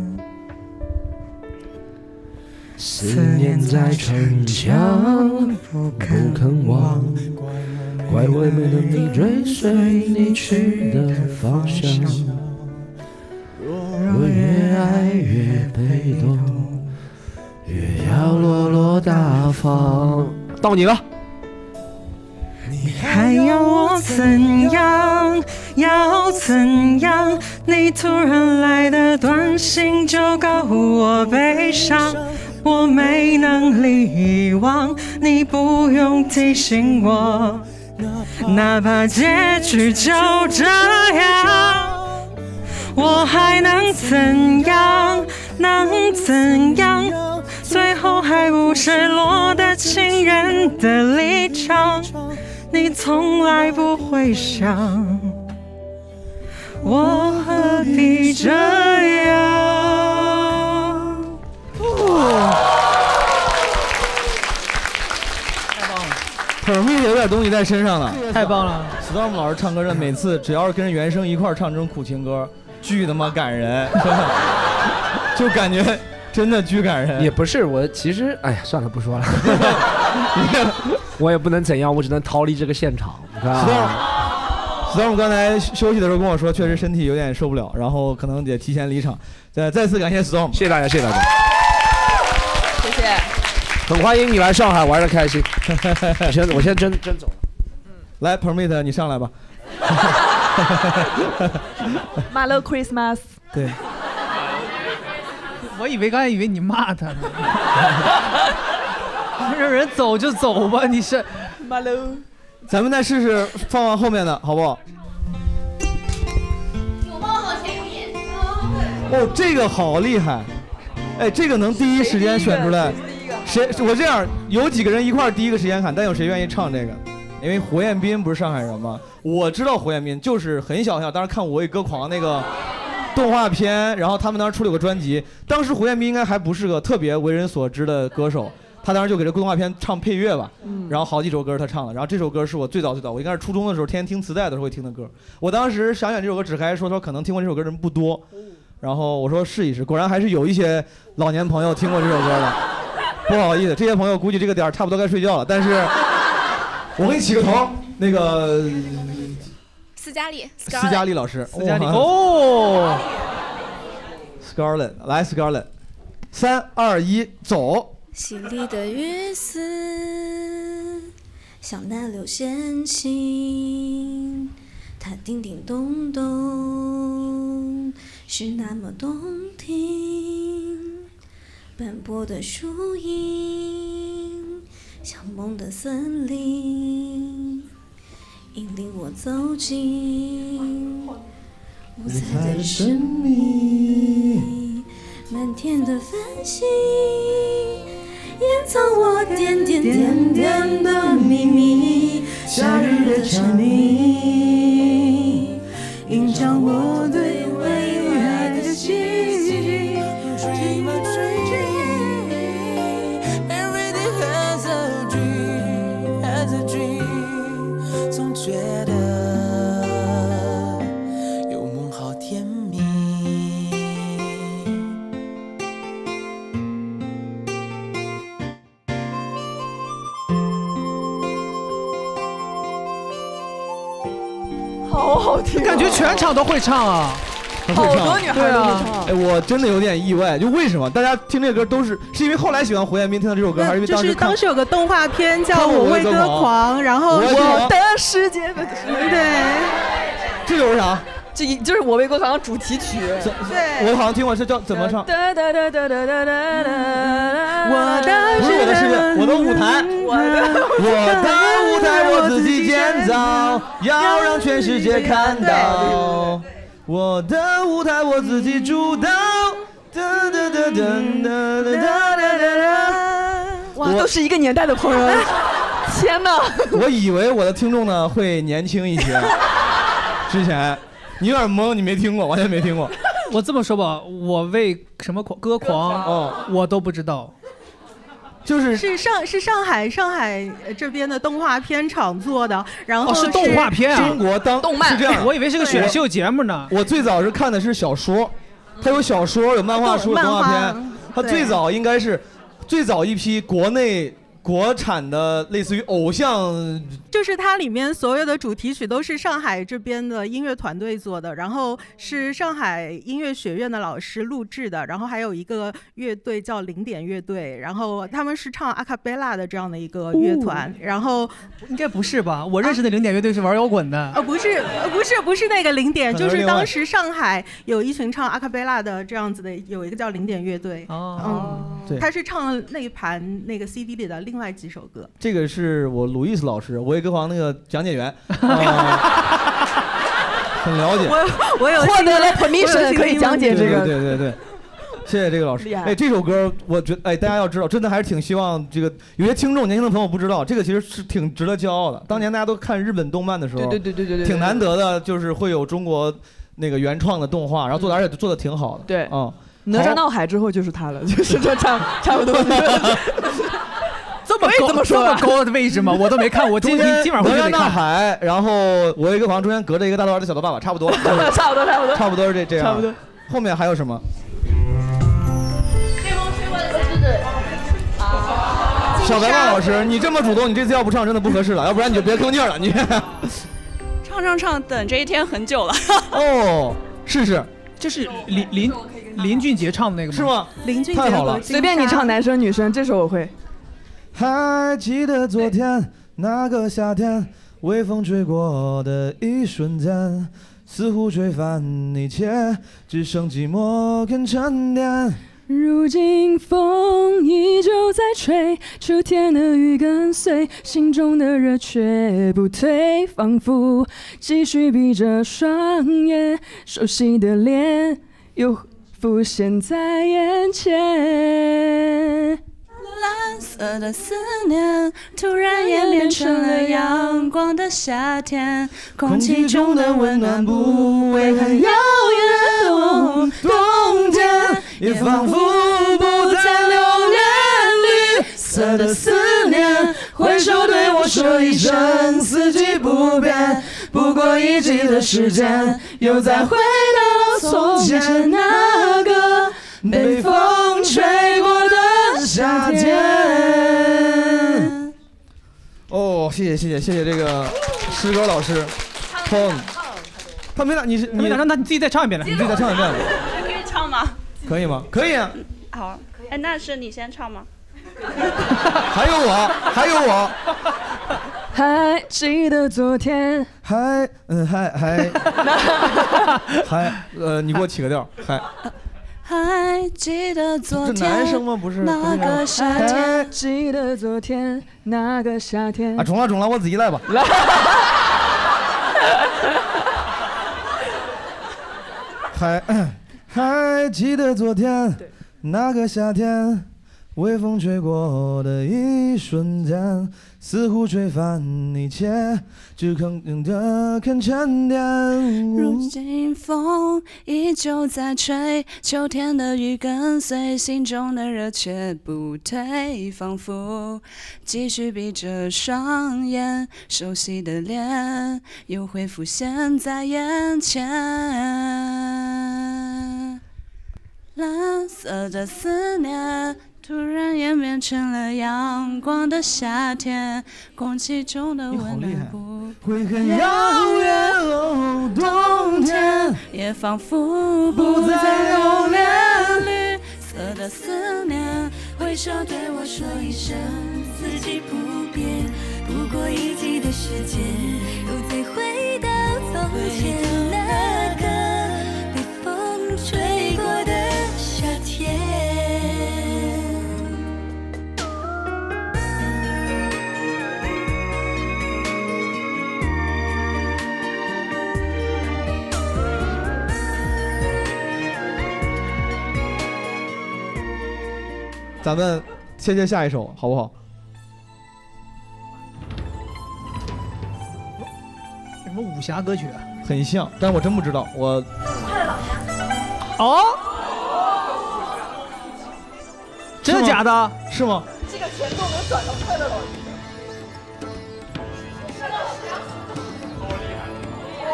思念在逞强，不肯忘，怪我没能你追随你去的方向。若越爱越被动，越要落落大方。到你了。你还要我怎样？要怎样？你突然来的短信就告我悲伤，我没能力遗忘，你不用提醒我，哪怕结局就这样，我还能怎样？能怎样？最后还不是落得情人的立场。你从来不会想，我何必这样？Permit 有点东西在身上了，太棒了！Storm 老师唱歌的，每次只要是跟原声一块儿唱这种苦情歌，巨他妈感人，真的，就感觉真的巨感人。也不是我，其实哎呀，算了，不说了。<laughs> 我也不能怎样，我只能逃离这个现场。你看啊 Storm 刚才休息的时候跟我说，确实身体有点受不了，然后可能得提前离场。再再次感谢 Storm，谢谢大家，谢谢大家。很欢迎你来上海玩的开心。<laughs> 我先我先真真走了。来，Permit 你上来吧。<laughs> Merry Christmas。对，我以为刚才以为你骂他呢。<laughs> 让人走就走吧，你是。Hello。咱们再试试放放后面的好不好？哦，这个好厉害！哎，这个能第一时间选出来。谁？我这样，有几个人一块儿第一个时间喊，但有谁愿意唱这个？因为胡彦斌不是上海人吗？我知道胡彦斌，就是很小很小，当时看《我为歌狂》那个动画片，然后他们当时出了有个专辑，当时胡彦斌应该还不是个特别为人所知的歌手。他当时就给这动画片唱配乐吧，嗯然后好几首歌他唱了，然后这首歌是我最早最早，我应该是初中的时候天天听磁带的时候会听的歌。我当时想选这首歌，只还说说可能听过这首歌的人不多，然后我说试一试，果然还是有一些老年朋友听过这首歌的。不好意思，这些朋友估计这个点儿差不多该睡觉了，但是 <laughs> 我给你起个头，那个斯嘉丽，斯嘉丽。老师，斯嘉丽哦，Scarlett 来 Scarlett，三二一走。淅沥的雨丝，像那流线琴，它叮叮咚咚，是那么动听。斑驳的树影，像梦的森林，引领我走进五彩的生命，满天的繁星。掩藏我点点点点的秘密，夏日的蝉鸣，映照我对未听、<laughs> 感觉全场都会唱啊。好多女孩都会唱。哎，我真的有点意外，就为什么？大家听这个歌都是是因为后来喜欢胡彦斌听到这首歌，还是因为就是当时看当时有个动画片叫《我我为歌狂狂》，然后我的世界的对，这首是啥？这一就是我为歌狂主题曲。对我好像听过，是叫怎么唱？哒哒哒哒哒哒哒哒。我的不是我的世界，我的舞台，我的我的舞台我自己建造，要让全世界看到。我的舞台我自己主导。哒哒哒哒哒哒哒哒哒。哇，啊都是一个年代的朋友。天哪！我以为我的听众呢会年轻一些，之前你有点懵，你没听过，完全没听过。<laughs> 我这么说吧，我为什么狂歌狂哦，我都不知道。就是是上是上海上海呃这边的动画片厂做的，然后哦，是动画片啊，中国当动漫是这样，<laughs> 我以为是个选秀节目呢。我最早是看的是小说，它有小说，有漫画书，有动画片。它最早应该是最早一批国内国产的类似于偶像，就是它里面所有的主题曲都是上海这边的音乐团队做的，然后是上海音乐学院的老师录制的，然后还有一个乐队叫零点乐队，然后他们是唱阿卡贝拉的这样的一个乐团，然后应该不是吧？我认识的零点乐队是玩摇滚的。呃不是呃不是不是那个零点，就是当时上海有一群唱阿卡贝拉的这样子的，有一个叫零点乐队，嗯，对他是唱那一盘那个 CD 里的另外几首歌。这个是我鲁伊斯老师，我也歌房那个讲解员，啊很了解。我我有获得了 permission 可以讲解这个对对对对。谢谢这个老师哎，这首歌我觉得，哎，大家要知道，真的还是挺希望这个有些听众年轻的朋友不知道，这个其实是挺值得骄傲的。当年大家都看日本动漫的时候，对对对对对对对挺难得的，就是会有中国那个原创的动画，然后做的而且做的挺好的。对嗯，哪吒闹海之后就是他了，就是这差差不多。<laughs> <laughs> 这么高这么说吧这么高的位置吗？我都没看，我今中间今晚回去得看。海，然后我有一个房中间隔着一个大头儿子小头爸爸，<laughs> 差不多，差不多差不多差不多是这这样，差不多。后面还有什么？小白马老师，你这么主动，你这次要不唱真的不合适了，要不然你就别吭气儿了，你。<laughs> 唱唱唱，等这一天很久了。<laughs> 哦，试试。这是林林林俊杰唱的那个吗？是吗？林俊太好了随便你唱男生女生，这首我会。还记得昨天那个夏天，微风吹过的一瞬间，似乎吹翻一切，只剩寂寞跟沉淀。如今风依旧在吹，秋天的雨跟随，心中的热却不退，仿佛继续闭着双眼，熟悉的脸又浮现在眼前。蓝色的思念突然演变成了阳光的夏天，空气中的温暖不会很遥远，冬天也仿佛不再留恋。绿色的思念，挥手对我说一声四季不变，不过一季的时间，又再回到从前那个被风吹过夏天。哦，谢谢谢谢谢谢这个诗歌老师，砰！他没打，你是你没打，让他你自己再唱一遍来。你自己再唱一遍，可以唱吗？可以吗？可以啊。好，哎，那是你先唱吗？还有我，还有我，还记得昨天，还嗯还还还呃，你给我起个调，还还记得昨天男生吗？不是那个夏天。记得昨天那个夏天。啊，中了中了，我自己来吧。来 <laughs> 还 <coughs> 还记得昨天那个夏天，微风吹过的一瞬间，似乎吹翻一切，只肯的肯沉淀。如今风依旧在吹，秋天的雨跟随，心中的热却不退，仿佛继续闭着双眼，熟悉的脸又会浮现在眼前。蓝色的思念突然演变成了阳光的夏天，空气中的温暖不会很遥远哦，冬天也仿佛不再留恋。绿色的思念，挥手对我说一声，四季不变，不过一季的时间，又再回到从前咱们先切下一首好不好？什么武侠歌曲很像但我真不知道我快乐老爷哦？真的假的？是吗？这个钱都能转到快乐老家快乐老爷哦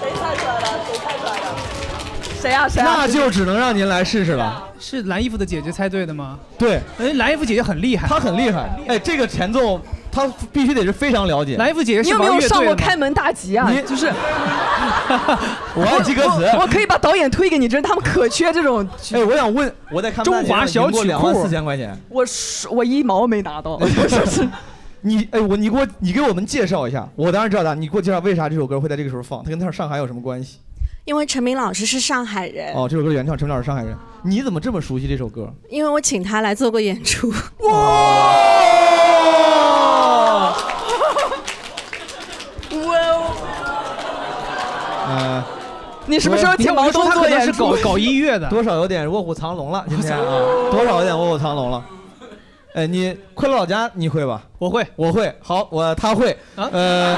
谁猜出来的谁猜出来的谁啊？谁啊？那就只能让您来试试了。是蓝衣服的姐姐猜对的吗？对，哎，蓝衣服姐姐很厉害，她很厉害。哎，这个前奏她必须得是非常了解。蓝衣服姐姐你有没有上过开门大吉啊？你就是 <laughs> 我爱记歌词我我可以把导演推给你，真是他们可缺这种。哎，我想问，我在看中华小曲库两万四千块钱。我是我一毛没拿到。<laughs> <laughs> 你哎，我你给我你给我们介绍一下，我当然知道的，你给我介绍为啥这首歌会在这个时候放？它跟它上海有什么关系？因为陈明老师是上海人，哦，这首歌的原唱陈明老师上海人，你怎么这么熟悉这首歌？因为我请他来做过演出。哇！呃，你什么时候请毛东做演出？音乐的，多少有点卧虎藏龙了，今天啊，<laughs> 多少有点卧虎藏龙了。哎，你快乐老家你会吧？我会，我会。好，我他会。呃，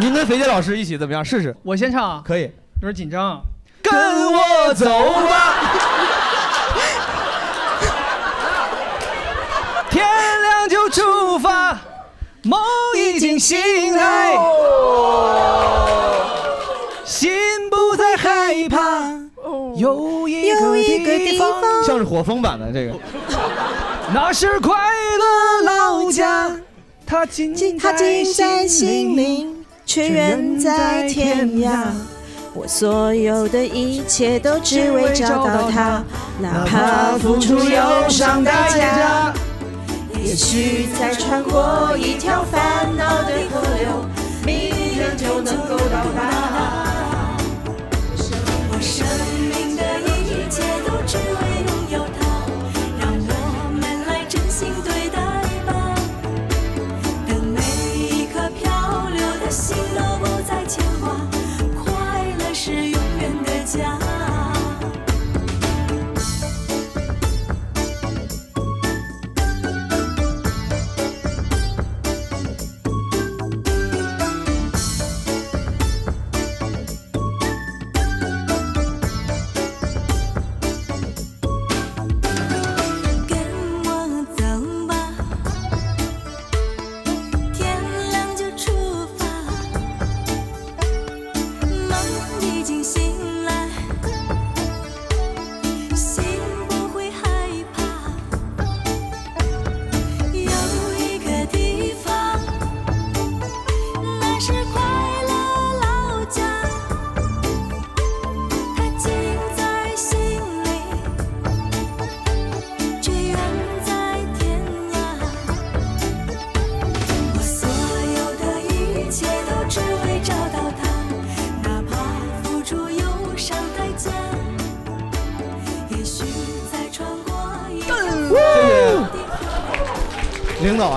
您跟肥姐老师一起怎么样？试试。我先唱啊，可以。有点紧张啊。跟我走吧。<laughs> 天亮就出发，梦已经醒来，心不再害怕。有一个个地地方方，像是火风版的这个。那是快乐老家，他近在心灵。却远在天涯。我所有的一切都只为找到他，哪怕付出忧伤代价。也许再穿过一条烦恼的河流，明天就能够到达。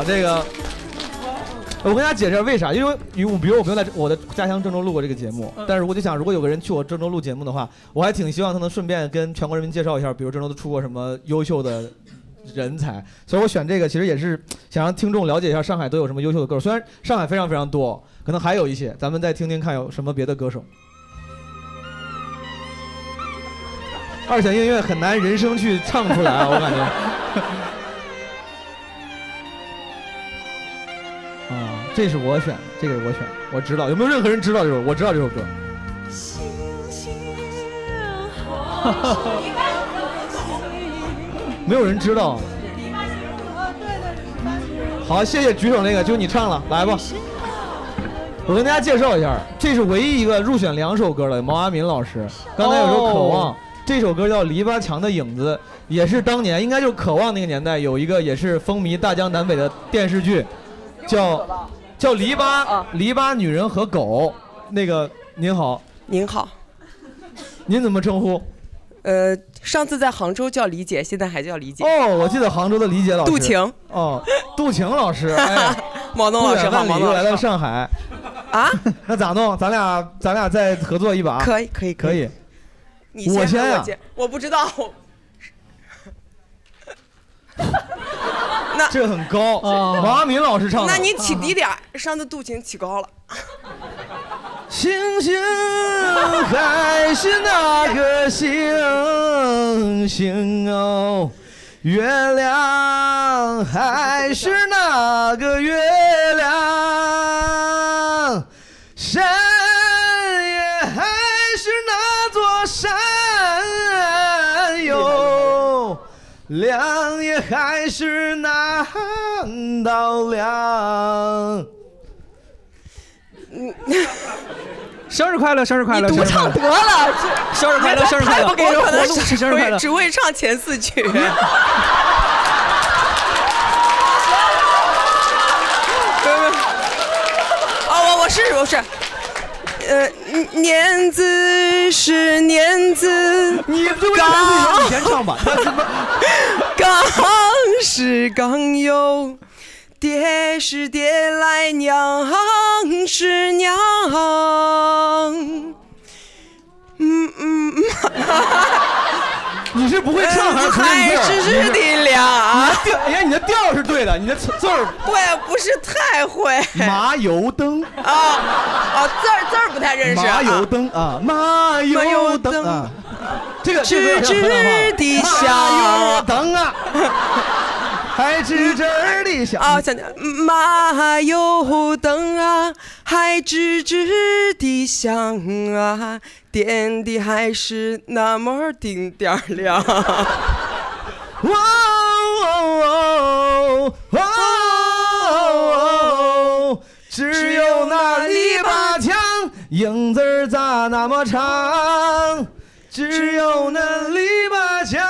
啊，这个我跟大家解释为啥，因为因为我比如我没有在我的家乡郑州录过这个节目，但是我就想，如果有个人去我郑州录节目的话，我还挺希望他能顺便跟全国人民介绍一下，比如郑州都出过什么优秀的人才，<laughs> 所以我选这个其实也是想让听众了解一下上海都有什么优秀的歌手，虽然上海非常非常多，可能还有一些，咱们再听听看有什么别的歌手。二弦音乐很难人声去唱出来啊，我感觉。<laughs> 这是我选的，这个是我选的，我知道。有没有任何人知道这首？我知道这首歌。没有人知道。好，谢谢举手那个，就你唱了，来吧。我跟大家介绍一下，这是唯一一个入选两首歌的毛阿敏老师。刚才有首《渴望》哦这首歌叫《篱笆墙的影子》，也是当年应该就是《渴望》那个年代有一个也是风靡大江南北的电视剧，叫叫《篱笆》篱笆女人和狗。那个您好，您好，您怎么称呼？呃，上次在杭州叫李姐，现在还叫李姐。哦，我记得杭州的李姐老师。杜晴。哦，杜晴老师，哎，毛东老师好，不远万里毛东来到上海。啊？<laughs> 那咋弄？咱俩咱俩再合作一把。可以可以可以。你先我先呀我不知道。<laughs> 那这个很高。王阿敏老师唱的。那你起低点儿，上次杜琴起高了。星星还是那个星星哦，月亮还是那个月还是那道亮。生日快乐，生日快乐！你独唱得了，生日快乐，生日快乐！太不给人活路，生日快乐！只会唱前四句。<laughs> 哦，我我试试，我试。呃，年子是年子，你就刚以前唱吧。刚是刚有，爹是爹来娘是娘。嗯嗯，你是不会唱还是纯还粹是是的俩。你的调，哎呀，你的调是对的，你的字字儿对，不是太会。麻油灯啊啊，字儿字儿不太认识。麻油灯啊，麻油灯啊，这个吱吱地响，麻油灯啊，<laughs> 还吱吱地响啊，想麻油灯啊，还吱吱地响啊，点的还是那么丁点儿亮。<laughs> 哇哦哦哦，只有那篱笆墙，影子儿咋那么长？只有那篱笆墙。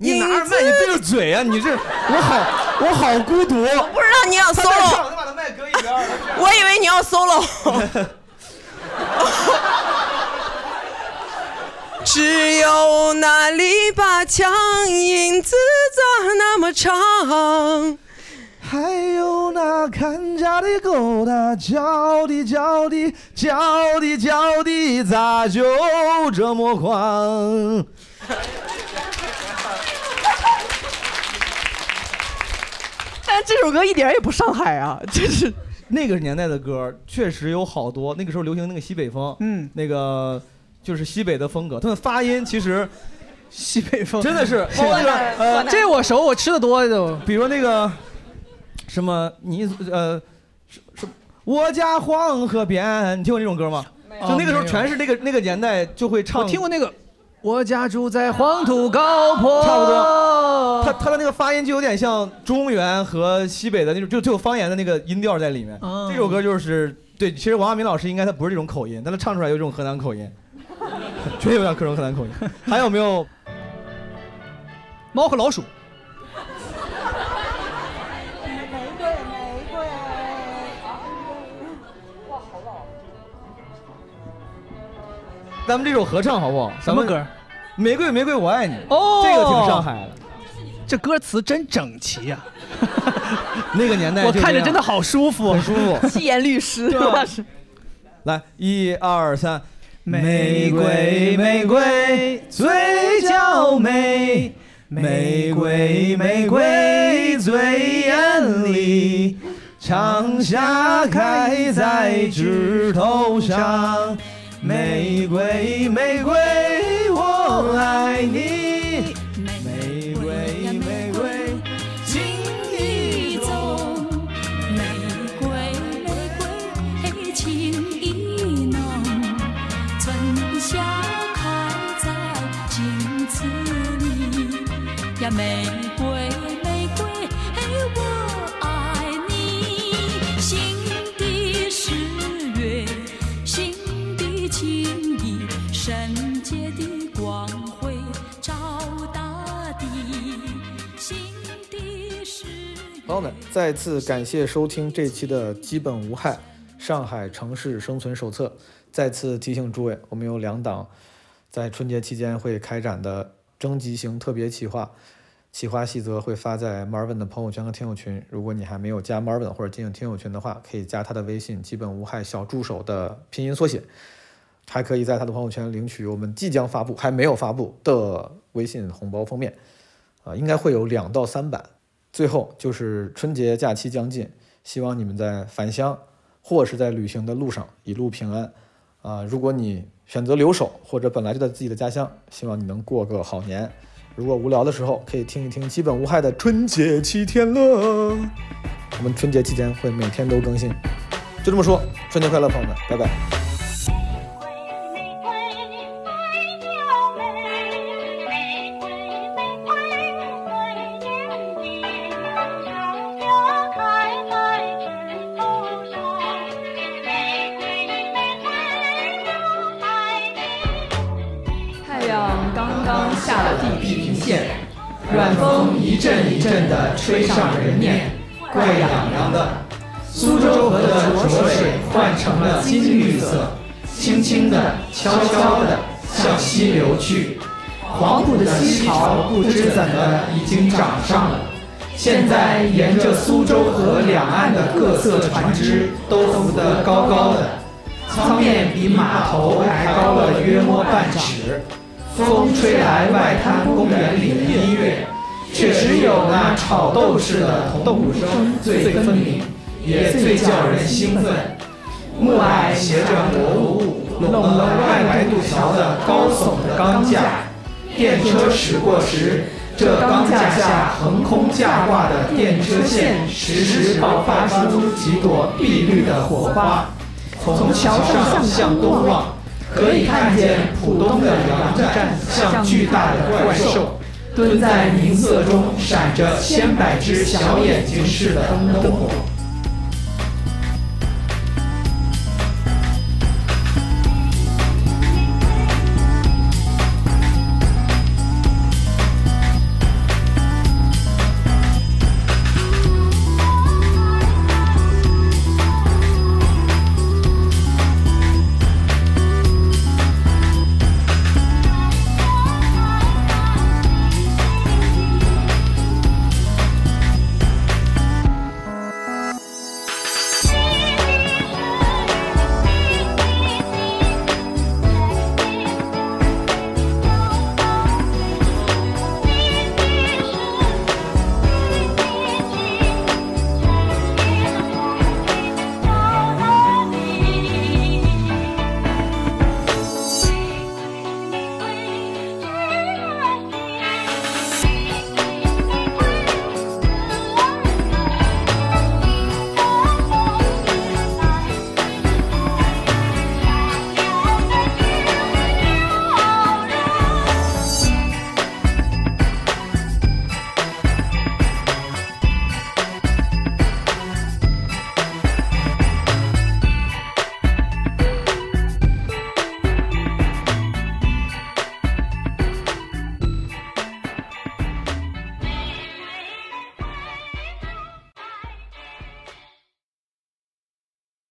你拿着麦？你对着嘴啊！你这我好我好孤独。我不知道你要 solo，我以为你要 solo。<laughs> 只有那篱笆墙，影子咋那么长？还有那看家的狗，它叫的叫的叫的叫的，咋就这么狂？但这首歌一点也不上海啊，就是 <laughs> 那个年代的歌，确实有好多。那个时候流行那个西北风，嗯，那个就是西北的风格。他们发音其实 <laughs> 西北风真的是，<laughs> 包括那个呃，这我熟，我吃的多就。比如那个什么你呃，是是我家黄河边，你听过这种歌吗？就那个时候全是那个那个年代就会唱。我听过那个。我家住在黄土高坡，差不多。他他的那个发音就有点像中原和西北的那种，就就有方言的那个音调在里面。这首歌就是对，其实王亚明老师应该他不是这种口音，但他唱出来有这种河南口音，<laughs> 绝对有点这种河南口音。还有没有猫和老鼠？咱们这首合唱好不好？什么歌？玫瑰玫瑰我爱你。哦，这个挺上海的。这歌词真整齐呀。<laughs> 那个年代，我看着真的好舒服，很舒服。<laughs> 七言律诗，是。<laughs> 来，一二三。玫瑰玫瑰最娇美，玫瑰玫瑰最艳丽，长夏开在枝头上。玫瑰，玫瑰，我爱你。玫瑰，玫瑰，情意重。玫瑰，玫瑰，情意浓。春夏开在镜子里呀，玫瑰，玫再次感谢收听这期的《基本无害上海城市生存手册》。再次提醒诸位，我们有两档在春节期间会开展的征集型特别企划，企划细则会发在 Marvin 的朋友圈和听友群。如果你还没有加 Marvin 或者进入听友群的话，可以加他的微信“基本无害小助手”的拼音缩写。还可以在他的朋友圈领取我们即将发布、还没有发布的微信红包封面，啊，应该会有两到三版，最后就是春节假期将近，希望你们在返乡或是在旅行的路上一路平安。啊、如果你选择留守或者本来就在自己的家乡，希望你能过个好年。如果无聊的时候，可以听一听基本无害的春节七天乐。我们春节期间会每天都更新。就这么说，春节快乐，朋友们，拜拜。吹上人面，怪痒痒的。苏州河的浊水换成了金绿色，轻轻的、悄悄的向西流去。黄浦的西潮不知怎的已经涨上了，现在沿着苏州河两岸的各色船只都浮得高高的，舱面比码头还高了约摸半尺。风吹来外滩公园里的音乐，却只有那炒豆似的铜鼓声最分明，也最叫人兴奋。暮霭携着薄雾，笼了外白渡桥的高耸的钢架。电车驶过时，这钢架下横空架挂的电车线，时时爆发出几朵碧绿的火花。从桥上向东望，可以看见浦东的粮站像巨大的怪兽，蹲在银色中闪着千百只小眼睛似的灯火。